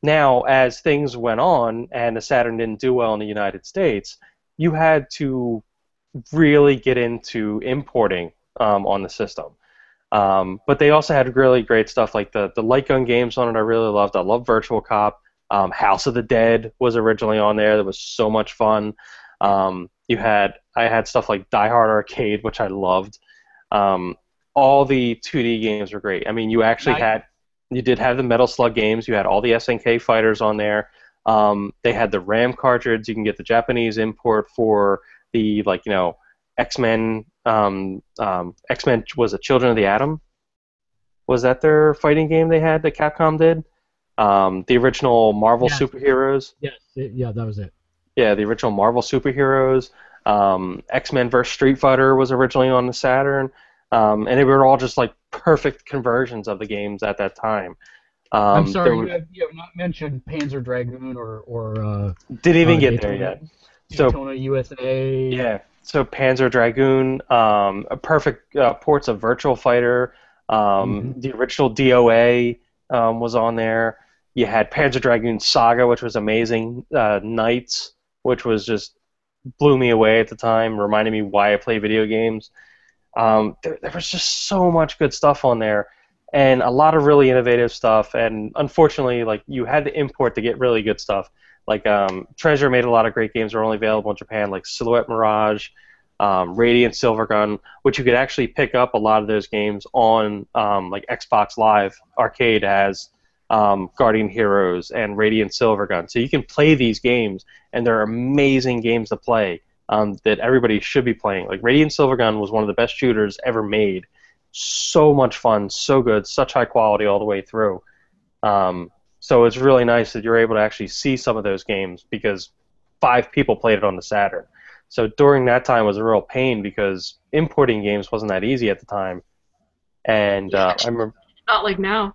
Now, as things went on and the Saturn didn't do well in the United States, you had to really get into importing um, on the system. Um, but they also had really great stuff like the the light gun games on it. I really loved. I love Virtua Cop. Um, House of the Dead was originally on there. That was so much fun. Um, you had I had stuff like Die Hard Arcade, which I loved. Um, all the 2D games were great. I mean, you actually had you did have the Metal Slug games. You had all the SNK fighters on there. Um, they had the RAM cartridge. You can get the Japanese import for the like you know X Men. Um, um, X Men was it Children of the Atom? Was that their fighting game they had that Capcom did? Um, the original Marvel Yes. superheroes. Yes. yeah, that was it. Yeah, the original Marvel superheroes. Um, X Men vs Street Fighter was originally on the Saturn, um, and they were all just like perfect conversions of the games at that time. Um, I'm sorry, there you have, you have not mentioned Panzer Dragoon or or uh, didn't even uh, get there Daytona- yet. So Daytona USA. Yeah. So Panzer Dragoon, um, a perfect uh, ports of Virtua Fighter. Um, The original DOA um, was on there. You had Panzer Dragoon Saga, which was amazing. Uh, NiGHTS, which was just blew me away at the time, reminded me why I play video games. Um, there, there was just so much good stuff on there, and a lot of really innovative stuff. And unfortunately, like you had to import to get really good stuff. Like um, Treasure made a lot of great games that are only available in Japan, like Silhouette Mirage, um, Radiant Silvergun, which you could actually pick up a lot of those games on um, like Xbox Live Arcade has um, Guardian Heroes and Radiant Silvergun. So you can play these games, and they're amazing games to play um, that everybody should be playing. Like Radiant Silvergun was one of the best shooters ever made. So much fun, so good, such high quality all the way through. Um, so it's really nice that you're able to actually see some of those games because five people played it on the Saturn. So during that time was a real pain because importing games wasn't that easy at the time. And uh, I remember, Not like now.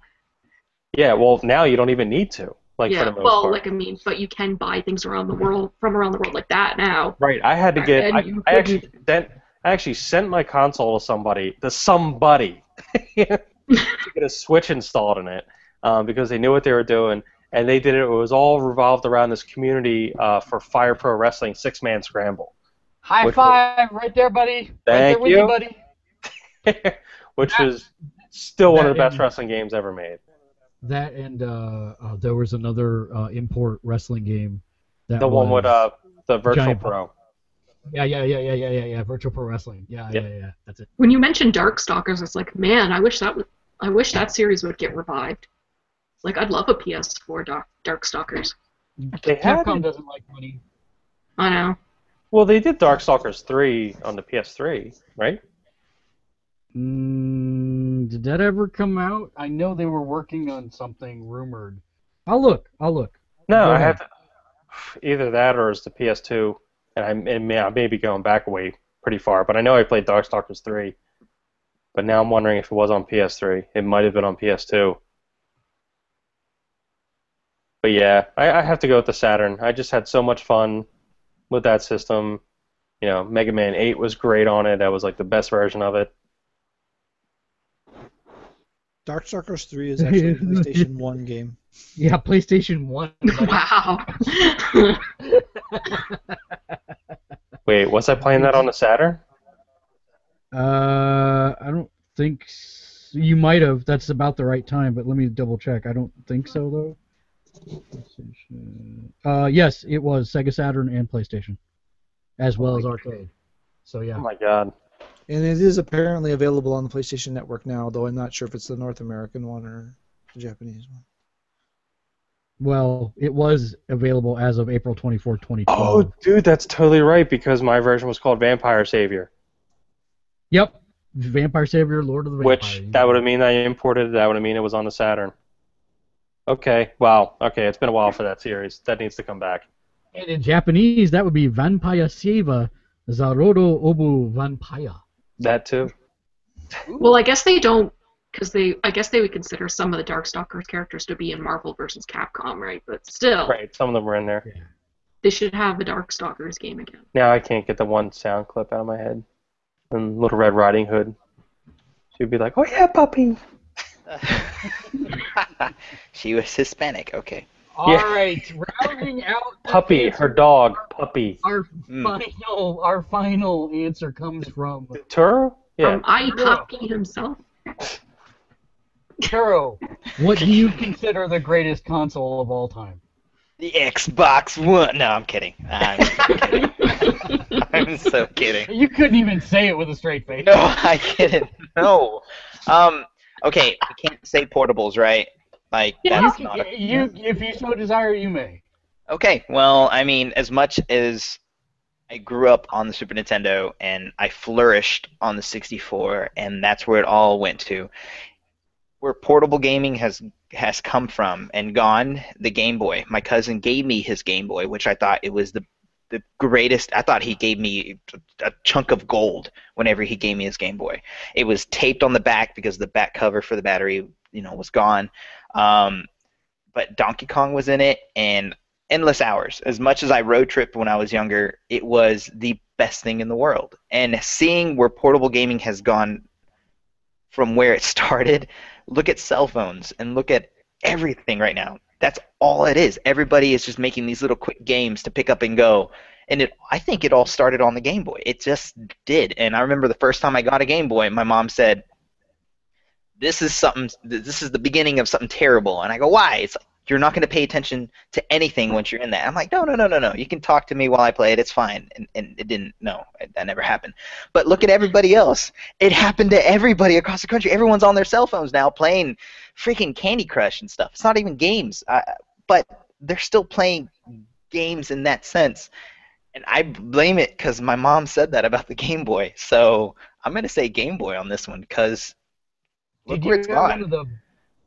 yeah, well now you don't even need to, like yeah. for the most well, part. like I mean, but you can buy things around the world from around the world like that now. Right. I had to get. And I, you I actually sent. I actually sent my console to somebody. To somebody. <laughs> to get a Switch installed in it um, because they knew what they were doing, and they did it. It was all revolved around this community uh, for Fire Pro Wrestling Six Man Scramble, High Which- five, right there, buddy. right there Thank with you. you, buddy. <laughs> which was still one of the best wrestling games ever made. That and uh, uh, there was another uh, import wrestling game. That The one with uh, the Virtual Giant- Pro. Yeah, yeah, yeah, yeah, yeah, yeah, yeah. Virtual Pro Wrestling. Yeah, Yep. yeah, yeah. That's it. When you mentioned Darkstalkers, it's like, man, I wish that would, I wish that series would get revived. Like, I'd love a PS4 Dark Darkstalkers. They Capcom it- doesn't like money. I know. well, they did Darkstalkers three on the PS3, right? Mm, did that ever come out? I know they were working on something rumored. I'll look. I'll look. No, Go I ahead. have to, either that or it's the PS2, and I, it may, I may be going back away pretty far, but I know I played Darkstalkers 3. But now I'm wondering if it was on PS3. It might have been on PS2. But yeah, I, I have to go with the Saturn. I just had so much fun with that system. You know, Mega Man 8 was great on it. That was like the best version of it. Darkstalkers 3 is <laughs> actually a PlayStation 1 game. Yeah, PlayStation One. <laughs> Wow. <laughs> Wait, was I playing that on the Saturn? Uh, I don't think s- you might have. That's about the right time, but let me double check. I don't think so though. Uh, yes, it was Sega Saturn and PlayStation, as well as arcade. So yeah. Oh yeah. my god. And it is apparently available on the PlayStation Network now, though I'm not sure if it's the North American one or the Japanese one. Well, it was available as of April 24, 2012. Oh, dude, that's totally right because my version was called Vampire Savior, Yep. Vampire Savior, Lord of the Vampires. which that would have mean I imported it. That would have mean it was on the Saturn. Okay. Wow. Okay, it's been a while for that series. That needs to come back. And in Japanese, that would be Vampire Seva Zarodo Obu Vampire. That too. Well, I guess they don't, because they, I guess they would consider some of the Darkstalkers characters to be in Marvel versus Capcom, right? But still, Right. Some of them were in there. they should have a Darkstalkers game again. Now I can't get the one sound clip out of my head. And Little Red Riding Hood. She'd be like, "Oh yeah, puppy." <laughs> she was Hispanic. Okay. All Yeah. right, rounding out the Puppy. Her dog. Puppy. Our Mm. final, our final answer comes from Turo? Yeah. From I Poppy himself. Kuro. <laughs> What do you consider the greatest console of all time? The Xbox One. No, I'm kidding. I'm, kidding. <laughs> I'm so kidding. You couldn't even say it with a straight face. No, I couldn't. <laughs> No. Um. Okay, we can't say portables, right? Like Yeah. You, that's can, not. A, you, if you so desire, you may. okay. Well, I mean, as much as I grew up on the Super Nintendo and I flourished on the 64, and that's where it all went to. Where portable gaming has has come from and gone, the Game Boy. My cousin gave me his Game Boy, which I thought it was the the greatest. I thought he gave me a chunk of gold whenever he gave me his Game Boy. It was taped on the back because the back cover for the battery, you know, was gone. Um, but Donkey Kong was in it, and endless hours. As much as I road tripped when I was younger, it was the best thing in the world. And seeing where portable gaming has gone from where it <laughs> started, look at cell phones and look at everything right now. That's all it is. Everybody is just making these little quick games to pick up and go. And it, I think it all started on the Game Boy. It just did. And I remember the first time I got a Game Boy, my mom said, "This is something. This is the beginning of something terrible." And I go, "Why?" It's like, you're not going to pay attention to anything once you're in that. I'm like, no, no, no, no, no. You can talk to me while I play it. It's fine. And, and it didn't. No, that never happened. But look at everybody else. It happened to everybody across the country. Everyone's on their cell phones now playing freaking Candy Crush and stuff. It's not even games, uh, but they're still playing games in that sense. And I blame it because my mom said that about the Game Boy. So I'm going to say Game Boy on this one because look Did you have gone. one of the?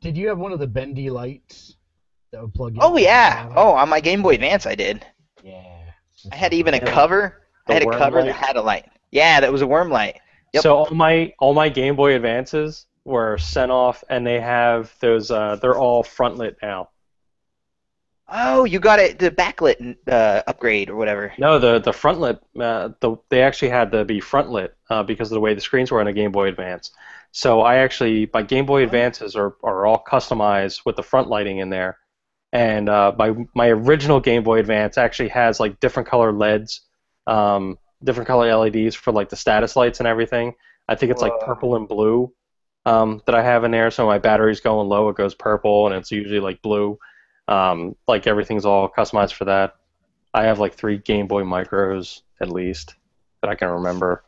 Did you have one of the bendy lights that would plug in? Oh yeah. Oh, on my Game Boy Advance I did. yeah. I had even a cover. The I had a cover light? that had a light. Yeah, that was a worm light. Yep. So all my all my Game Boy Advances were sent off, and they have those. Uh, they're all front lit now. Oh, you got it the backlit uh, upgrade or whatever. No, the the front lit. Uh, the they actually had to be front lit uh, because of the way the screens were on a Game Boy Advance. So I actually my Game Boy Advances are are all customized with the front lighting in there, and uh, my my original Game Boy Advance actually has like different color LEDs, um, different color LEDs for like the status lights and everything. I think it's like purple and blue um, that I have in there. So my battery's going low, it goes purple, and it's usually like blue. Um, like everything's all customized for that. I have like three Game Boy Micros at least that I can remember.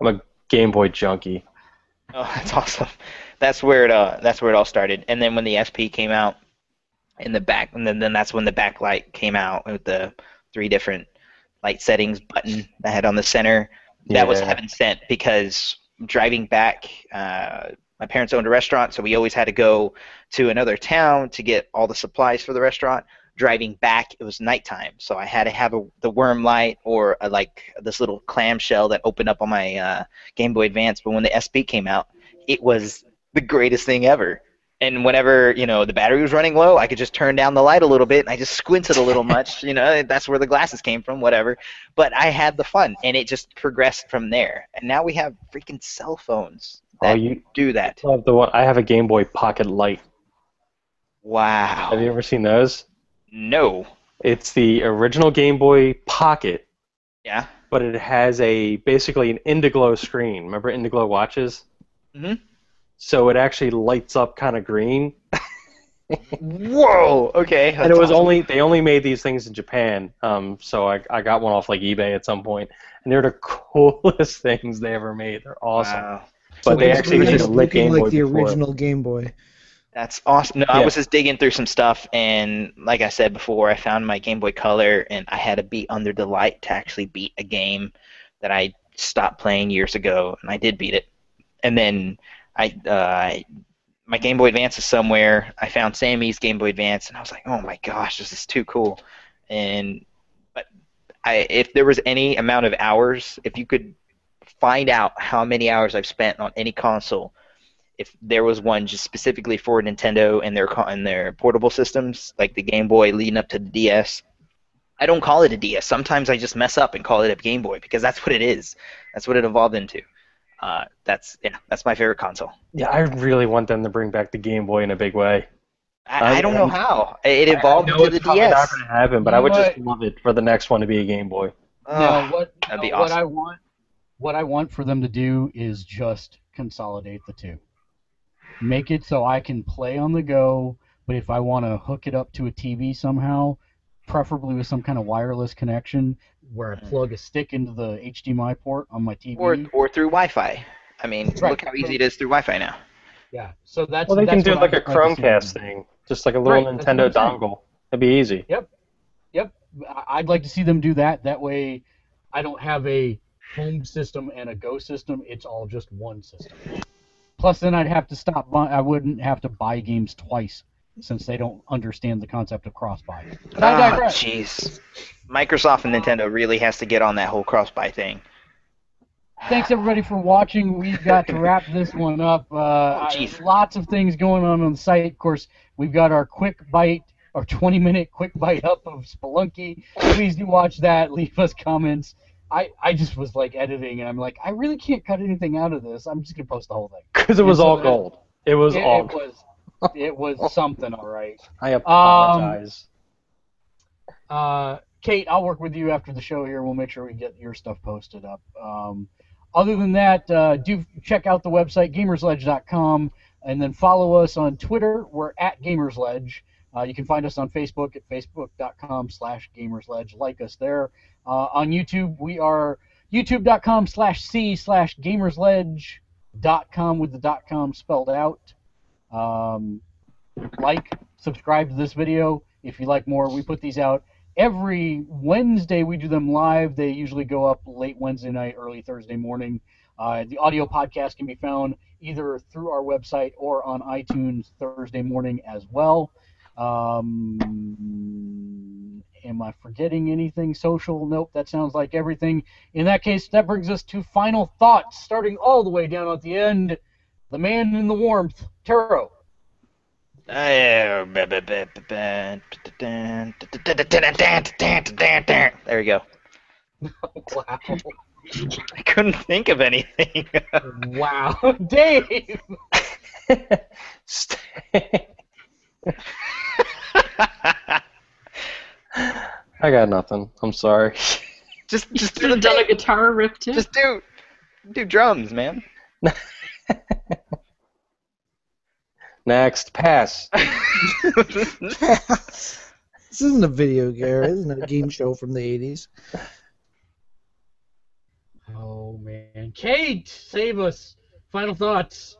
I'm a Game Boy junkie. Oh, <laughs> that's awesome. That's where it uh that's where it all started. And then when the SP came out in the back and then, then that's when the backlight came out with the three different light settings button that had on the center. That was heaven sent because driving back uh my parents owned a restaurant, so we always had to go to another town to get all the supplies for the restaurant. Driving back, it was nighttime, so I had to have a, the worm light or a, like this little clamshell that opened up on my uh, Game Boy Advance. But when the SP came out, it was the greatest thing ever. And whenever you know the battery was running low, I could just turn down the light a little bit, and I just squinted a little much. <laughs> You know, that's where the glasses came from, whatever. But I had the fun, and it just progressed from there. And now we have freaking cell phones Oh, that you do that. love the one. I have a Game Boy Pocket Light. Wow. Have you ever seen those? No. It's the original Game Boy Pocket, Yeah. but it has a basically an Indiglo screen. Remember Indiglo watches? Mhm. So it actually lights up kind of green. <laughs> Whoa. Okay. and it was awesome. only they only made these things in Japan. Um, so I, I got one off like eBay at some point, and they're the <laughs> coolest things they ever made. They're awesome. Wow. But they actually it's used a lit looking Game like Boy the before. original Game Boy. That's awesome. No, I was just digging through some stuff, and like I said before, I found my Game Boy Color, and I had to beat Under the Light to actually beat a game that I stopped playing years ago, and I did beat it. And then I, uh, I my Game Boy Advance is somewhere. I found Sammy's Game Boy Advance, and I was like, oh my gosh, this is too cool. And but I, if there was any amount of hours, if you could find out how many hours I've spent on any console if there was one just specifically for Nintendo and their co- and their portable systems, like the Game Boy leading up to the DS. I don't call it a DS. Sometimes I just mess up and call it a Game Boy because that's what it is. That's what it evolved into. Uh, that's yeah, that's my favorite console. Yeah, I really want them to bring back the Game Boy in a big way. I, I don't know how it evolved I know into it's the probably not going to happen, but You I would know just love it for the next one to be a Game Boy. No, what that'd be no, what. I want, what I want for them to do is just consolidate the two. Make it so I can play on the go, but if I want to hook it up to a TV somehow, preferably with some kind of wireless connection, where I mm. plug a stick into the HDMI port on my TV. or or through Wi-Fi. I mean, Right. look how easy it is through Wi-Fi now. yeah, so that's Well, they can do like a I'd like to see them Chromecast thing, just like a little Right, Nintendo what I'm saying. dongle. That'd be easy. Yep. Yep. I'd like to see them do that. That way, I don't have a home system and a Go system. It's all just one system. Plus, then I'd have to stop. buy- I wouldn't have to buy games twice since they don't understand the concept of cross buy. But I Ah, digress. jeez. Microsoft and Nintendo really has to get on that whole cross-buy thing. Thanks everybody for watching. We've got to wrap this one up. Uh, I- jeez. lots of things going on on the site. Of course, we've got our quick bite, our 20-minute quick bite up of Spelunky. Please do watch that. Leave us comments. I, I just was like editing, and I'm like, I really can't cut anything out of this. I'm just gonna post the whole thing. <laughs> Because it was so all that- gold. It was it, all. it was, it was <laughs> something, all right. I apologize. Uh, Kate, I'll work with you after the show here. We'll make sure we get your stuff posted up. Um, other than that, uh, do check out the website gamersledge.com and then follow us on Twitter. We're at gamersledge. Uh, you can find us on Facebook at facebook.com slash gamersledge. Like us there. Uh, on YouTube, we are youtube.com slash c slash gamersledge.com with the dot com spelled out. Um, like, subscribe to this video if you like more. We put these out every Wednesday. We do them live. They usually go up late Wednesday night, early Thursday morning. Uh, the audio podcast can be found either through our website or on iTunes Thursday morning as well. Um, am I forgetting anything social? Nope, that sounds like everything. In that case, that brings us to final thoughts, starting all the way down at the end. The man in the warmth, Taro. There we go. <laughs> Wow. <laughs> I couldn't think of anything. <laughs> Wow. Dave! I got nothing. I'm sorry. <laughs> just just do the done a guitar riff too. Just do do drums, man. <laughs> Next, pass. <laughs> this isn't a video game. This isn't a game show from the 80s. Oh, man. Kate, save us. Final thoughts.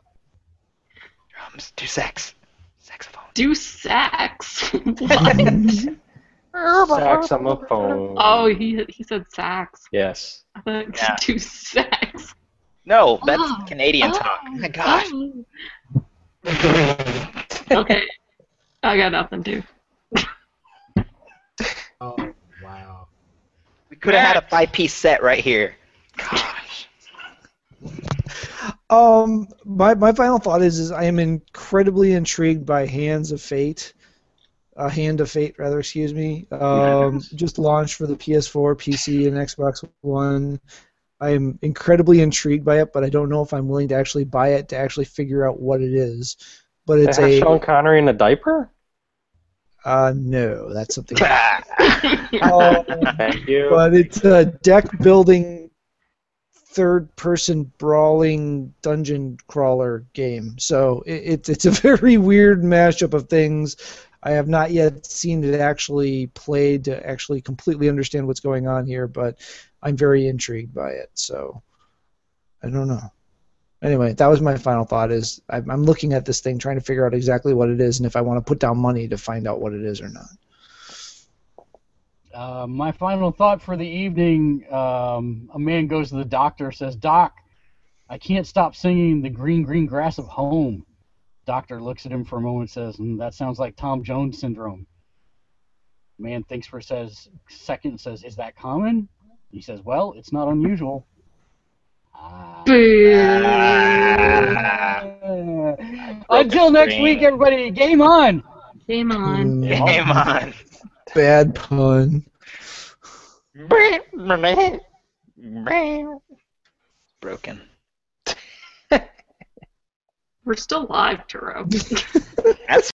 Drums, do sax. Saxophone. Do sax. Saxophone. oh, he he said sax. Yes. I thought Yeah. do sax. No, that's Oh. Canadian Oh. talk. Oh my gosh. Oh. okay. I got nothing, dude. Oh, wow. We could have had a five piece set right here. Gosh. Um, my, my final thought is is I am incredibly intrigued by Hands of Fate, uh, Hand of Fate rather, excuse me. Um, just launched for the PS4, PC, and Xbox One. I am incredibly intrigued by it, but I don't know if I'm willing to actually buy it to actually figure out what it is. But it's a Sean Connery in a diaper? Uh, no, that's something. <laughs> Um, Thank you. but it's a deck building, third person brawling dungeon crawler game. So it, it's it's a <laughs> very weird mashup of things. I have not yet seen it actually played to actually completely understand what's going on here, but I'm very intrigued by it. So I don't know. Anyway, that was my final thought. Is I'm looking at this thing, trying to figure out exactly what it is, and if I want to put down money to find out what it is or not. Uh, my final thought for the evening um, a man goes to the doctor, says, Doc, I can't stop singing the green, green grass of home. Doctor looks at him for a moment and says, "Hmm, That sounds like Tom Jones syndrome. Man thinks for a says, second and says, Is that common? He says, Well, it's not unusual. Ah. <laughs> Until next week, everybody, game on! Game on. Mm, Game on. bad pun. Broken. We're still live, Turo. <laughs> <laughs> That's